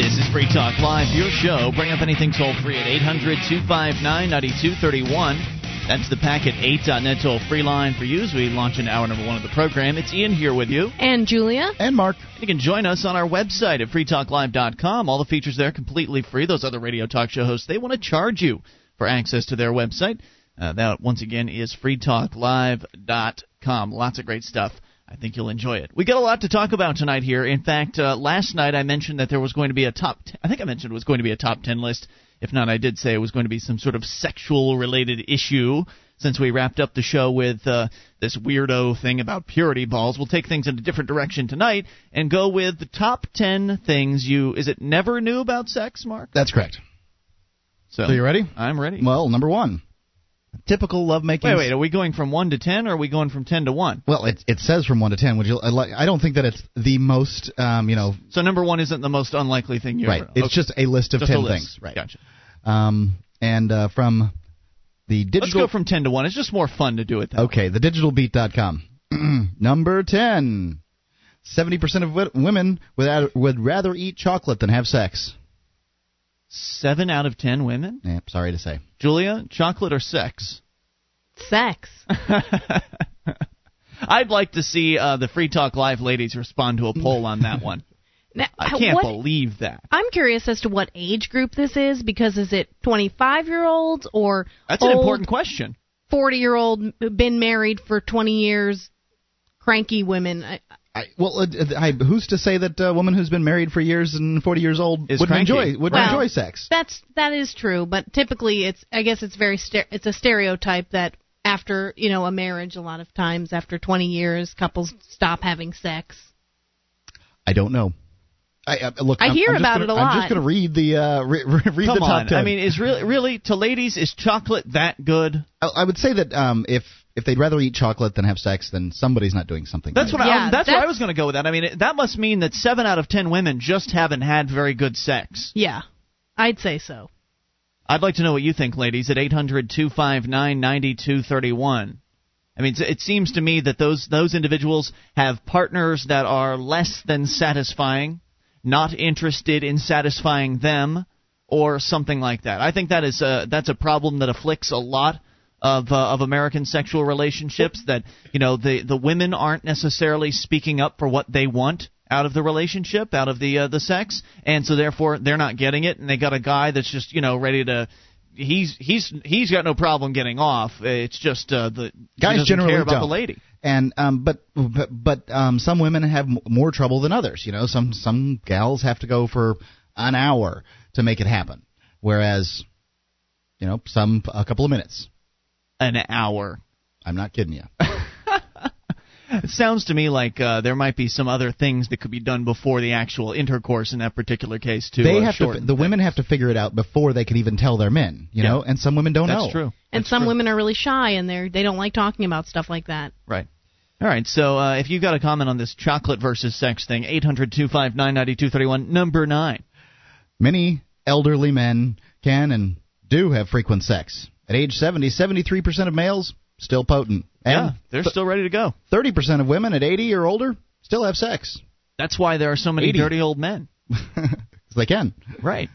This is Free Talk Live, your show. Bring up anything toll free at 800 259 9231. That's the Packet 8.net toll free line for you as we launch into hour number one of the program. It's Ian here with you. And Julia. And Mark. You can join us on our website at freetalklive.com. All the features there completely free. Those other radio talk show hosts, they want to charge you for access to their website. Uh, that, once again, is freetalklive.com. Lots of great stuff. I think you'll enjoy it. We got a lot to talk about tonight here. In fact, uh, last night I mentioned that there was going to be a top. T- I think I mentioned it was going to be a top ten list. If not, I did say it was going to be some sort of sexual related issue. Since we wrapped up the show with uh, this weirdo thing about purity balls, we'll take things in a different direction tonight and go with the top ten things you. Is it never knew about sex, Mark? That's correct. So, so you ready? I'm ready. Well, number one typical lovemaking. Wait, wait. Are we going from one to ten, or are we going from ten to one? Well, it it says from one to ten. Would you? I don't think that it's the most. Um, you know. So number one isn't the most unlikely thing you right. Ever, it's okay. just a list of just ten list. things. Right. Gotcha. Um, and uh, from the digital. Let's go from ten to one. It's just more fun to do it. That okay. Way. The digitalbeat.com. number ten. Seventy percent of women would would rather eat chocolate than have sex. Seven out of ten women. Yeah, sorry to say. Julia, chocolate or sex? sex. I'd like to see uh, the Free Talk Live ladies respond to a poll on that one. Now, I can't what, believe that. I'm curious as to what age group this is because is it 25 year olds or that's old, an important question. 40 year old been married for 20 years, cranky women. I, I, well, uh, I, who's to say that a woman who's been married for years and 40 years old Is would cranky. enjoy would Well, enjoy sex? That's that is true, but typically it's I guess it's very ster- it's a stereotype that after you know a marriage, a lot of times after 20 years, couples stop having sex. I don't know. I, uh, look, I I'm- hear I'm just about gonna, it a I'm just going to read the uh, re- re- read Come the top on. ten. I mean, is really really to ladies is chocolate that good? I, I would say that um, if if they'd rather eat chocolate than have sex, then somebody's not doing something. That's right. what Yeah, I, that's, where I was going to go with that. I mean, it, that must mean that seven out of ten women just haven't had very good sex. Yeah, I'd say so. I'd like to know what you think, ladies, at 800 259 9231. I mean, it seems to me that those those individuals have partners that are less than satisfying, not interested in satisfying them, or something like that. I think that is a, that's a problem that afflicts a lot of uh, of American sexual relationships. That you know the the women aren't necessarily speaking up for what they want out of the relationship, out of the uh, the sex, and so therefore they're not getting it, and they got a guy that's just you know ready to. He's he's he's got no problem getting off. It's just uh, the he Guys generally care about don't. the lady. And um, but but, but um, some women have m- more trouble than others. You know, some some gals have to go for an hour to make it happen, whereas, you know, some a couple of minutes. An hour. I'm not kidding you. It sounds to me like uh, there might be some other things that could be done before the actual intercourse in that particular case too. they uh, have to. The things. women have to figure it out before they can even tell their men. You Yeah. know, and some women don't That's know. true. And That's some true. women are really shy and they they don't like talking about stuff like that. Right. All right. So uh, if you've got a comment on this chocolate versus sex thing, eight hundred two five nine ninety two thirty one, number nine. Many elderly men can and do have frequent sex. At age 70, 73% of males still potent. Yeah, they're still ready to go. 30% of women at 80 or older still have sex. That's why there are so many 80. dirty old men. 'Cause they can. Right.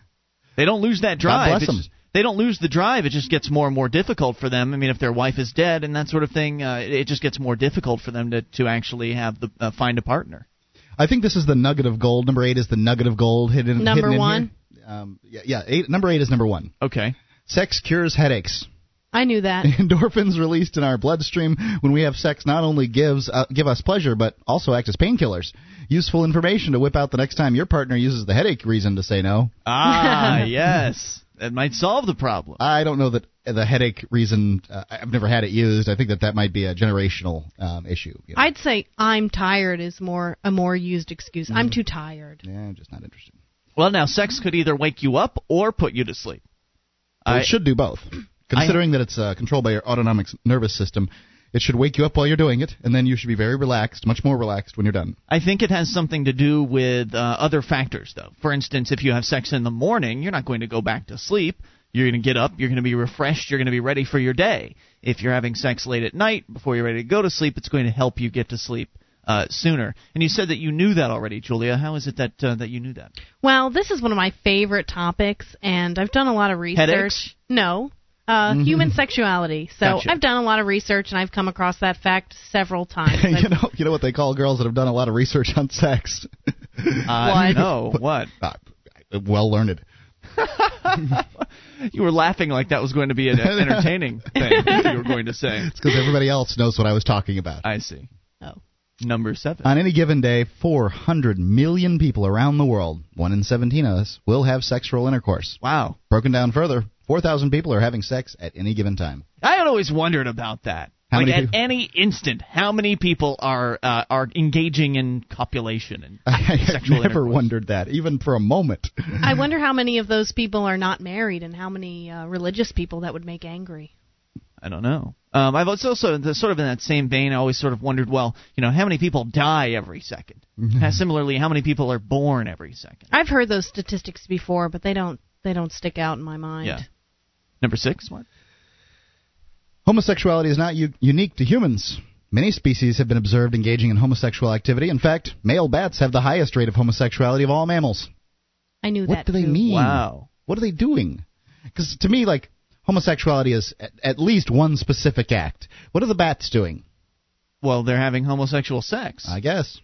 They don't lose that drive. bless them. just- they don't lose the drive. It just gets more and more difficult for them. I mean, if their wife is dead and that sort of thing, uh, it, it just gets more difficult for them to to actually have the uh, find a partner. I think this is the nugget of gold. Number eight is the nugget of gold hidden, Number hidden in one? here. Um, yeah, yeah. Eight, number eight is number one. Okay. Sex cures headaches. I knew that. Endorphins released in our bloodstream when we have sex not only gives uh, give us pleasure but also act as painkillers. Useful information to whip out the next time your partner uses the headache reason to say no. Ah, yes. That might solve the problem. I don't know that the headache reason. Uh, I've never had it used. I think that that might be a generational um, issue. you know. I'd say I'm tired is more a more used excuse. I'm too tired. yeah, I'm just not interested. Well, now sex could either wake you up or put you to sleep. Well, I- it should do both. Considering that it's uh, controlled by your autonomic nervous system, it should wake you up while you're doing it, and then you should be very relaxed, much more relaxed when you're done. I think it has something to do with uh, other factors, though. For instance, if you have sex in the morning, you're not going to go back to sleep. You're going to get up, you're going to be refreshed, you're going to be ready for your day. If you're having sex late at night before you're ready to go to sleep, it's going to help you get to sleep uh, sooner. And you said that you knew that already, Julia. How is it that uh, that you knew that? Well, this is one of my favorite topics, and I've done a lot of research. Headaches? No, uh, Mm-hmm. human sexuality. So Gotcha. I've done a lot of research, and I've come across that fact several times. you know, you know what they call girls that have done a lot of research on sex? Uh, What? No, what? uh, well learned. You were laughing like that was going to be an entertaining thing. that you were going to say. It's because everybody else knows what I was talking about. I see. Number seven. On any given day, 400 million people around the world, one in 17 of us, will have sexual intercourse. Wow. Broken down further, 4,000 people are having sex at any given time. I had always wondered about that. How like many at people- any instant, how many people are uh, are engaging in copulation and I sexual never wondered that, even for a moment. I wonder how many of those people are not married, and how many uh, religious people that would make angry. I don't know. Um, I've also, also the, sort of in that same vein, I always sort of wondered, well, you know, how many people die every 2nd Mm-hmm. Uh, similarly, how many people are born every second? I've heard those statistics before, but they don't they don't stick out in my mind. Yeah. Number six. What? Homosexuality is not u- unique to humans. Many species have been observed engaging in homosexual activity. In fact, male bats have the highest rate of homosexuality of all mammals. I knew What that What do they mean? Wow. What are they doing? Because to me, like, homosexuality is at, at least one specific act. What are the bats doing? Well, they're having homosexual sex. I guess.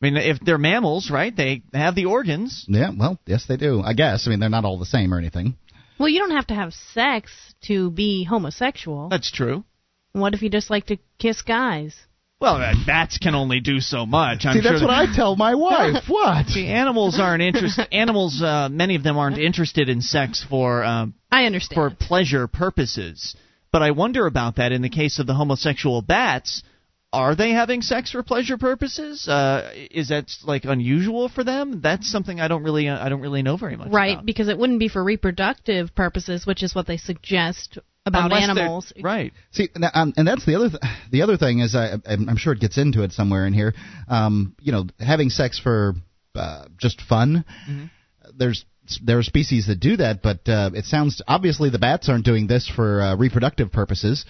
I mean, if they're mammals, right? They have the organs. Yeah, well, yes, they do. I guess. I mean, they're not all the same or anything. Well, you don't have to have sex to be homosexual. That's true. What if you just like to kiss guys? Well, uh, bats can only do so much. I'm See, sure that's what that- I tell my wife. what? See, animals aren't interested. animals, uh, many of them aren't interested in sex for um, I for pleasure purposes. But I wonder about that in the case of the homosexual bats. Are they having sex for pleasure purposes? Uh, is that like unusual for them? That's something I don't really uh, I don't really know very much. right, about. because it wouldn't be for reproductive purposes, which is what they suggest about Unless animals. Right. See, um, and that's the other th- the other thing is I, I'm I'm sure it gets into it somewhere in here. Um, you know, having sex for uh, just fun. There's there are species that do that, but uh, it sounds obviously the bats aren't doing this for uh, reproductive purposes.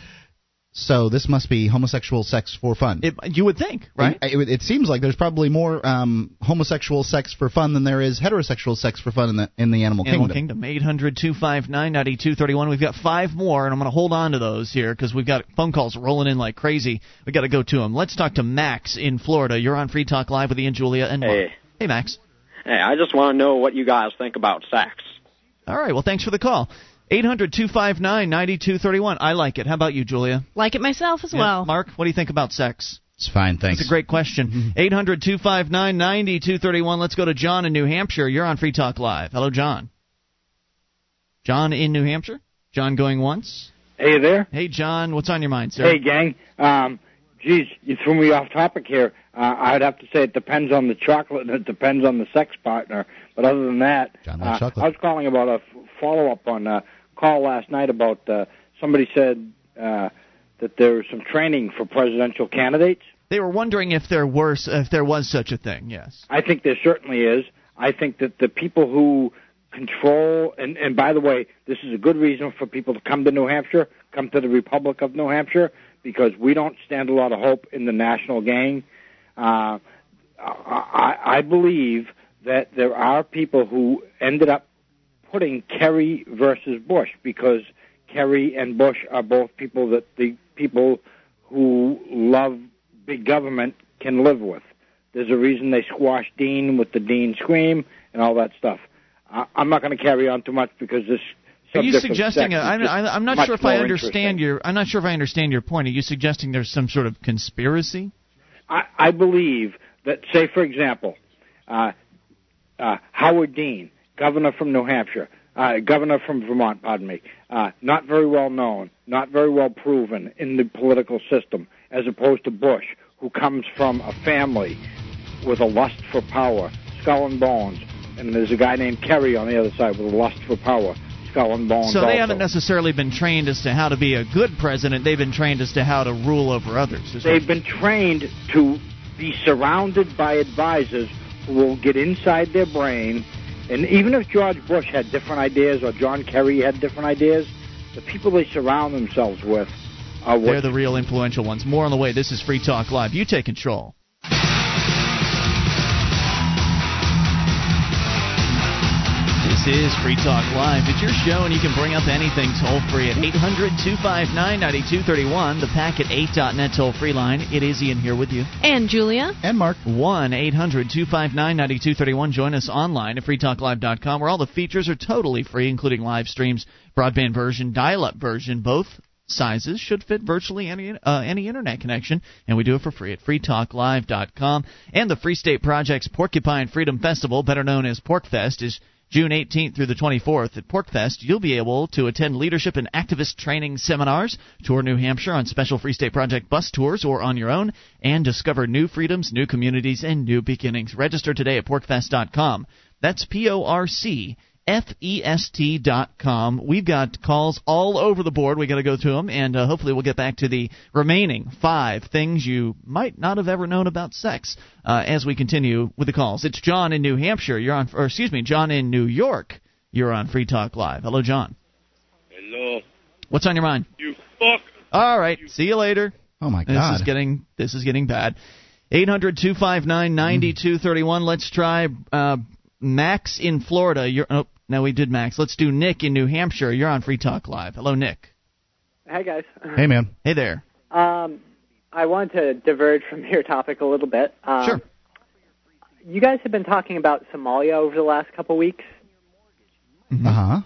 So this must be homosexual sex for fun. It, you would think, right? It, it, it seems like there's probably more um, homosexual sex for fun than there is heterosexual sex for fun in the in the animal, Animal kingdom. Kingdom, 800 259 9231. We've got five more, and I'm going to hold on to those here because we've got phone calls rolling in like crazy. we got to go to them. Let's talk to Max in Florida. You're on Free Talk Live with Ian, Julia, and Mark. Hey. Hey, Max. Hey, I just want to know what you guys think about sex. All right, well, thanks for the call. 800 259 9231. I like it. How about you, Julia? Like it myself as Yeah. well. Mark, what do you think about sex? It's fine, thanks. It's a great question. 800 259 9231. Let's go to John in New Hampshire. You're on Free Talk Live. Hello, John. John in New Hampshire? John going once? Hey there. Hey, John, what's on your mind, sir? Hey, gang. Um, geez, you threw me off topic here. Uh, I'd have to say it depends on the chocolate and it depends on the sex partner. But other than that, John uh. I was calling about a f- follow up on a call last night about uh, somebody said uh, that there was some training for presidential candidates. They were wondering if there were if there was such a thing. Yes. I think there certainly is. I think that the people who control and and by the way, this is a good reason for people to come to New Hampshire, come to the Republic of New Hampshire because we don't stand a lot of hope in the national gang. Uh, I, I believe that there are people who ended up putting Kerry versus Bush because Kerry and Bush are both people that the people who love big government can live with. There's a reason they squashed Dean with the Dean scream and all that stuff. I, I'm not going to carry on too much because this. Are you suggesting? A, I'm, I'm not sure if I understand your. I'm not sure if I understand your point. Are you suggesting there's some sort of conspiracy? I, I believe that, say, for example, uh, uh, Howard Dean, governor from New Hampshire, uh, governor from Vermont, pardon me, uh, not very well known, not very well proven in the political system, as opposed to Bush, who comes from a family with a lust for power, skull and bones, and there's a guy named Kerry on the other side with a lust for power, skull and bones. So they also. haven't necessarily been trained as to how to be a good president. They've been trained as to how to rule over others. They've been trained to be surrounded by advisors who will get inside their brain. And even if George Bush had different ideas or John Kerry had different ideas, the people they surround themselves with are They're the real influential ones. More on the way. This is Free Talk Live. You take control. Is Free Talk Live. It's your show, and you can bring up anything toll free at 800 259 9231, the packet 8.net toll free line. It is Ian here with you. And Julia. And Mark. 1 800 259 9231. Join us online at freetalklive.com, where all the features are totally free, including live streams, broadband version, dial up version, both sizes should fit virtually any uh, any internet connection, and we do it for free at freetalklive.com. And the Free State Project's Porcupine Freedom Festival, better known as PorcFest, is June 18th through the 24th at PorcFest. You'll be able to attend leadership and activist training seminars, tour New Hampshire on special Free State Project bus tours or on your own, and discover new freedoms, new communities, and new beginnings. Register today at porcfest.com. That's P O R C fest.com. We've got calls all over the board. we got to go through them, and uh, hopefully we'll get back to the remaining five things you might not have ever known about sex uh, as we continue with the calls. It's John in New Hampshire. You're on, or excuse me, John in New York. You're on Free Talk Live. Hello, John. Hello. What's on your mind? You fuck. All right. See you later. Oh my God. This is getting this is getting bad. 800 259 9231. Let's try uh, Max in Florida. You're, oh, no, we did Max. Let's do Nick in New Hampshire. You're on Free Talk Live. Hello, Nick. Hey guys. Hey man. Hey there. Um, I wanted to diverge from your topic a little bit. Um, Sure. You guys have been talking about Somalia over the last couple weeks, Mm-hmm. Uh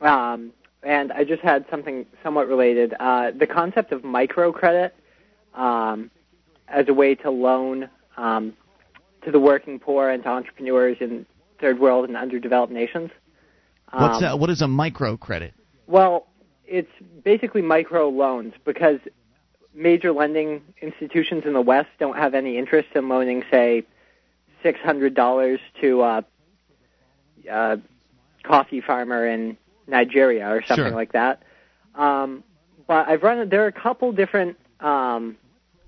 huh. um, and I just had something somewhat related. Uh, the concept of microcredit um, as a way to loan um, to the working poor and to entrepreneurs in third world and underdeveloped nations. What's Um, that? What is a microcredit? Well, it's basically micro loans because major lending institutions in the West don't have any interest in loaning, say, six hundred dollars to a, a coffee farmer in Nigeria or something Sure. like that. Um, but I've run there are a couple different um,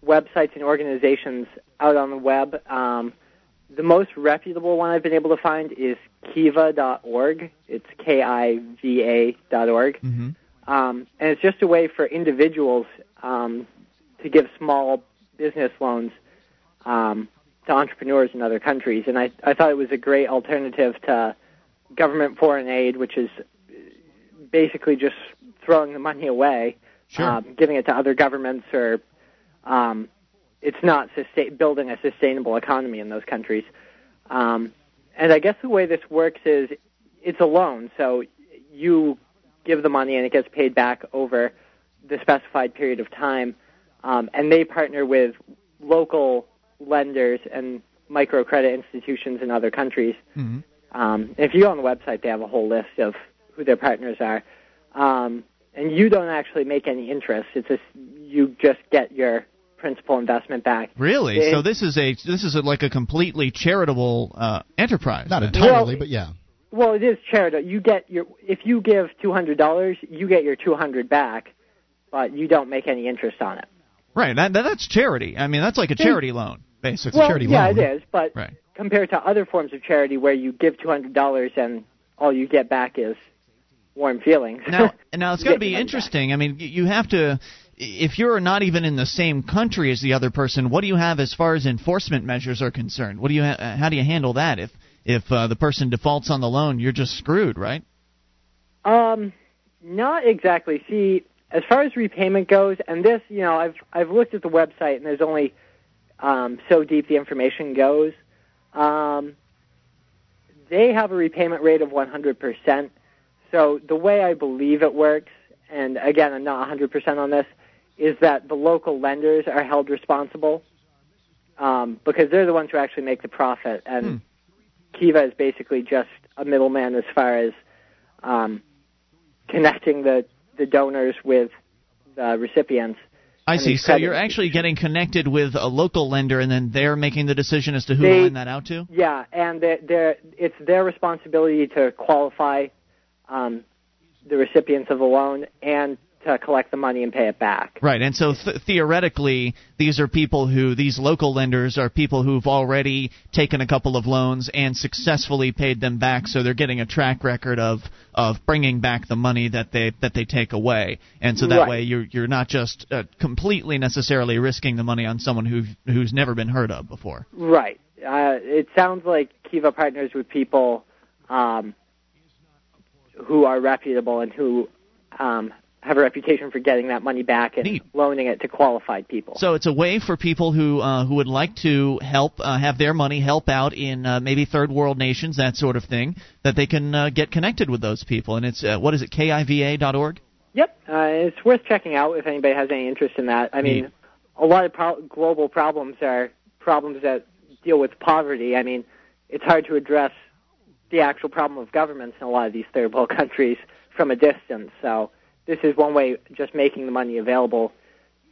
websites and organizations out on the web. Um, the most reputable one I've been able to find is kiva.org. It's K-I-V-A dot org. Mm-hmm. Um, and it's just a way for individuals um, to give small business loans um, to entrepreneurs in other countries. And I, I thought it was a great alternative to government foreign aid, which is basically just throwing the money away, Sure. um, giving it to other governments, or um, it's not sustain- building a sustainable economy in those countries. Um, and I guess the way this works is it's a loan, so you give the money and it gets paid back over the specified period of time. Um, and they partner with local lenders and microcredit institutions in other countries. Mhm. Um, if you go on the website, they have a whole list of who their partners are. Um, and you don't actually make any interest. It's just you just get your principal investment back. Really? It- so this is a this is a, like a completely charitable uh, enterprise. Not entirely, Well, but yeah. Well, it is charitable. You get your if you give two hundred dollars, you get your two hundred back, but you don't make any interest on it. Right. That, that that's charity. I mean, that's like a charity loan, basically. well, charity yeah, loan. it is, but Right. compared to other forms of charity where you give two hundred dollars and all you get back is warm feelings. Now, now it's got to be your money back. interesting. I mean, you have to. If you're not even in the same country as the other person, what do you have as far as enforcement measures are concerned? What do you? Ha- uh, how do you handle that? If if uh, the person defaults on the loan, you're just screwed, right? Um, not exactly. See, as far as repayment goes, and this, you know, I've I've looked at the website, and there's only um, so deep the information goes. Um, they have a repayment rate of 100%. So the way I believe it works, and again, I'm not 100% on this, is that the local lenders are held responsible um, because they're the ones who actually make the profit, and Kiva is basically just a middleman as far as um, connecting the, the donors with the recipients. I see. So you're actually getting connected with a local lender, and then they're making the decision as to who They- to lend that out to. Yeah, and they're, they're, it's their responsibility to qualify um, the recipients of the loan and to collect the money and pay it back. Right, and so th- theoretically, these are people who these local lenders are people who've already taken a couple of loans and successfully paid them back, so they're getting a track record of of bringing back the money that they that they take away, and so that Right. way you're you're not just uh, completely necessarily risking the money on someone who who's never been heard of before. Right. Uh, it sounds like Kiva partners with people um, who are reputable and who um, have a reputation for getting that money back and Neat. loaning it to qualified people. So it's a way for people who uh, who would like to help uh, have their money help out in uh, maybe third world nations, that sort of thing, that they can uh, get connected with those people. And it's uh, what is it, kiva.org? Yep, uh, it's worth checking out if anybody has any interest in that. I mean, Neat. a lot of pro- global problems are problems that deal with poverty. I mean, it's hard to address the actual problem of governments in a lot of these third world countries from a distance. So this is one way just making the money available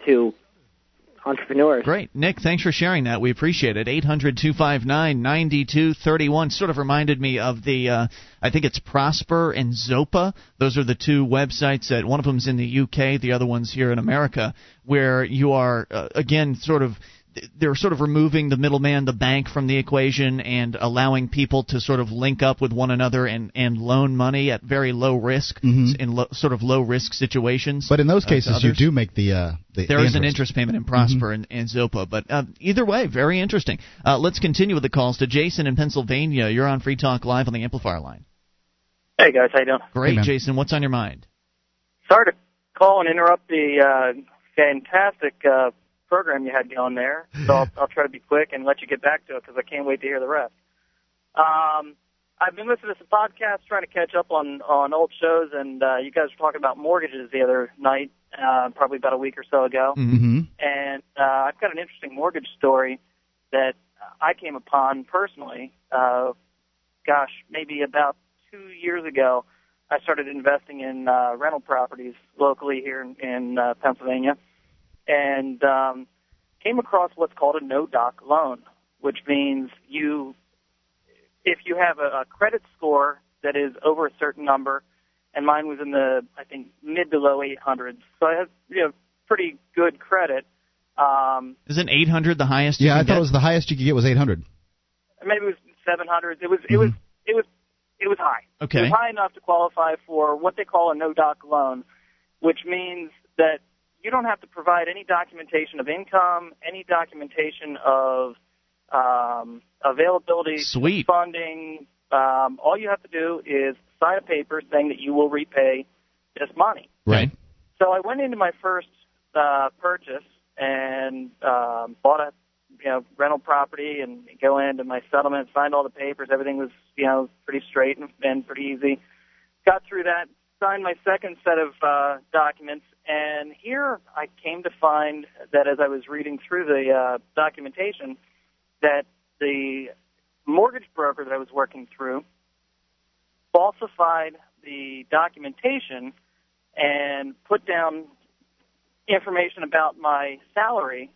to entrepreneurs. Great. Nick, thanks for sharing that. We appreciate it. 800 259 9231 sort of reminded me of the, uh, I think it's Prosper and Zopa. Those are the two websites that one of them's in the UK, the other one's here in America, where you are, uh, again, sort of they're sort of removing the middleman, the bank, from the equation and allowing people to sort of link up with one another and, and loan money at very low risk Mhm. in lo, sort of low risk situations. But in those uh, cases, you do make the uh, the There the is an interest payment in Prosper and, and Zopa, but uh, either way, very interesting. Uh, let's continue with the calls to Jason in Pennsylvania. You're on Free Talk Live on the Amplifier line. Hey guys, how you doing? Great, man. Jason. What's on your mind? Sorry to call and interrupt the uh, fantastic uh, program you had going there. So I'll, I'll try to be quick and let you get back to it because I can't wait to hear the rest. Um, I've been listening to some podcasts, trying to catch up on on old shows, and uh, you guys were talking about mortgages the other night, uh, probably about a week or so ago. hmm and uh, I've got an interesting mortgage story that I came upon personally. Uh, gosh, maybe about two years ago, I started investing in uh, rental properties locally here in, in uh, Pennsylvania, and um, came across what's called a no doc loan, which means you, if you have a, a credit score that is over a certain number, and mine was in the I think mid to low 800s, so I had you know pretty good credit. Um, Isn't 800 the highest? you Yeah, I thought get? it was the highest you could get was 800. maybe it was 700. It was it was it was it was high. Okay. It Okay. was high enough to qualify for what they call a no doc loan, which means that you don't have to provide any documentation of income, any documentation of um, availability, Sweet. funding. Um, all you have to do is sign a paper saying that you will repay this money. Right. So I went into my first uh, purchase and um, bought a you know rental property and go into my settlement, signed all the papers. Everything was you know pretty straight and, and pretty easy. Got through that, signed my second set of uh, documents, and here I came to find that as I was reading through the uh, documentation, that the mortgage broker that I was working through falsified the documentation and put down information about my salary,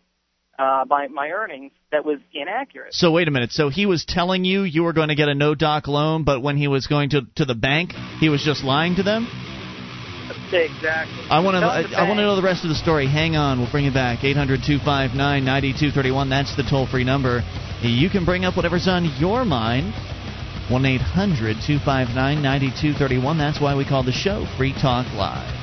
uh, my my earnings that was inaccurate. So wait a minute. So he was telling you you were going to get a no doc loan, but when he was going to to the bank, he was just lying to them. Exactly. I want to. I, I want to know the rest of the story. Hang on, we'll bring it back. 800-259-9231. That's the toll-free number. You can bring up whatever's on your mind. 1-800-259-9231. That's why we call the show Free Talk Live.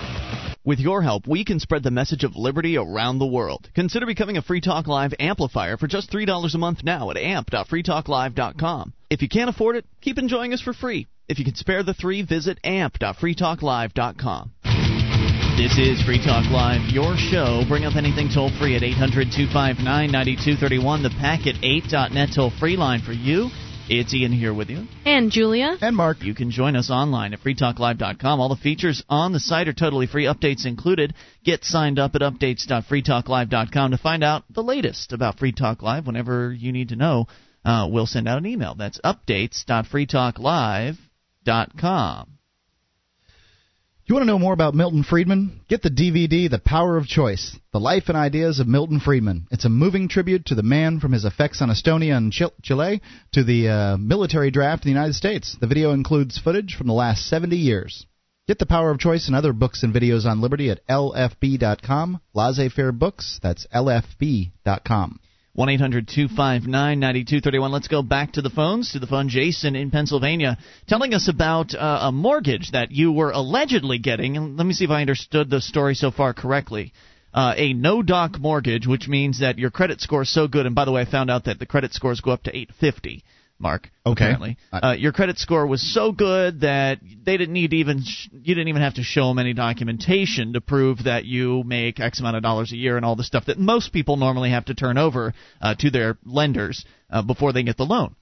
With your help, we can spread the message of liberty around the world. Consider becoming a Free Talk Live amplifier for just $3 a month now at amp.freetalklive.com. If you can't afford it, keep enjoying us for free. If you can spare the three, visit amp.freetalklive.com. This is Free Talk Live, your show. Bring up anything toll free at 800 259 9231, the packet8.net toll free line for you. It's Ian here with you. And Julia. And Mark. You can join us online at freetalklive.com. All the features on the site are totally free, updates included. Get signed up at updates.freetalklive.com to find out the latest about Free Talk Live whenever you need to know. Uh, we'll send out an email. That's updates.freetalklive.com. You want to know more about Milton Friedman? Get the DVD, The Power of Choice The Life and Ideas of Milton Friedman. It's a moving tribute to the man from his effects on Estonia and Chile to the uh, military draft in the United States. The video includes footage from the last 70 years. Get The Power of Choice and other books and videos on Liberty at lfb.com. Laissez faire books, that's lfb.com. 1 800 259 9231. Let's go back to the phones, to the phone. Jason in Pennsylvania telling us about uh, a mortgage that you were allegedly getting. And let me see if I understood the story so far correctly. Uh, a no doc mortgage, which means that your credit score is so good. And by the way, I found out that the credit scores go up to 850. Mark. Okay. Apparently, uh, your credit score was so good that they didn't need to even sh- you didn't even have to show them any documentation to prove that you make X amount of dollars a year and all the stuff that most people normally have to turn over uh, to their lenders uh, before they get the loan.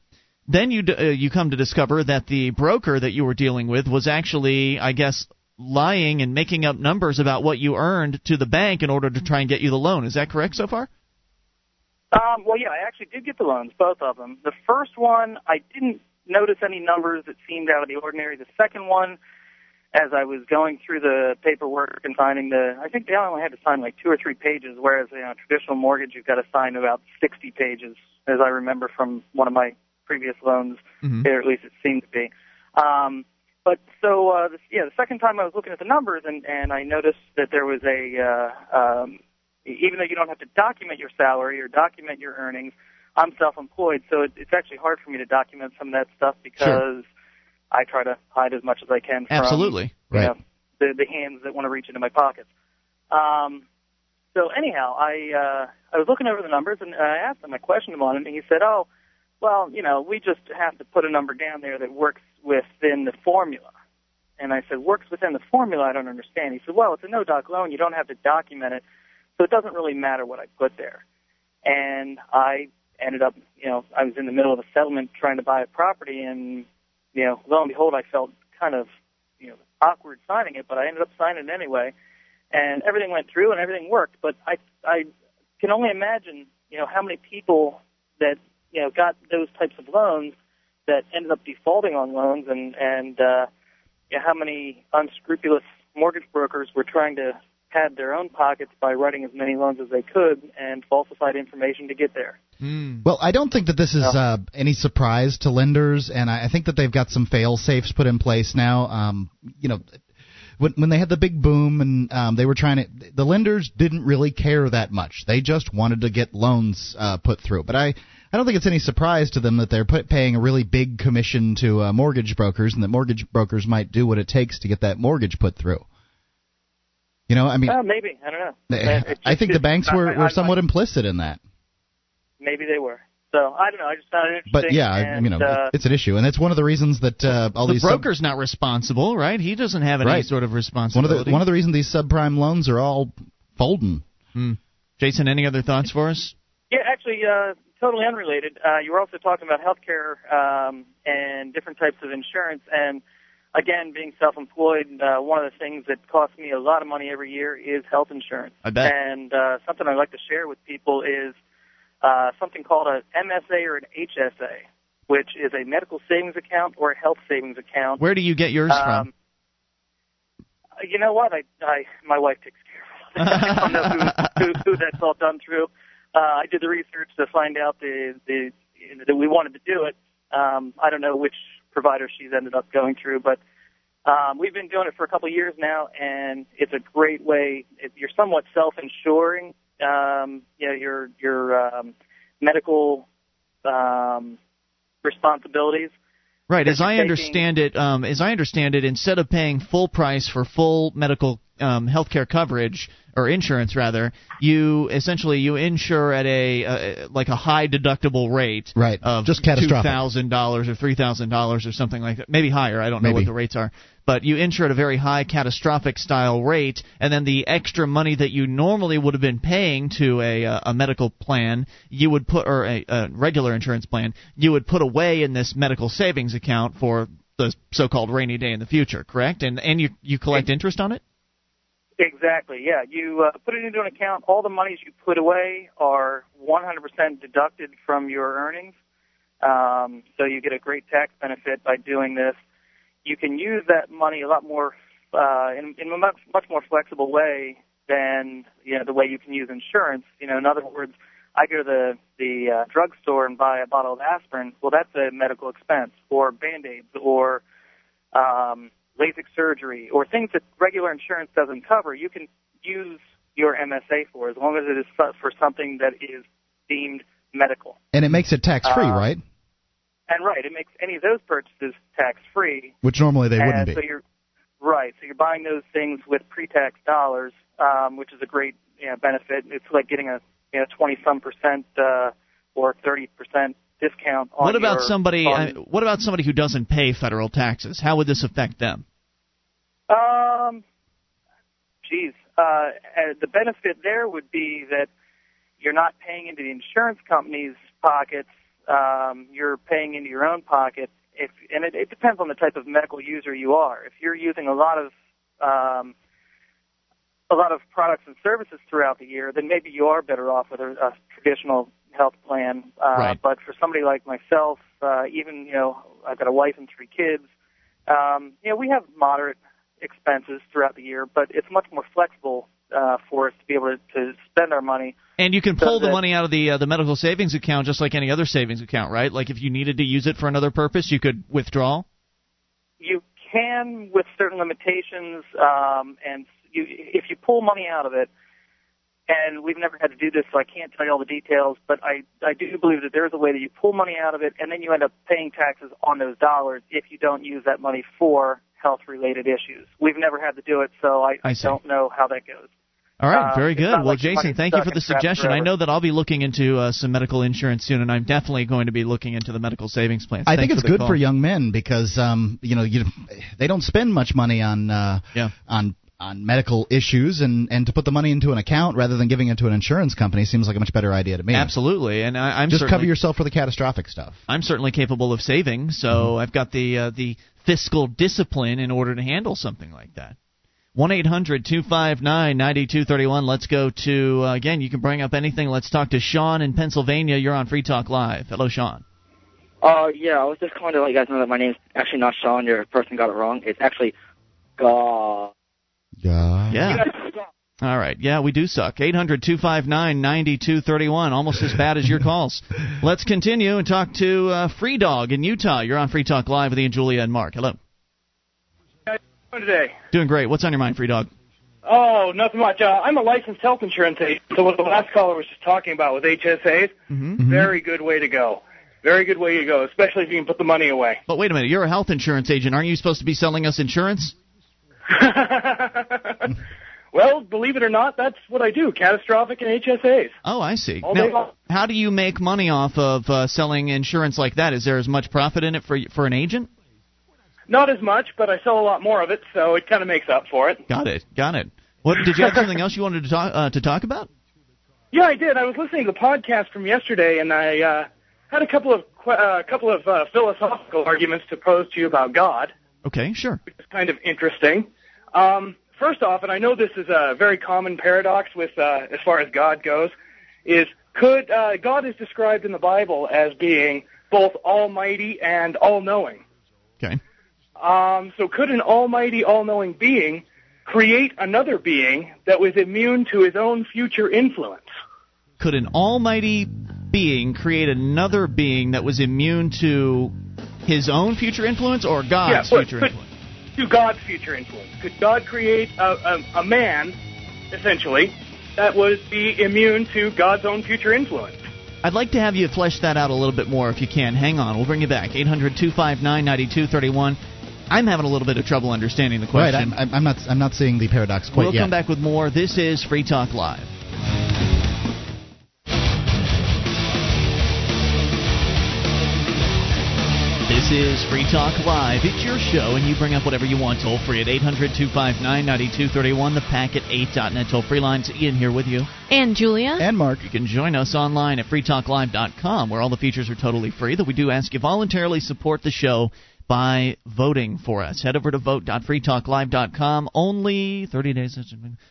Then you d- uh, you come to discover that the broker that you were dealing with was actually, I guess, lying and making up numbers about what you earned to the bank in order to try and get you the loan. Is that correct so far? Um, well, yeah, I actually did get the loans, both of them. The first one, I didn't notice any numbers that seemed out of the ordinary. The second one, as I was going through the paperwork and signing the, I think they only had to sign like two or three pages, whereas you know, traditional mortgage you've got to sign about 60 pages, as I remember from one of my previous loans, Mhm. or at least it seemed to be. Um, but so, uh, this, yeah, the second time I was looking at the numbers and, and I noticed that there was a, uh, um, even though you don't have to document your salary or document your earnings, I'm self-employed, so it, it's actually hard for me to document some of that stuff because I try to hide as much as I can from Absolutely. you know, the the hands that want to reach into my pockets. Um, so anyhow, I uh, I was looking over the numbers and I asked him, I questioned him on it, and he said, "Oh, well, you know, we just have to put a number down there that works within the formula." And I said, "Works within the formula? I don't understand." He said, "Well, it's a no doc loan. You don't have to document it, so it doesn't really matter what I put there." And I ended up, you know, I was in the middle of a settlement trying to buy a property, and you know, lo and behold, I felt kind of, you know, awkward signing it, but I ended up signing it anyway, and everything went through and everything worked. But I, I can only imagine, you know, how many people that you know got those types of loans that ended up defaulting on loans, and and uh, you know, how many unscrupulous mortgage brokers were trying to pad their own pockets by writing as many loans as they could and falsified information to get there. Mm. Well, I don't think that this is uh, any surprise to lenders, and I I think that they've got some fail safes put in place now. Um, you know, when when they had the big boom and um, they were trying to, the lenders didn't really care that much. They just wanted to get loans uh, put through. But I I don't think it's any surprise to them that they're put, paying a really big commission to uh, mortgage brokers, and that mortgage brokers might do what it takes to get that mortgage put through. You know, I mean, Well, maybe I don't know. I It's I think the banks were, I- I- were somewhat implicit in that. Maybe they were. So I don't know. I just found it interesting. But yeah, I- and, you know, uh, it's an issue, and it's one of the reasons that uh, all the these sub- broker's not responsible, right? He doesn't have any Right. sort of responsibility. one of the one of the reasons these subprime loans are all folding. Hmm. Jason, any other thoughts for us? Yeah, actually, uh, totally unrelated. Uh, you were also talking about healthcare um, and different types of insurance. And again, being self-employed, uh, one of the things that costs me a lot of money every year is health insurance. I bet. And uh, something I'd like to share with people is uh, something called a MSA or an HSA, which is a medical savings account or a health savings account. Where do you get yours Um, you know what? I, I my wife takes care of it. I don't know who, who, who that's all done through. Uh, I did the research to find out the, the that we wanted to do it. Um, I don't know which provider she's ended up going through, but um, we've been doing it for a couple of years now, and it's a great way. It, you're somewhat self-insuring. Um, you know, your your um, medical um, responsibilities. Right. As I taking- understand it, um, as I understand it, instead of paying full price for full medical um, health care coverage or insurance, rather, you essentially you insure at a uh, like a high deductible rate, Right. Of Just two thousand dollars or three thousand dollars or something like that. Maybe higher. I don't know Maybe. what the rates are, but you insure at a very high catastrophic style rate, and then the extra money that you normally would have been paying to a uh, a medical plan, you would put or a, a regular insurance plan, you would put away in this medical savings account for the so-called rainy day in the future. Correct? And and you you collect interest on it. Exactly. Yeah. You uh, put it into an account. All the monies you put away are 100% deducted from your earnings. Um, so you get a great tax benefit by doing this. You can use that money a lot more uh, in, in a much, much more flexible way than you know the way you can use insurance. You know, in other words, I go to the the uh, drugstore and buy a bottle of aspirin. Well, that's a medical expense, or band-aids, or um, LASIK surgery, or things that regular insurance doesn't cover. You can use your MSA for as long as it is for for something that is deemed medical. And it makes it tax free, Uh, right? And right, it makes any of those purchases tax free. Which normally they and wouldn't be. so you're right. So you're buying those things with pre-tax dollars, um, which is a great you know, benefit. It's like getting a you know 20 some percent uh, or 30 percent discount on What about somebody? what about somebody who doesn't pay federal taxes? How would this affect them? Um, geez, uh, uh, the benefit there would be that you're not paying into the insurance company's pockets. Um, you're paying into your own pocket. If and it, it depends on the type of medical user you are. If you're using a lot of um, a lot of products and services throughout the year, then maybe you are better off with a, a traditional health plan. Uh, Right. But for somebody like myself, uh, even you know, I've got a wife and three kids. Um, you know, we have moderate expenses throughout the year, but it's much more flexible uh, for us to be able to, to spend our money. And you can pull So the that- money out of the uh, the medical savings account just like any other savings account, right? Like if you needed to use it for another purpose, you could withdraw. You can, with certain limitations, um, and you, if you pull money out of it, and we've never had to do this, so I can't tell you all the details, but I, I do believe that there is a way that you pull money out of it, and then you end up paying taxes on those dollars if you don't use that money for health-related issues. We've never had to do it, so I, I don't know how that goes. All right, Uh, very good. not Well, like Jason, thank you for the and trapped suggestion. I know that I'll be looking into uh, some medical insurance soon, and I'm definitely going to be looking into the medical savings plans. I think it's for good call. for young men because um, you know you they don't spend much money on uh, Yeah. on on medical issues and and to put the money into an account rather than giving it to an insurance company seems like a much better idea to me. Absolutely, and I, I'm Just cover yourself for the catastrophic stuff. I'm certainly capable of saving, so Mm-hmm. I've got the uh, the fiscal discipline in order to handle something like that. One eight hundred two five nine ninety two thirty one. Let's go to uh, again. You can bring up anything. Let's talk to Sean in Pennsylvania. You're on Free Talk Live. Hello, Sean. Uh, yeah, I was just calling to let you guys know that my name's actually not Sean. Your person got it wrong. It's actually God. Yeah. Yeah. You guys suck. All right. Yeah, we do suck. Eight hundred two five nine ninety two thirty one. Almost as bad as your calls. Let's continue and talk to uh, Free Dog in Utah. You're on Free Talk Live with Ian, Julia, and Mark. Hello. Doing today? Doing great. What's on your mind, Free Dog? Oh, nothing much. Uh, I'm a licensed health insurance agent, so what the last caller was just talking about with HSAs, Mm-hmm. very good way to go. Very good way to go, especially if you can put the money away. But wait a minute. You're a health insurance agent. Aren't you supposed to be selling us insurance? well, believe it or not, that's what I do, catastrophic and HSAs. Oh, I see. All Now, how do you make money off of uh, selling insurance like that? Is there as much profit in it for for an agent? Not as much, but I sell a lot more of it, so it kind of makes up for it. Got it. Got it. What did you have something else you wanted to talk uh, to talk about? Yeah, I did. I was listening to the podcast from yesterday, and I uh, had a couple of uh, couple of uh, philosophical arguments to pose to you about God. Okay, sure. It's kind of interesting. Um, first off, and I know this is a very common paradox with uh, as far as God goes, is could uh, God is described in the Bible as being both almighty and all-knowing. Okay. Um, so could an almighty, all-knowing being create another being that was immune to his own future influence? Could an almighty being create another being that was immune to his own future influence or God's yeah, future could, influence? to God's future influence. Could God create a, a, a man, essentially, that would be immune to God's own future influence? I'd like to have you flesh that out a little bit more if you can. Hang on. We'll bring you back. 800 259 9231. I'm having a little bit of trouble understanding the Right. question. I'm, I'm not. I'm not seeing the paradox quite we'll yet. come back with more. This is Free Talk Live. This is Free Talk Live. It's your show, and you bring up whatever you want toll free at 800 259 9231, the packet 8.net toll free lines. Ian here with you. And Julia. And Mark. You can join us online at freetalklive.com, where all the features are totally free. Though we do ask you voluntarily support the show by voting for us. Head over to vote.freetalklive.com. Only 30 days.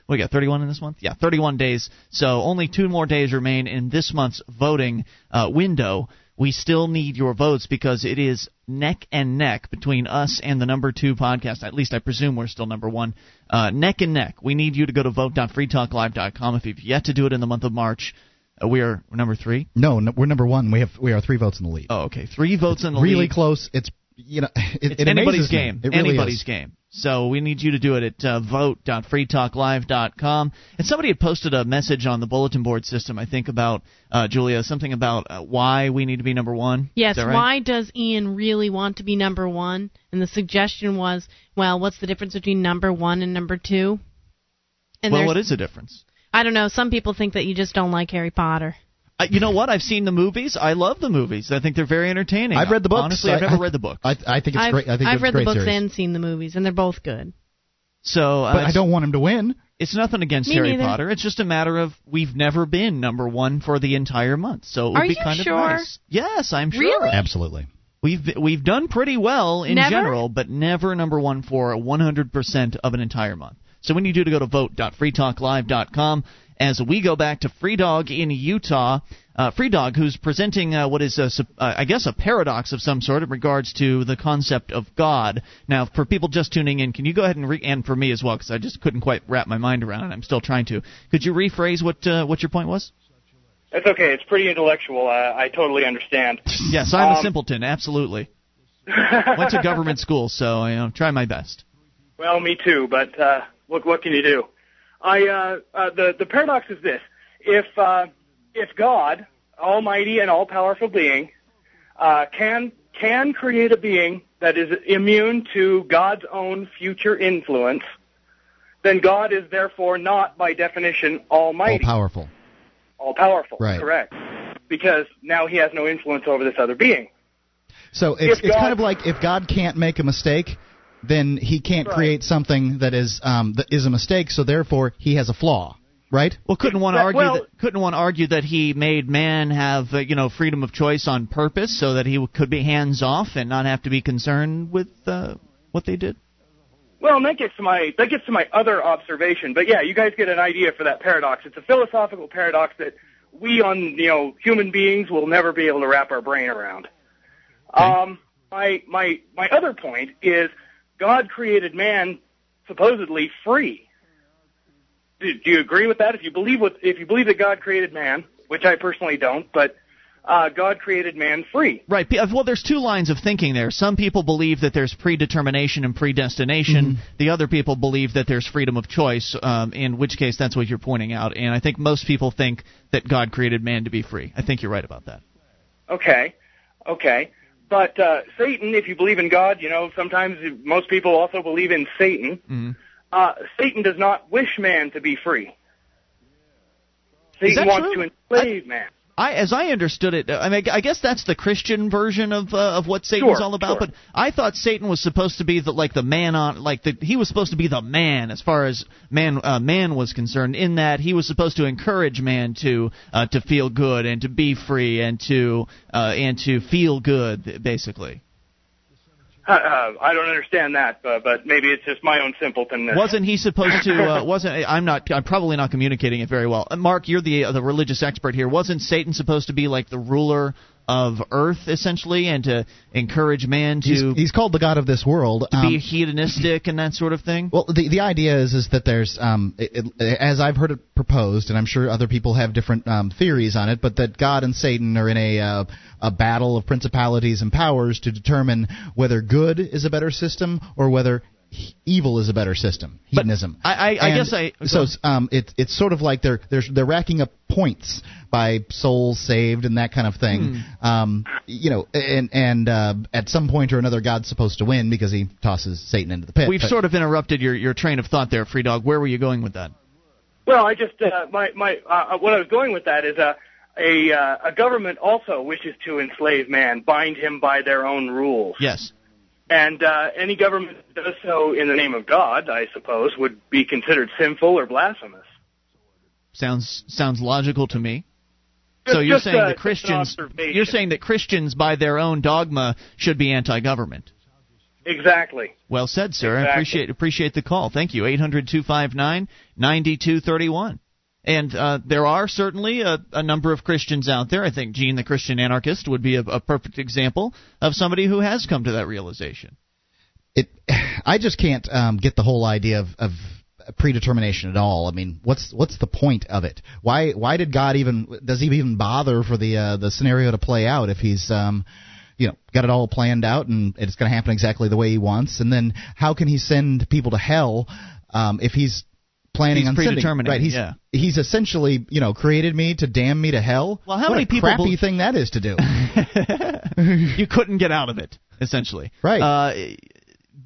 We got 31 in this month. Yeah, 31 days. So only two more days remain in this month's voting uh, window. We still need your votes because it is neck and neck between us and the number two podcast. At least I presume we're still number one. Uh, neck and neck. We need you to go to vote.freetalklive.com. If you've yet to do it in the month of March, uh, we are number three. No, no, we're number one. We have we are three votes in the lead. Oh, okay. Three votes in the really lead. close. It's you know it, It's it anybody's game. It really anybody's is. game. So we need you to do it at uh, vote.freetalklive.com. And somebody had posted a message on the bulletin board system, I think, about, uh, Julia, something about uh, why we need to be number one. Yes, right? why does Ian really want to be number one? And the suggestion was, well, what's the difference between number one and number two? And well, what is the difference? I don't know. Some people think that you just don't like Harry Potter. Uh, you know what? I've seen the movies. I love the movies. I think they're very entertaining. I've read the books. Honestly, I've I- never I- read the book. I, I think it's I've, great. I think I've read great the books series. and seen the movies, and they're both good. So, uh, but I don't want him to win. It's nothing against Me Harry neither. Potter. It's just a matter of we've never been number one for the entire month, so it would Are be you kind sure? of nice. Yes, I'm sure. Really? Absolutely. We've we've done pretty well in Never? general, but never number one for 100% of an entire month. So when you do to go to vote.freetalklive.com as we go back to Free Dog in Utah. Uh, Free Dog, who's presenting uh, what is, a, uh, I guess, a paradox of some sort in regards to the concept of God. Now, for people just tuning in, can you go ahead and re- and for me as well, because I just couldn't quite wrap my mind around it. I'm still trying to. Could you rephrase what uh, what your point was? That's okay. It's pretty intellectual. Uh, I totally understand. Yes, I'm a Um, simpleton. Absolutely. Went to government school, so you know, try my best. Well, me too, but uh, what what can you do? I uh, uh, the the paradox is this: if uh, if God, Almighty and all powerful being, uh, can can create a being that is immune to God's own future influence, then God is therefore not, by definition, almighty. All powerful. all powerful. Right. Correct. Because now He has no influence over this other being. So it's it's kind of like if God can't make a mistake, then he can't Right. create something that is um, that is a mistake. So therefore, he has a flaw, right? Well, couldn't one argue well- that couldn't one argue that he made man have uh, you know freedom of choice on purpose so that he could be hands off and not have to be concerned with uh, what they did? Well, and that gets to my that gets to my other observation. But yeah, you guys get an idea for that paradox. It's a philosophical paradox that we on you know human beings will never be able to wrap our brain around. Um, my my my other point is God created man supposedly free. Do, do you agree with that? If you believe what if you believe that God created man, which I personally don't, but uh, God created man free. Right. Uh, Well, there's two lines of thinking there. Some people believe that there's predetermination and predestination. The other people believe that there's freedom of choice. Um, in which case, that's what you're pointing out. And I think most people think that God created man to be free. I think you're right about that. Okay, okay. But uh, Satan, if you believe in God, you know, sometimes most people also believe in Satan. Mhm. Uh, Satan does not wish man to be free. Satan wants true? to enslave man. I, as I understood it, I mean, I guess that's the Christian version of uh, of what Satan's Sure, all about. sure. But I thought Satan was supposed to be the like the man on like the he was supposed to be the man as far as man uh, man was concerned. In that he was supposed to encourage man to uh, to feel good and to be free and to uh, and to feel good, basically. Uh, I don't understand that, but, but maybe it's just my own simpletonness. Wasn't he supposed to? Uh, wasn't I'm not? I'm probably not communicating it very well. Uh, Mark, you're the uh, the religious expert here. Wasn't Satan supposed to be like the ruler of Earth essentially, and to encourage man to He's, he's called the god of this world. to Um, be hedonistic and that sort of thing? Well, the the idea is is that there's um it, it, as I've heard it proposed, and I'm sure other people have different um, theories on it, but that God and Satan are in a uh, a battle of principalities and powers to determine whether good is a better system or whether he- evil is a better system. But Hedonism. I- I- I guess I- so it's, um it, it's sort of like they're they're they're racking up points by souls saved and that kind of thing. Hmm. Um, you know, and and uh, at some point or another, God's supposed to win because he tosses Satan into the pit. We've But- sort of interrupted your your train of thought there, Free Dog. Where were you going with that? Well, I just uh, my my uh, what I was going with that is uh, a uh, a government also wishes to enslave man, bind him by their own rules. Yes. And uh, any government that does so in the name of God, I suppose, would be considered sinful or blasphemous. Sounds sounds logical to me. Just, so you're saying uh, that Christians you're saying that Christians by their own dogma should be anti-government. Exactly. Well said, sir. Exactly. I appreciate appreciate the call. Thank you. Eight hundred two five nine ninety two thirty one. And uh, there are certainly a, a number of Christians out there. I think Gene, the Christian anarchist, would be a, a perfect example of somebody who has come to that realization. it I just can't um, get the whole idea of, of predetermination at all. I mean, what's what's the point of it? Why why did God even does he even bother for the uh, the scenario to play out if he's um you know got it all planned out and it's going to happen exactly the way he wants? And then how can he send people to hell um, if he's planning He's on sending predetermining, right? He's yeah. he's essentially you know created me to damn me to hell. Well, how what many a people crappy bel- thing that is to do. you couldn't get out of it, essentially. Right. Uh,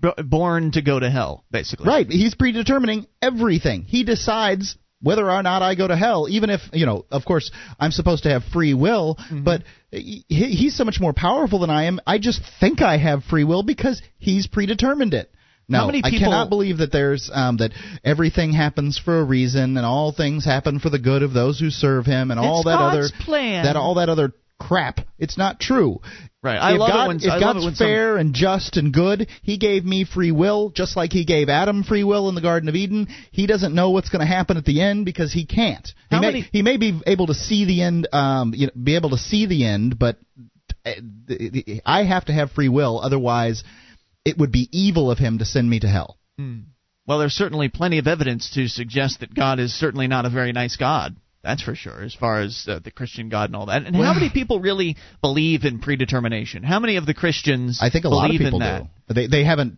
b- born to go to hell, basically. Right. He's predetermining everything. He decides whether or not I go to hell, even if you know, of course, I'm supposed to have free will, Mm-hmm. but he, he's so much more powerful than I am. I just think I have free will because he's predetermined it. No, How many I cannot believe that there's um, that everything happens for a reason and all things happen for the good of those who serve him and all It's that God's other plan. that all that other crap. It's not true. Right. I if love God, it when if I love God's it when some- fair and just and good, He gave me free will, just like He gave Adam free will in the Garden of Eden. He doesn't know what's going to happen at the end because He can't. He How may many- He may be able to see the end, um, you know, be able to see the end, but uh, the- the- I have to have free will, otherwise, it would be evil of Him to send me to hell. Well, there's certainly plenty of evidence to suggest that God is certainly not a very nice God. That's for sure, as far as uh, the Christian God and all that. And how many people really believe in predetermination? How many of the Christians I think a lot of people in that? do. They they haven't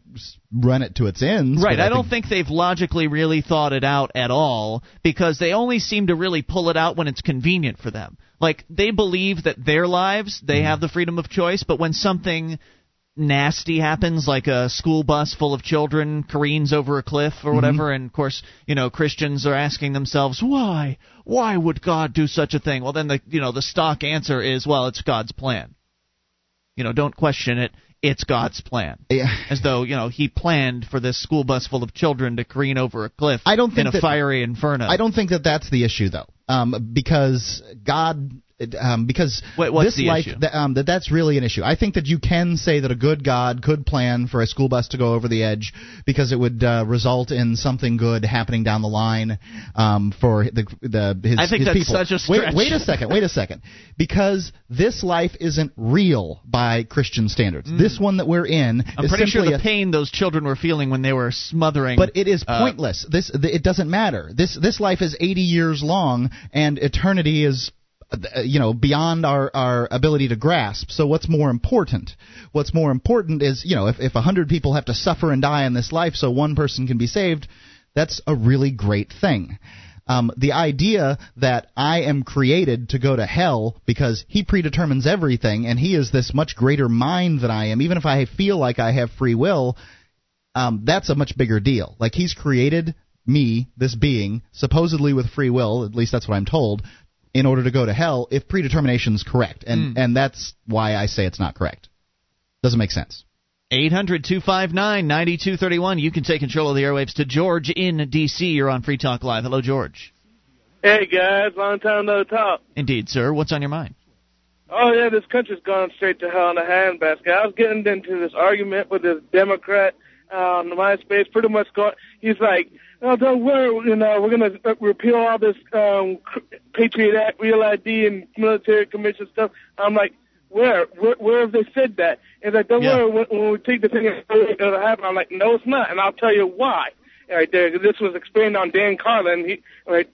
run it to its ends. Right, but I don't think they've logically really thought it out at all because they only seem to really pull it out when it's convenient for them. Like they believe that their lives, they have the freedom of choice, but when something nasty happens like a school bus full of children careens over a cliff or whatever and of course, you know, Christians are asking themselves, "Why? Why would God do such a thing?" Well, then the, you know, the stock answer is, "Well, it's God's plan." You know, don't question it. It's God's plan Yeah. as though you know he planned for this school bus full of children to careen over a cliff. I don't think in a that- fiery inferno. I don't think that that's the issue though, um, because God, um, because Wait, this life? That, um, that that's really an issue. I think that you can say that a good God could plan for a school bus to go over the edge because it would uh, result in something good happening down the line um, for the the his, I think his that's people. such a stretch. Wait, wait a second. Wait a second. Because this life isn't real by Christian standards. This one that we're in Mm. I'm pretty sure the a, pain those children were feeling when they were smothering. but it is uh, pointless. this th- it doesn't matter. This this life is 80 years long, and eternity is, uh, you know, beyond our our ability to grasp. So what's more important? What's more important is, you know, if if 100 people have to suffer and die in this life so one person can be saved, that's a really great thing. Um, the idea that I am created to go to hell because he predetermines everything and he is this much greater mind than I am, even if I feel like I have free will, um, that's a much bigger deal. Like he's created me, this being, supposedly with free will, at least that's what I'm told, in order to go to hell if predetermination is correct, and hmm. and that's why I say it's not correct. Doesn't make sense. 800 259 9231. You can take control of the airwaves to George in D.C. You're on Free Talk Live. Hello, George. Hey guys, long time no talk. Indeed, sir. What's on your mind? Oh yeah, this country's gone straight to hell in a handbasket. I was getting into this argument with this Democrat um, on MySpace, pretty much going. He's like, "Oh, don't worry, you know, we're gonna uh, repeal all this um, Patriot Act, Real ID, and military commission stuff." I'm like, "Where? Where, where have they said that?" He's like, "Don't Yeah. worry, when, when we take the thing, it'll happen." I'm like, "No, it's not," and I'll tell you why. Right there, this was explained on Dan Carlin. He right,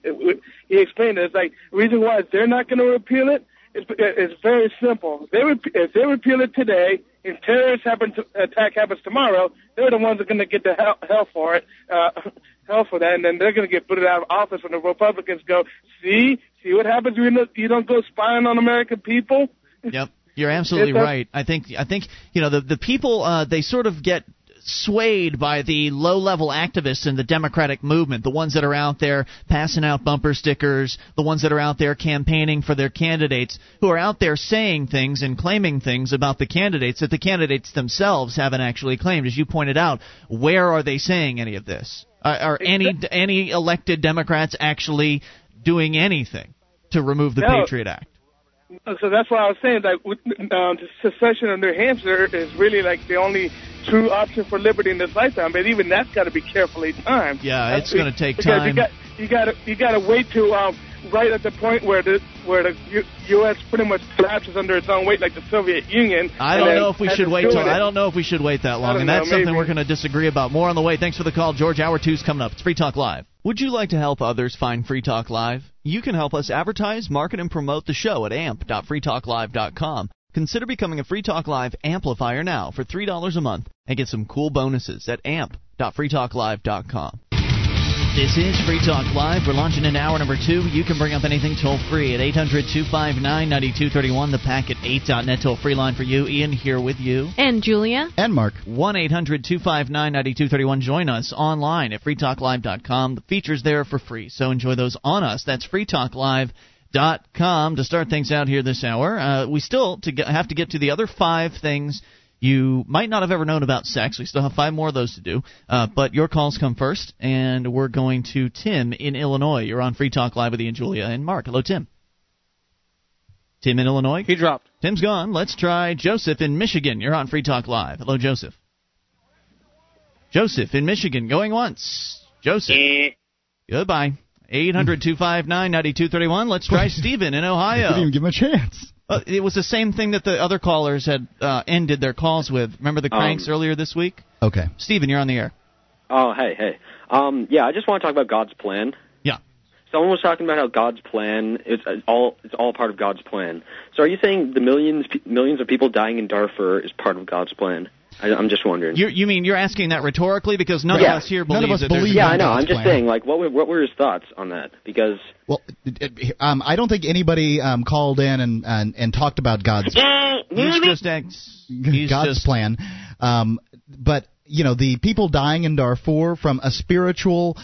he explained it. It's like the reason why they're not going to repeal it is it's very simple. If they rep- if they repeal it today, and terrorist happen to, attack happens tomorrow, they're the ones that are going to get the hell, hell for it, uh, hell for that, and then they're going to get put out of office when the Republicans go, see, see what happens when you don't- go spying on American people. Yep, you're absolutely right. I think I think you know the the people uh, they sort of get swayed by the low level activists in the democratic movement the ones that are out there passing out bumper stickers the ones that are out there campaigning for their candidates who are out there saying things and claiming things about the candidates that the candidates themselves haven't actually claimed as you pointed out where are they saying any of this are, are any any elected democrats actually doing anything to remove the No. patriot act So that's why I was saying that with, um, the secession of New Hampshire is really like the only true option for liberty in this lifetime. But even that's got to be carefully timed. Yeah, That's- it's gonna take because time. You got you got to you got to wait to um, right at the point where the where the U- U.S. pretty much collapses under its own weight, like the Soviet Union. I don't know if we should wait till. I don't know if we should wait that long, and that's know, something maybe. we're going to disagree about. More on the way. Thanks for the call, George. Hour two's coming up. It's Free Talk Live. Would you like to help others find Free Talk Live? You can help us advertise, market, and promote the show at amp.freetalklive.com. Consider becoming a Free Talk Live amplifier now for $3 a month and get some cool bonuses at amp.freetalklive.com. This is Free Talk Live. We're launching into hour number two. You can bring up anything toll free at 800 259 9231, the packet 8.net toll free line for you. Ian here with you. And Julia. And Mark. 1 800 259 9231. Join us online at freetalklive.com. The features there for free, so enjoy those on us. That's freetalklive.com to start things out here this hour. Uh, we still to get, have to get to the other five things you might not have ever known about sex. We still have five more of those to do. Uh, but your calls come first, and we're going to Tim in Illinois. You're on Free Talk Live with Ian, Julia, and Mark. Hello, Tim. Tim in Illinois? He dropped. Tim's gone. Let's try Joseph in Michigan. You're on Free Talk Live. Hello, Joseph. Joseph in Michigan, going once. Joseph. Goodbye. 800 259 9231. Let's try Stephen in Ohio. Didn't even give him a chance. Uh, it was the same thing that the other callers had uh, ended their calls with. Remember the cranks Um, earlier this week? Okay. Steven, you're on the air. Oh, hey, hey. Um, yeah, I just want to talk about God's plan. Yeah. Someone was talking about how God's plan is all it's all part of God's plan. So are you saying the millions millions of people dying in Darfur is part of God's plan? I, I'm just wondering. You, you mean you're asking that rhetorically because none Yeah. of us here None of believe us that there's- believe yeah, I know. I'm just plan. saying, like, what were what were his thoughts on that? Because Well, it- it- um, I don't think anybody um, called in and, and and talked about God's He's just ex- he's God's just- plan. Um, but you know, the people dying in Darfur from a spiritual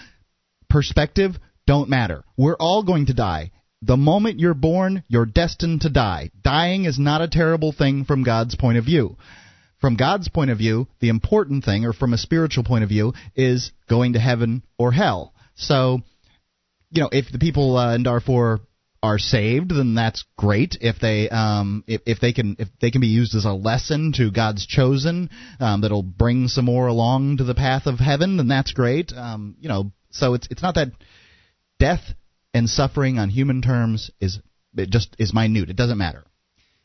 perspective don't matter. We're all going to die. The moment you're born, you're destined to die. Dying is not a terrible thing from God's point of view. From God's point of view, the important thing, or from a spiritual point of view, is going to heaven or hell. So, you know, if the people uh, in Darfur are saved, then that's great. If they um, if, if they can if they can be used as a lesson to God's chosen, um, that'll bring some more along to the path of heaven, then that's great. Um, you know, so it's it's not that death and suffering on human terms is it just is minute. It doesn't matter.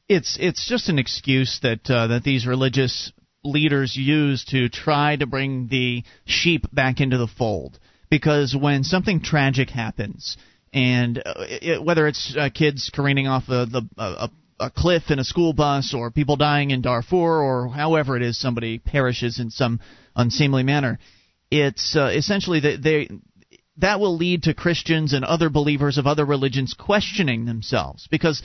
It's it's just an excuse that uh, that these religious leaders use to try to bring the sheep back into the fold. Because when something tragic happens, and uh, it, whether it's uh, kids careening off the, the a, a cliff in a school bus, or people dying in Darfur, or however it is somebody perishes in some unseemly manner, it's uh, essentially that they that will lead to Christians and other believers of other religions questioning themselves because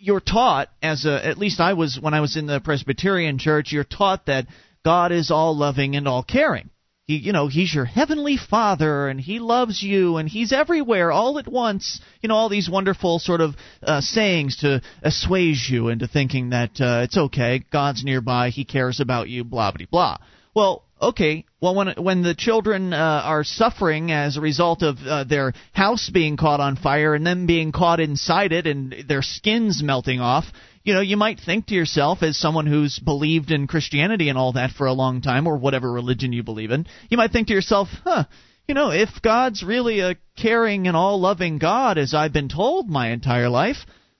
you're taught as a at least I was when I was in the Presbyterian church you're taught that God is all loving and all caring. He you know he's your heavenly father and he loves you and he's everywhere all at once. You know all these wonderful sort of uh, sayings to assuage you into thinking that uh, it's okay, God's nearby, he cares about you, blah blah blah. Well, okay. Well, when when the children uh, are suffering as a result of uh, their house being caught on fire and them being caught inside it and their skins melting off, you know, you might think to yourself, as someone who's believed in Christianity and all that for a long time, or whatever religion you believe in, you might think to yourself, huh. You know, if God's really a caring and all loving God, as I've been told my entire life,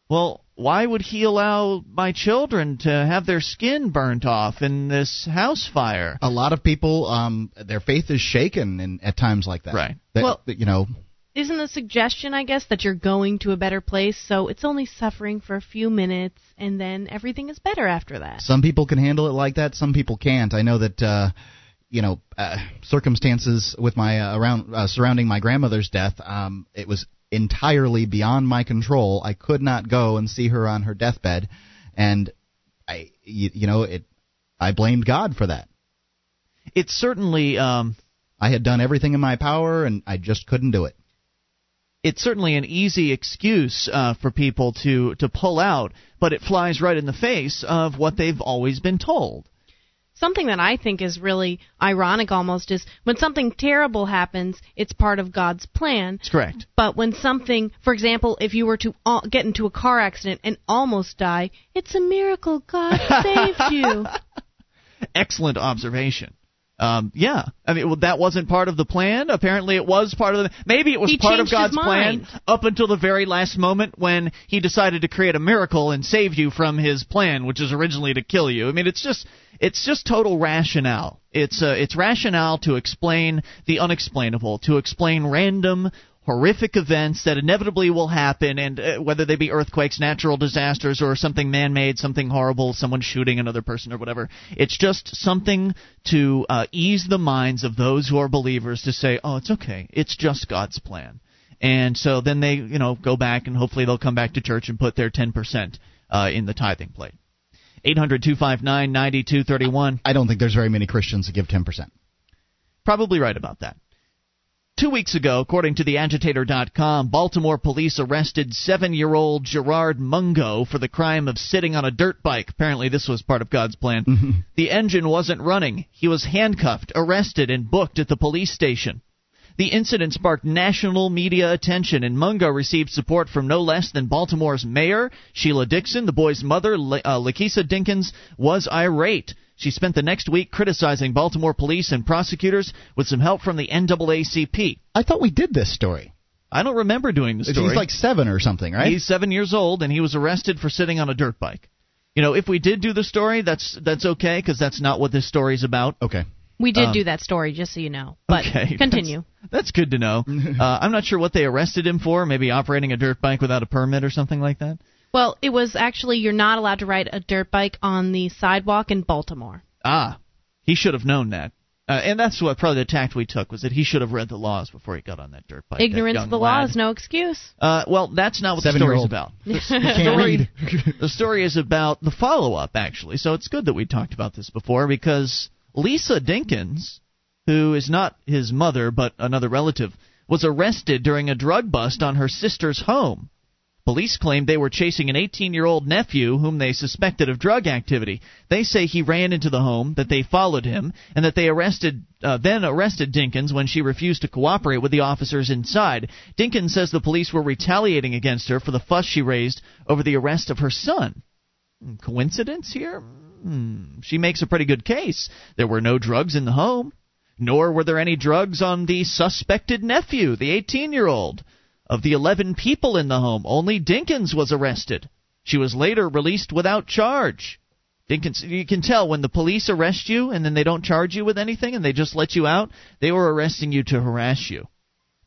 well, why would he allow my children to have their skin burnt off in this house fire? A lot of people, um, their faith is shaken in, at times like that. Right. That, Well- you know, Isn't the suggestion, I guess, that you're going to a better place, so it's only suffering for a few minutes, and then everything is better after that? Some people can handle it like that. Some people can't. I know that uh, you know uh, circumstances with my uh, around uh, surrounding my grandmother's death. Um, it was entirely beyond my control. I could not go and see her on her deathbed, and I, you, you know, it. I blamed God for that. It's certainly um, I had done everything in my power, and I just couldn't do it. it's certainly an easy excuse uh, for people to to pull out, but it flies right in the face of what they've always been told. Something that I think is really ironic almost is when something terrible happens, it's part of God's plan. That's correct. But when something, for example, if you were to get into a car accident and almost die, it's a miracle God saved you. Excellent observation. Um, yeah, I mean, well, that wasn't part of the plan. Apparently, it was part of the. Maybe it was He part of God's plan up until the very last moment when He decided to create a miracle and save you from His plan, which is originally to kill you. I mean, it's just it's just total rationale. It's uh, it's rationale to explain the unexplainable, to explain random horrific events that inevitably will happen, and uh, whether they be earthquakes, natural disasters, or something man made, something horrible, someone shooting another person or whatever. It's just something to uh, ease the minds of those who are believers to say, oh, it's okay. It's just God's plan. And so then they, you know, go back and hopefully they'll come back to church and put their 10% uh, in the tithing plate. 800 259 9231. I don't think there's very many Christians that give 10%. Probably right about that. Two weeks ago, according to theagitator.com, Baltimore police arrested seven year old Gerard Mungo for the crime of sitting on a dirt bike. Apparently, this was part of God's plan. the engine wasn't running. He was handcuffed, arrested, and booked at the police station. The incident sparked national media attention, and Mungo received support from no less than Baltimore's mayor, Sheila Dixon. The boy's mother, La- uh, Lakeisha Dinkins, was irate. She spent the next week criticizing Baltimore police and prosecutors with some help from the NAACP. I thought we did this story. I don't remember doing the story. He's like seven or something, right? He's seven years old, and he was arrested for sitting on a dirt bike. You know, if we did do the story, that's that's okay because that's not what this story is about. Okay. We did Um, do that story, just so you know. But okay, continue. That's, that's good to know. uh, I'm not sure what they arrested him for. Maybe operating a dirt bike without a permit or something like that. Well, it was actually you're not allowed to ride a dirt bike on the sidewalk in Baltimore. Ah, he should have known that. Uh, and that's what probably the tact we took was that he should have read the laws before he got on that dirt bike. Ignorance of the lad. law is no excuse. Uh, well, that's not what the story's Seven-year-old. about. The can't story, the story is about the follow up, actually. So it's good that we talked about this before because Lisa Dinkins, who is not his mother but another relative, was arrested during a drug bust on her sister's home. Police claimed they were chasing an 18 year old nephew whom they suspected of drug activity. They say he ran into the home, that they followed him, and that they arrested, uh, then arrested Dinkins when she refused to cooperate with the officers inside. Dinkins says the police were retaliating against her for the fuss she raised over the arrest of her son. Hmm, Coincidence here? Hmm. She makes a pretty good case. There were no drugs in the home, nor were there any drugs on the suspected nephew, the 18 year old. Of the 11 people in the home, only Dinkins was arrested. She was later released without charge. Dinkins, you can tell when the police arrest you and then they don't charge you with anything and they just let you out, they were arresting you to harass you.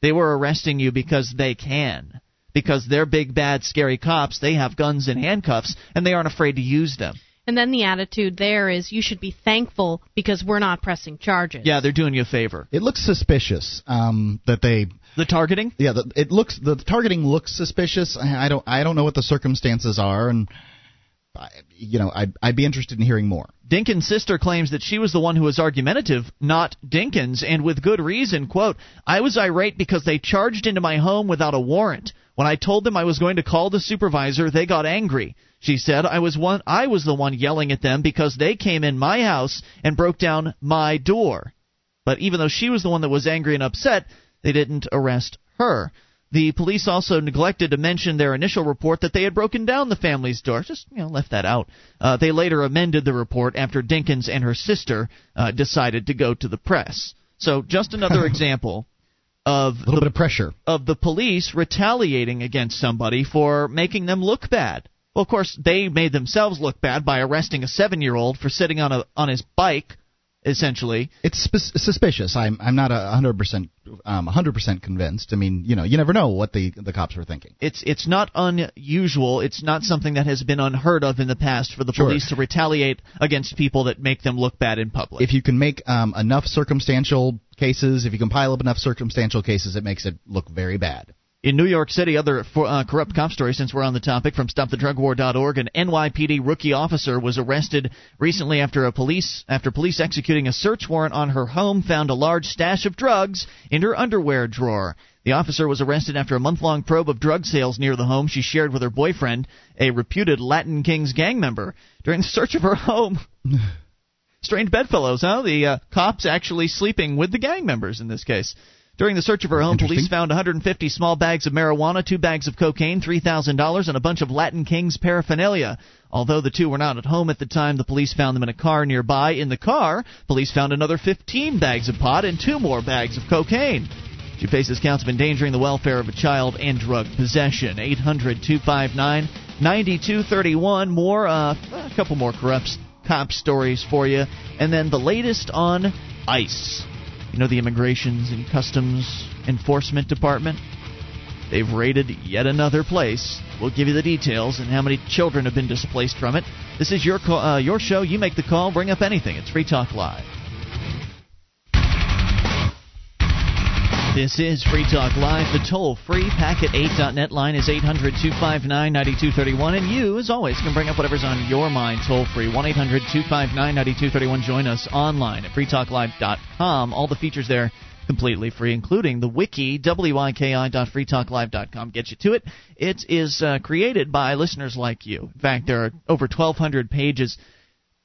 They were arresting you because they can. Because they're big, bad, scary cops. They have guns and handcuffs and they aren't afraid to use them. And then the attitude there is you should be thankful because we're not pressing charges. Yeah, they're doing you a favor. It looks suspicious um, that they. The targeting? Yeah, the, it looks the targeting looks suspicious. I I don't I don't know what the circumstances are, and I, you know I'd I'd be interested in hearing more. Dinkins' sister claims that she was the one who was argumentative, not Dinkins, and with good reason. Quote, I was irate because they charged into my home without a warrant. When I told them I was going to call the supervisor, they got angry. She said I was one I was the one yelling at them because they came in my house and broke down my door. But even though she was the one that was angry and upset, they didn't arrest her. The police also neglected to mention their initial report that they had broken down the family's door. Just you know, left that out. Uh, they later amended the report after Dinkins and her sister uh, decided to go to the press. So just another example of A little bit of pressure. of the police retaliating against somebody for making them look bad. Well, of course, they made themselves look bad by arresting a seven-year-old for sitting on a on his bike, essentially. It's sp- suspicious. I'm I'm not a hundred percent um hundred percent convinced. I mean, you know, you never know what the the cops were thinking. It's it's not unusual. It's not something that has been unheard of in the past for the Sure. police to retaliate against people that make them look bad in public. If you can make um, enough circumstantial cases, if you can pile up enough circumstantial cases, it makes it look very bad. In New York City, other for, uh, corrupt cop stories, since we're on the topic, from StopTheDrugWar.org, an NYPD rookie officer was arrested recently after a police after police executing a search warrant on her home found a large stash of drugs in her underwear drawer. The officer was arrested after a month-long probe of drug sales near the home she shared with her boyfriend, a reputed Latin Kings gang member. During the search of her home, strange bedfellows, huh? The uh, cops actually sleeping with the gang members in this case. During the search of her home, police found 150 small bags of marijuana, two bags of cocaine, $3,000, and a bunch of Latin Kings paraphernalia. Although the two were not at home at the time, the police found them in a car nearby. In the car, police found another 15 bags of pot and two more bags of cocaine. She faces counts of endangering the welfare of a child and drug possession. 800 259 9231. More, uh, a couple more corrupt cop stories for you. And then the latest on ICE. You know, the Immigrations and Customs Enforcement Department? They've raided yet another place. We'll give you the details and how many children have been displaced from it. This is your call, uh, your show. You make the call. Bring up anything. It's Free Talk Live. This is Free Talk Live. The toll free packet8.net line is 800 259 9231. And you, as always, can bring up whatever's on your mind toll free. 1 800 259 9231. Join us online at freetalklive.com. All the features there completely free, including the wiki, wiki.freetalklive.com. Get you to it. It is uh, created by listeners like you. In fact, there are over 1,200 pages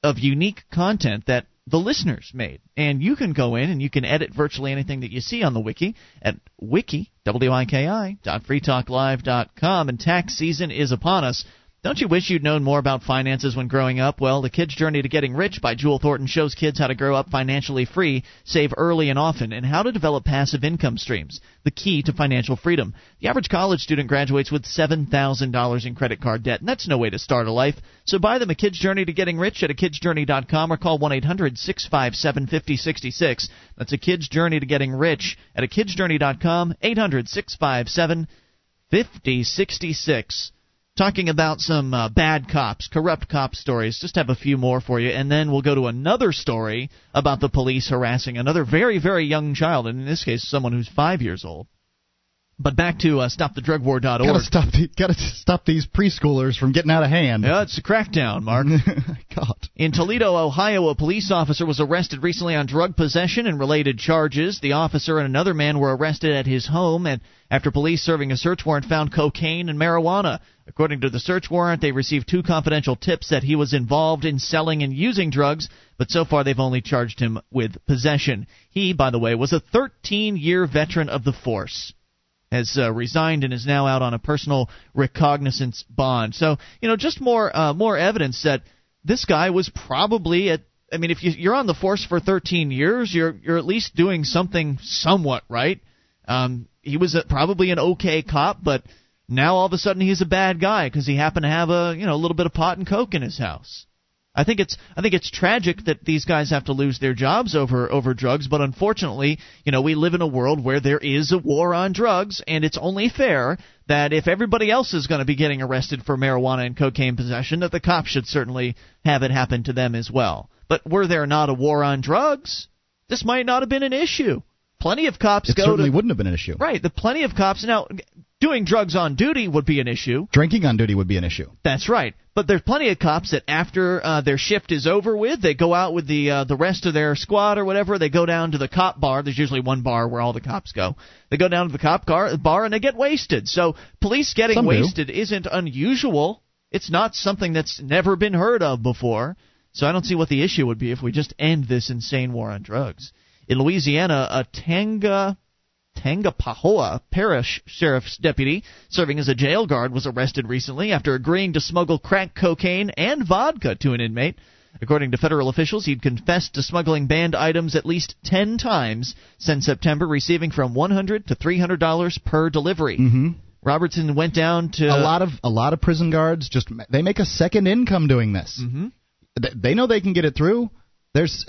of unique content that the listeners made. And you can go in and you can edit virtually anything that you see on the wiki at wiki, W-I-K-I, dot. And tax season is upon us. Don't you wish you'd known more about finances when growing up? Well, The Kid's Journey to Getting Rich by Jewel Thornton shows kids how to grow up financially free, save early and often, and how to develop passive income streams, the key to financial freedom. The average college student graduates with $7,000 in credit card debt, and that's no way to start a life. So buy them A Kid's Journey to Getting Rich at akidsjourney.com or call 1-800-657-5066. That's A Kid's Journey to Getting Rich at akidsjourney.com, 800-657-5066 talking about some uh, bad cops, corrupt cop stories. Just have a few more for you, and then we'll go to another story about the police harassing another very, very young child, and in this case, someone who's five years old. But back to uh, stopthedrugwar.org. Gotta stop, the, gotta stop these preschoolers from getting out of hand. Yeah, it's a crackdown, Mark. God. In Toledo, Ohio, a police officer was arrested recently on drug possession and related charges. The officer and another man were arrested at his home and after police serving a search warrant found cocaine and marijuana. According to the search warrant, they received two confidential tips that he was involved in selling and using drugs, but so far they've only charged him with possession. He, by the way, was a 13 year veteran of the force has uh, resigned and is now out on a personal recognizance bond. So, you know, just more uh, more evidence that this guy was probably at. I mean, if you, you're on the force for 13 years, you're you're at least doing something somewhat right. Um, he was a, probably an okay cop, but now all of a sudden he's a bad guy because he happened to have a you know a little bit of pot and coke in his house. I think it's I think it's tragic that these guys have to lose their jobs over over drugs, but unfortunately, you know, we live in a world where there is a war on drugs, and it's only fair that if everybody else is going to be getting arrested for marijuana and cocaine possession, that the cops should certainly have it happen to them as well. But were there not a war on drugs, this might not have been an issue. Plenty of cops it go certainly to wouldn't have been an issue. right. The plenty of cops now doing drugs on duty would be an issue. Drinking on duty would be an issue. That's right. But there's plenty of cops that after uh, their shift is over with, they go out with the uh, the rest of their squad or whatever. They go down to the cop bar. There's usually one bar where all the cops go. They go down to the cop car, bar and they get wasted. So police getting Some do. wasted isn't unusual. It's not something that's never been heard of before. So I don't see what the issue would be if we just end this insane war on drugs. In Louisiana, a Tanga Tangipahoa Parish Sheriff's deputy serving as a jail guard was arrested recently after agreeing to smuggle crack cocaine and vodka to an inmate. According to federal officials, he'd confessed to smuggling banned items at least 10 times since September, receiving from $100 to $300 per delivery. Mm-hmm. Robertson went down to a lot of a lot of prison guards just they make a second income doing this. Mm-hmm. They- They know they can get it through. There's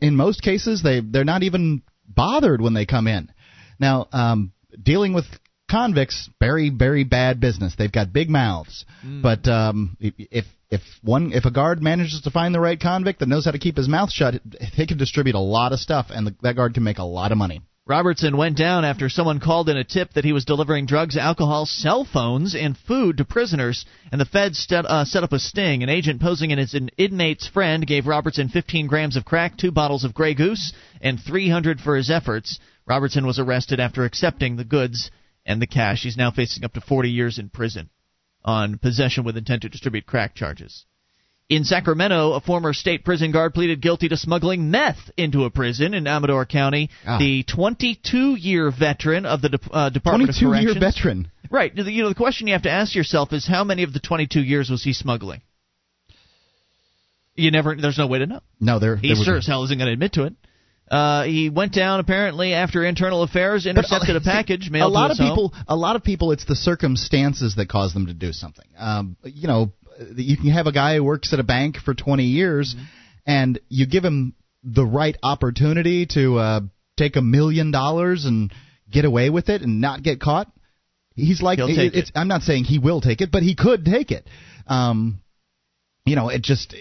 in most cases they they're not even bothered when they come in. Now, um, dealing with convicts, very very bad business. They've got big mouths. But um, if if one if a guard manages to find the right convict that knows how to keep his mouth shut, he can distribute a lot of stuff, and the, that guard can make a lot of money. Robertson went down after someone called in a tip that he was delivering drugs, alcohol, cell phones, and food to prisoners, and the feds set, uh, set up a sting. An agent posing as an inmate's friend gave Robertson 15 grams of crack, two bottles of Grey Goose, and 300 for his efforts. Robertson was arrested after accepting the goods and the cash. He's now facing up to 40 years in prison on possession with intent to distribute crack charges. In Sacramento, a former state prison guard pleaded guilty to smuggling meth into a prison in Amador County. Ah. The 22-year veteran of the De- uh, Department of 22 year veteran. Right. You know, the question you have to ask yourself is how many of the 22 years was he smuggling? You never. There's no way to know. No, there. He there sure as hell isn't going to admit to it. Uh, he went down apparently after Internal Affairs intercepted a see, package mailed a lot of home. people a lot of people it's the circumstances that cause them to do something um, you know you can have a guy who works at a bank for 20 years Mm-hmm. and you give him the right opportunity to uh, take a million dollars and get away with it and not get caught He's like it's, I'm not saying he will take it, but he could take it. Um, you know, it just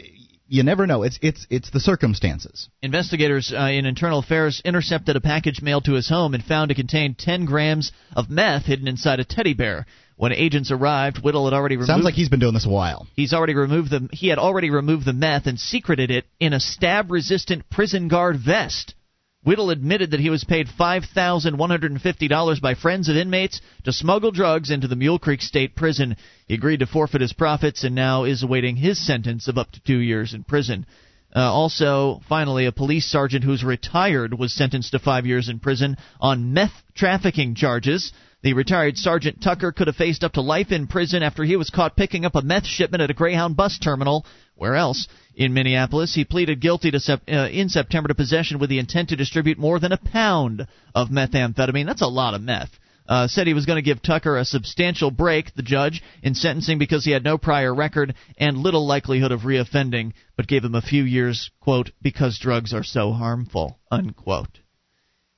you never know. It's it's it's the circumstances. Investigators uh, in Internal Affairs intercepted a package mailed to his home and found it contained 10 grams of meth hidden inside a teddy bear. When agents arrived, Whittle had already removed. Sounds like he's been doing this a while. He's already removed the. He had already removed the meth and secreted it in a stab-resistant prison guard vest. Whittle admitted that he was paid $5,150 by friends of inmates to smuggle drugs into the Mule Creek State Prison. He agreed to forfeit his profits and now is awaiting his sentence of up to two years in prison. Uh, also, finally, a police sergeant who's retired was sentenced to five years in prison on meth trafficking charges. The retired Sergeant Tucker could have faced up to life in prison after he was caught picking up a meth shipment at a Greyhound bus terminal. Where else? In Minneapolis, he pleaded guilty to sep- uh, in September to possession with the intent to distribute more than a pound of methamphetamine. That's a lot of meth. Uh, said he was going to give Tucker a substantial break, the judge, in sentencing because he had no prior record and little likelihood of reoffending, but gave him a few years, quote, because drugs are so harmful, unquote.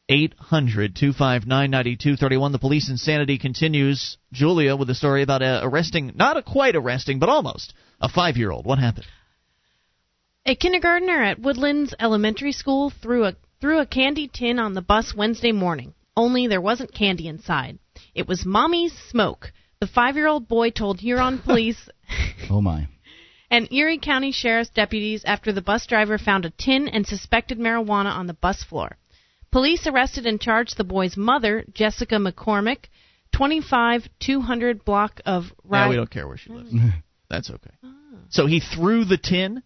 800 259 9231. The police insanity continues. Julia with a story about uh, arresting, not a quite arresting, but almost, a five year old. What happened? A kindergartner at Woodlands Elementary School threw a threw a candy tin on the bus Wednesday morning. Only there wasn't candy inside. It was mommy's smoke. The five-year-old boy told Huron police. oh my. And Erie County Sheriff's deputies after the bus driver found a tin and suspected marijuana on the bus floor. Police arrested and charged the boy's mother, Jessica McCormick, 25 200 block of Yeah, Rye. we don't care where she lives. That's okay. So he threw the tin.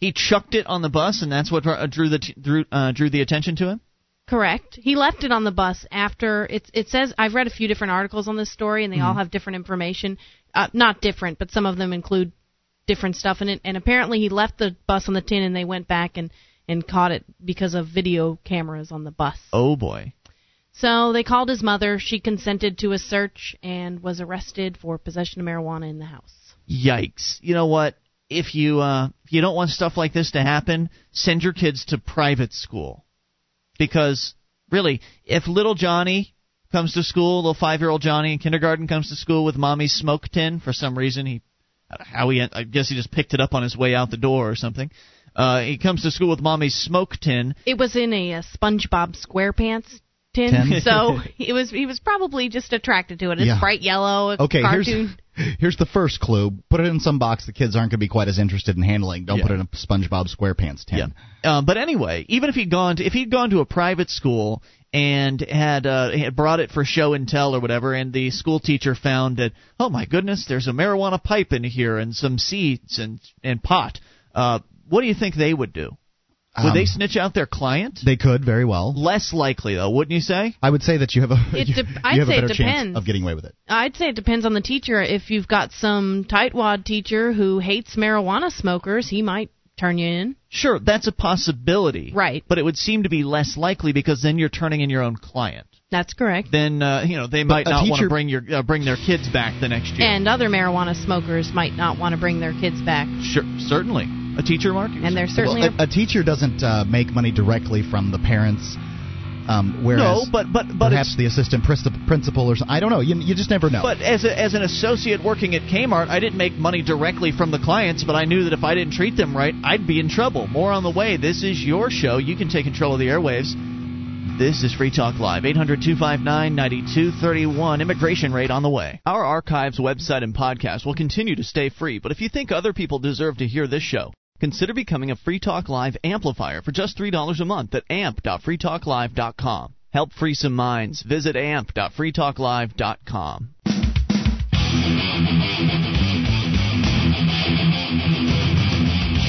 He chucked it on the bus, and that's what uh, drew the drew uh, drew the attention to him. Correct. He left it on the bus after it. It says I've read a few different articles on this story, and they all Mhm. have different information. Uh, not different, but some of them include different stuff in it. And apparently, he left the bus on the tin, and they went back and and caught it because of video cameras on the bus. Oh boy. So they called his mother. She consented to a search and was arrested for possession of marijuana in the house. Yikes! You know what? If you uh, if you don't want stuff like this to happen, send your kids to private school, because really, if little Johnny comes to school, little five-year-old Johnny in kindergarten comes to school with mommy's smoke tin for some reason, he I don't know how he I guess he just picked it up on his way out the door or something. Uh, he comes to school with mommy's smoke tin. It was in a, uh SpongeBob SquarePants tin, Tin? so it was he was probably just attracted to it. It's Yeah. bright yellow, a Okay, here's here's the first clue. Put it in some box the kids aren't going to be quite as interested in handling. Don't Yeah. put it in a SpongeBob SquarePants tin. Yeah. Uh, but anyway, even if he'd gone to, if he'd gone to a private school and had uh, had brought it for show and tell or whatever, and the school teacher found that oh my goodness, there's a marijuana pipe in here and some seeds and and pot. Uh, what do you think they would do? Would Um, they snitch out their client? They could very well. Less likely though, wouldn't you say? I would say that you have a It you, you I'd have a say it better chance of getting away with it. I'd say it depends on the teacher. If you've got some tightwad teacher who hates marijuana smokers, he might turn you in. Sure, that's a possibility. Right. But it would seem to be less likely because then you're turning in your own client. That's correct. Then uh, you know they might a not want to teacher- bring your uh, bring their kids back the next year. And other marijuana smokers might not want to bring their kids back. Sure, certainly. A teacher, Mark? And saying? there's certainly well, a, a teacher doesn't uh, make money directly from the parents. Um, whereas no, but but but perhaps it's, the assistant principal, principal or something. I don't know. You, you just never know. but as a, as an associate working at Kmart, I didn't make money directly from the clients, but I knew that if I didn't treat them right, I'd be in trouble. More on the way. This is your show. You can take control of the airwaves. This is Free Talk Live. 800 259 9231. Immigration rate on the way. Our archives, website, and podcast will continue to stay free, but if you think other people deserve to hear this show, consider becoming a Free Talk Live amplifier for just $3 a month at amp.freetalklive.com. Help free some minds. Visit amp.freetalklive.com.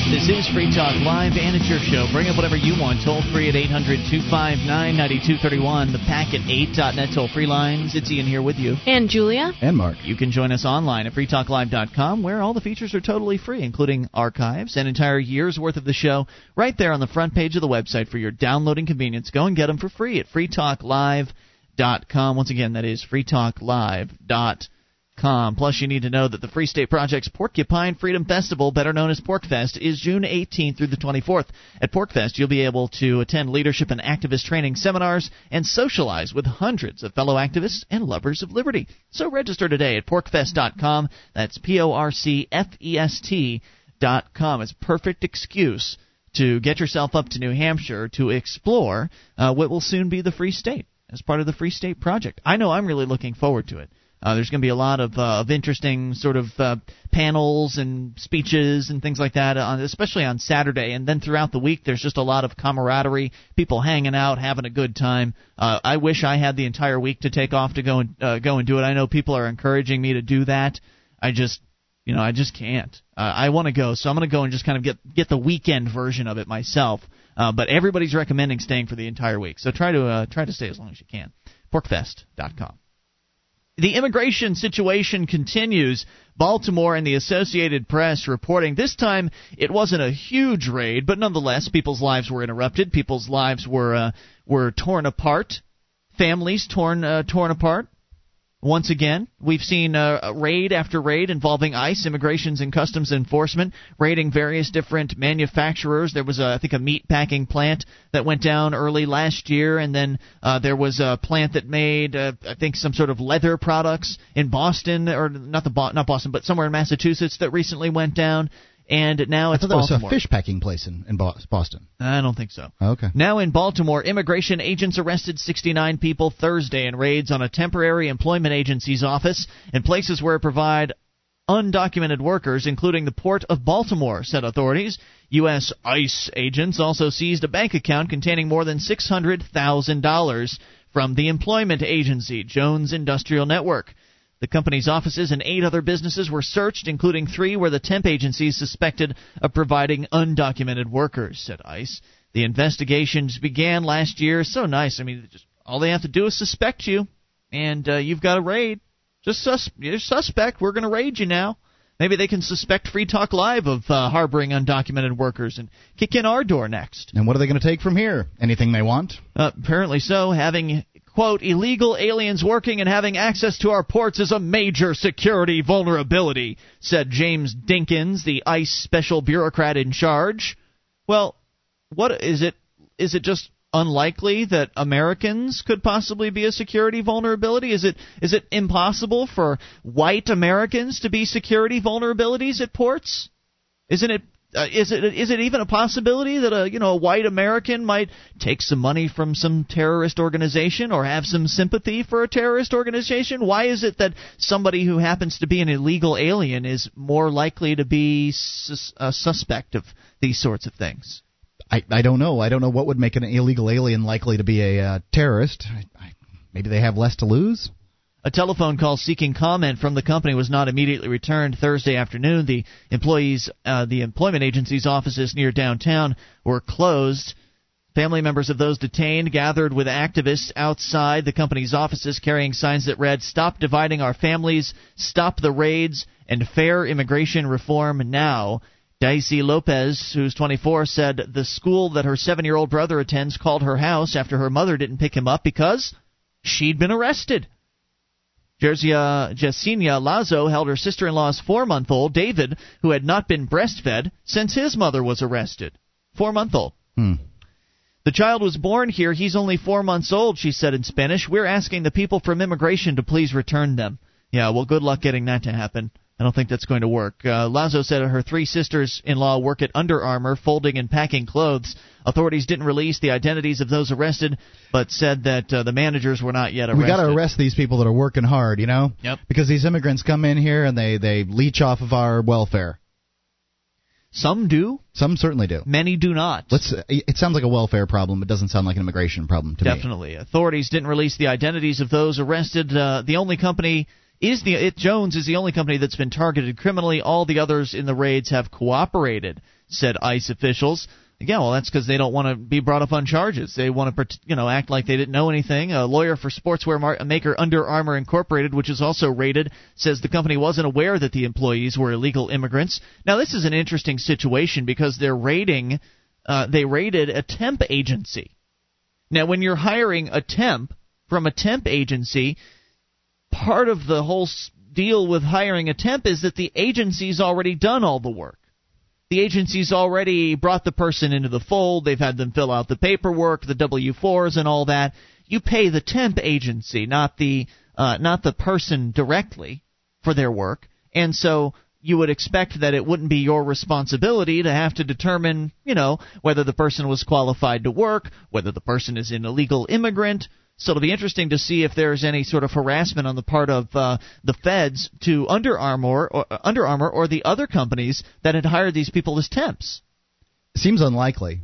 This is Free Talk Live, and it's your show. Bring up whatever you want. Toll free at 800 259 9231. The packet 8.net toll free lines. It's Ian here with you. And Julia? and Mark. You can join us online at freetalklive.com, where all the features are totally free, including archives, an entire year's worth of the show, right there on the front page of the website for your downloading convenience. Go and get them for free at freetalklive.com. Once again, that is freetalklive.com. Plus, you need to know that the Free State Project's Porcupine Freedom Festival, better known as PorcFest, is June 18th through the 24th. At PorcFest, you'll be able to attend leadership and activist training seminars and socialize with hundreds of fellow activists and lovers of liberty. So register today at porcfest.com. That's P O R C F E S T dot com. It's a perfect excuse to get yourself up to New Hampshire to explore uh, what will soon be the Free State as part of the Free State Project. I know I'm really looking forward to it. Uh, there's going to be a lot of uh, of interesting sort of uh, panels and speeches and things like that, on, especially on Saturday. And then throughout the week, there's just a lot of camaraderie, people hanging out, having a good time. Uh, I wish I had the entire week to take off to go and uh, go and do it. I know people are encouraging me to do that. I just you know, I just can't. Uh, I want to go, so I'm going to go and just kind of get get the weekend version of it myself. Uh, but everybody's recommending staying for the entire week, so try to uh, try to stay as long as you can. Porcfest.com. The immigration situation continues. Baltimore and the Associated Press reporting this time it wasn't a huge raid, but nonetheless, people's lives were interrupted. People's lives were uh, were torn apart. Families torn uh, torn apart. Once again, we've seen uh, raid after raid involving ICE, Immigrations and Customs Enforcement, raiding various different manufacturers. There was, a, I think, a meat packing plant that went down early last year, and then uh, there was a plant that made, uh, I think, some sort of leather products in Boston, or not the not Boston, but somewhere in Massachusetts that recently went down and now it's I thought that was a fish packing place in, in Boston. I don't think so. Okay. Now in Baltimore, immigration agents arrested 69 people Thursday in raids on a temporary employment agency's office and places where it provide undocumented workers, including the Port of Baltimore, said authorities. U.S. ICE agents also seized a bank account containing more than $600,000 from the employment agency, Jones Industrial Network. The company's offices and eight other businesses were searched, including three where the temp agency is suspected of providing undocumented workers, said ICE. The investigations began last year. So nice. I mean, just all they have to do is suspect you, and uh, you've got a raid. Just sus- you're suspect. We're going to raid you now. Maybe they can suspect Free Talk Live of uh, harboring undocumented workers and kick in our door next. And what are they going to take from here? Anything they want? Uh, apparently so. Having quote, illegal aliens working and having access to our ports is a major security vulnerability, said James Dinkins, the ICE special bureaucrat in charge. Well, what is it? Is it just unlikely that Americans could possibly be a security vulnerability? Is it is it impossible for white Americans to be security vulnerabilities at ports? Isn't it uh, is it is it even a possibility that a you know a white American might take some money from some terrorist organization or have some sympathy for a terrorist organization? Why is it that somebody who happens to be an illegal alien is more likely to be sus- a suspect of these sorts of things? I I don't know. I don't know what would make an illegal alien likely to be a uh, terrorist. I, I, maybe they have less to lose. A telephone call seeking comment from the company was not immediately returned Thursday afternoon. The employees, uh, the employment agency's offices near downtown were closed. Family members of those detained gathered with activists outside the company's offices carrying signs that read, Stop dividing our families, stop the raids, and fair immigration reform now. Dicey Lopez, who's 24, said the school that her seven year old brother attends called her house after her mother didn't pick him up because she'd been arrested. Jerzia Jesinia Lazo held her sister in law's four month old, David, who had not been breastfed since his mother was arrested. Four month old. Hmm. The child was born here. He's only four months old, she said in Spanish. We're asking the people from immigration to please return them. Yeah, well, good luck getting that to happen. I don't think that's going to work. Uh, Lazo said her three sisters in law work at Under Armour, folding and packing clothes. Authorities didn't release the identities of those arrested, but said that uh, the managers were not yet arrested. We got to arrest these people that are working hard, you know? Yep. Because these immigrants come in here and they, they leech off of our welfare. Some do. Some certainly do. Many do not. Let's. It sounds like a welfare problem. It doesn't sound like an immigration problem to Definitely. me. Definitely. Authorities didn't release the identities of those arrested. Uh, the only company is the it Jones is the only company that's been targeted criminally. All the others in the raids have cooperated, said ICE officials. Yeah, well, that's because they don't want to be brought up on charges. They want to, you know, act like they didn't know anything. A lawyer for sportswear mar- maker Under Armour Incorporated, which is also raided, says the company wasn't aware that the employees were illegal immigrants. Now, this is an interesting situation because they're raiding. Uh, they raided a temp agency. Now, when you're hiring a temp from a temp agency, part of the whole deal with hiring a temp is that the agency's already done all the work. The agency's already brought the person into the fold. They've had them fill out the paperwork, the W 4s, and all that. You pay the temp agency, not the uh, not the person directly for their work, and so you would expect that it wouldn't be your responsibility to have to determine, you know, whether the person was qualified to work, whether the person is an illegal immigrant. So it'll be interesting to see if there's any sort of harassment on the part of uh, the feds to Under Armour or uh, Under Armour or the other companies that had hired these people as temps. Seems unlikely.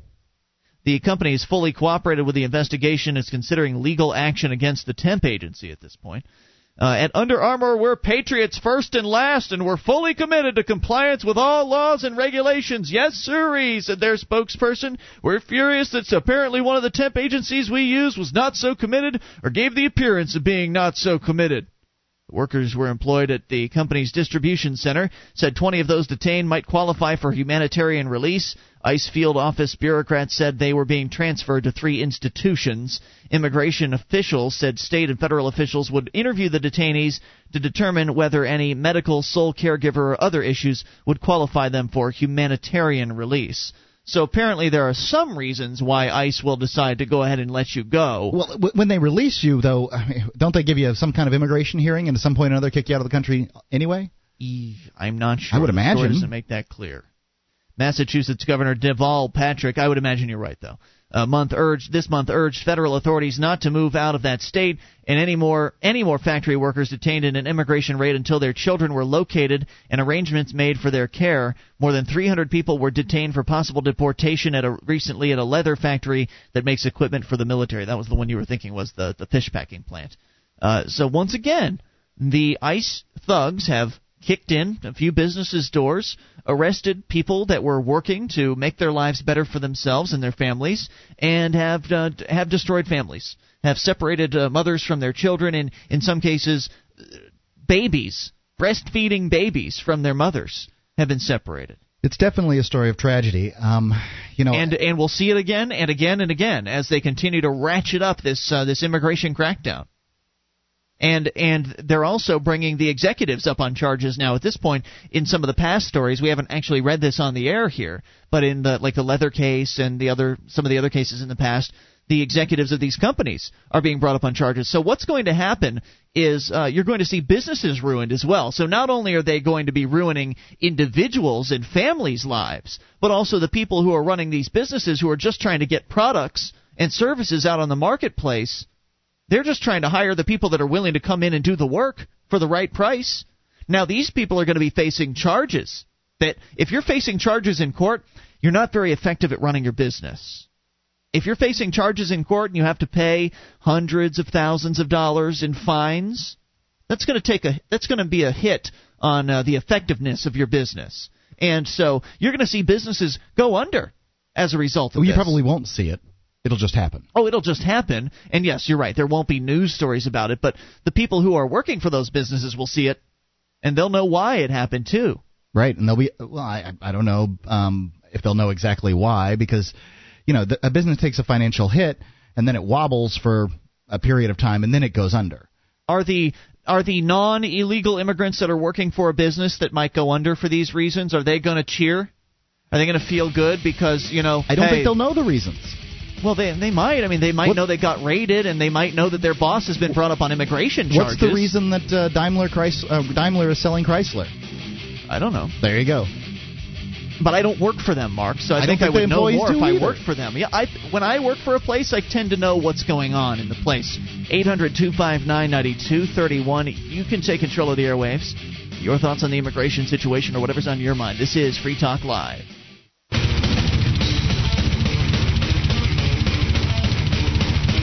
The company has fully cooperated with the investigation. Is considering legal action against the temp agency at this point. Uh, at Under Armour, we're patriots first and last, and we're fully committed to compliance with all laws and regulations. Yes, sirree, said their spokesperson. We're furious that apparently one of the temp agencies we use was not so committed or gave the appearance of being not so committed. Workers were employed at the company's distribution center. Said 20 of those detained might qualify for humanitarian release. ICE field office bureaucrats said they were being transferred to three institutions. Immigration officials said state and federal officials would interview the detainees to determine whether any medical, sole caregiver, or other issues would qualify them for humanitarian release. So apparently there are some reasons why ICE will decide to go ahead and let you go. Well, when they release you, though, don't they give you some kind of immigration hearing and at some point or another kick you out of the country anyway? I'm not sure. I would imagine. doesn't make that clear. Massachusetts Governor Deval Patrick, I would imagine you're right though. A month urged this month urged federal authorities not to move out of that state and any more any more factory workers detained in an immigration raid until their children were located and arrangements made for their care. More than 300 people were detained for possible deportation at a recently at a leather factory that makes equipment for the military. That was the one you were thinking was the the fish packing plant. Uh, so once again, the ICE thugs have kicked in a few businesses' doors, arrested people that were working to make their lives better for themselves and their families, and have uh, have destroyed families, have separated uh, mothers from their children, and in some cases, uh, babies, breastfeeding babies from their mothers have been separated. It's definitely a story of tragedy. Um, you know, and and we'll see it again and again and again as they continue to ratchet up this uh, this immigration crackdown. And and they're also bringing the executives up on charges now. At this point, in some of the past stories, we haven't actually read this on the air here, but in the like the leather case and the other some of the other cases in the past, the executives of these companies are being brought up on charges. So what's going to happen is uh, you're going to see businesses ruined as well. So not only are they going to be ruining individuals and families' lives, but also the people who are running these businesses who are just trying to get products and services out on the marketplace. They're just trying to hire the people that are willing to come in and do the work for the right price. Now these people are going to be facing charges that if you're facing charges in court, you're not very effective at running your business if you're facing charges in court and you have to pay hundreds of thousands of dollars in fines, that's going to take a that's going to be a hit on uh, the effectiveness of your business. And so you're going to see businesses go under as a result of well, you this. probably won't see it. It'll just happen. Oh, it'll just happen. And yes, you're right. There won't be news stories about it, but the people who are working for those businesses will see it, and they'll know why it happened too. Right, and they'll be well. I I don't know um, if they'll know exactly why because you know the, a business takes a financial hit and then it wobbles for a period of time and then it goes under. Are the are the non-illegal immigrants that are working for a business that might go under for these reasons? Are they going to cheer? Are they going to feel good because you know? I don't hey, think they'll know the reasons. Well, they they might. I mean, they might What- know they got raided, and they might know that their boss has been brought up on immigration charges. What's the reason that uh, Daimler Chrys- uh, Daimler is selling Chrysler? I don't know. There you go. But I don't work for them, Mark. So I, I don't think I would know more if I either. worked for them. Yeah, I when I work for a place, I tend to know what's going on in the place. Eight hundred two five nine ninety two thirty one. You can take control of the airwaves. Your thoughts on the immigration situation or whatever's on your mind. This is Free Talk Live.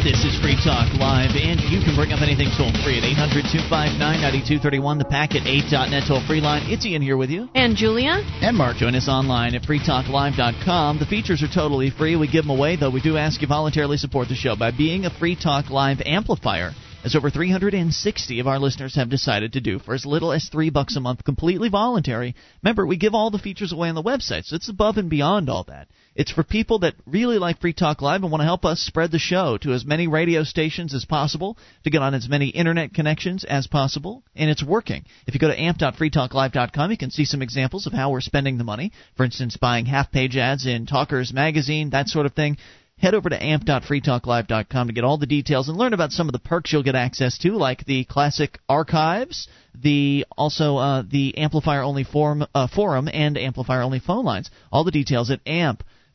This is Free Talk Live, and you can bring up anything toll free at 800 259 9231, the packet 8.net toll free line. It's Ian here with you. And Julia? And Mark. Join us online at freetalklive.com. The features are totally free. We give them away, though we do ask you voluntarily support the show by being a Free Talk Live amplifier. as over 360 of our listeners have decided to do for as little as three bucks a month, completely voluntary. Remember, we give all the features away on the website, so it's above and beyond all that. It's for people that really like Free Talk Live and want to help us spread the show to as many radio stations as possible, to get on as many internet connections as possible, and it's working. If you go to amp.freetalklive.com, you can see some examples of how we're spending the money. For instance, buying half page ads in Talkers Magazine, that sort of thing head over to amp.freetalklive.com to get all the details and learn about some of the perks you'll get access to, like the classic archives, the also uh, the amplifier only forum, uh, forum and amplifier only phone lines. All the details at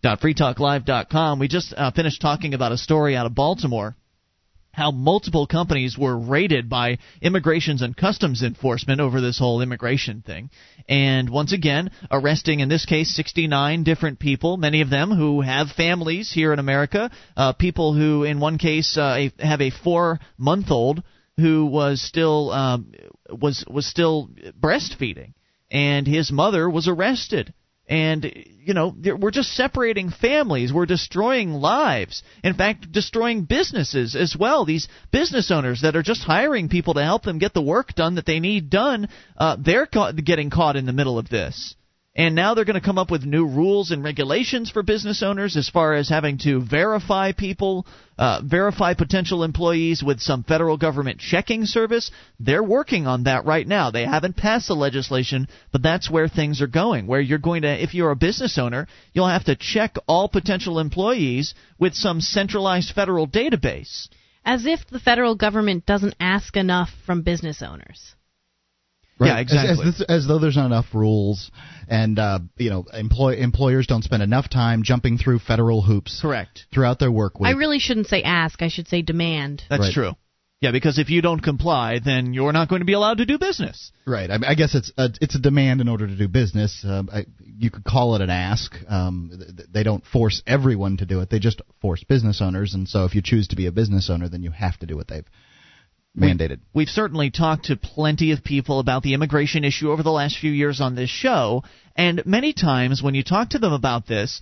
amp.freetalklive.com. We just uh, finished talking about a story out of Baltimore how multiple companies were raided by immigrations and customs enforcement over this whole immigration thing. And once again, arresting, in this case, 69 different people, many of them who have families here in America, uh, people who, in one case, uh, have a four month old who was still um, was was still breastfeeding, and his mother was arrested and you know we're just separating families. We're destroying lives. In fact destroying businesses as well. These business owners that are just hiring people to help them get the work done that they need done uh, they're ca- getting caught in the middle of this and now they're going to come up with new rules and regulations for business owners as far as having to verify people, uh, verify potential employees with some federal government checking service. They're working on that right now. They haven't passed the legislation, but that's where things are going. Where you're going to, if you're a business owner, you'll have to check all potential employees with some centralized federal database. As if the federal government doesn't ask enough from business owners. Right. Yeah, exactly. As, as, as, though there's not enough rules, and uh, you know, employ, employers don't spend enough time jumping through federal hoops. Correct. Throughout their work week. I really shouldn't say ask. I should say demand. That's Right. true. Yeah, because if you don't comply, then you're not going to be allowed to do business. Right. I, mean, I guess it's a, it's a demand in order to do business. Um, I, you could call it an ask. Um, th- they don't force everyone to do it. They just force business owners. And so, if you choose to be a business owner, then you have to do what they've mandated. We've certainly talked to plenty of people about the immigration issue over the last few years on this show, and many times when you talk to them about this,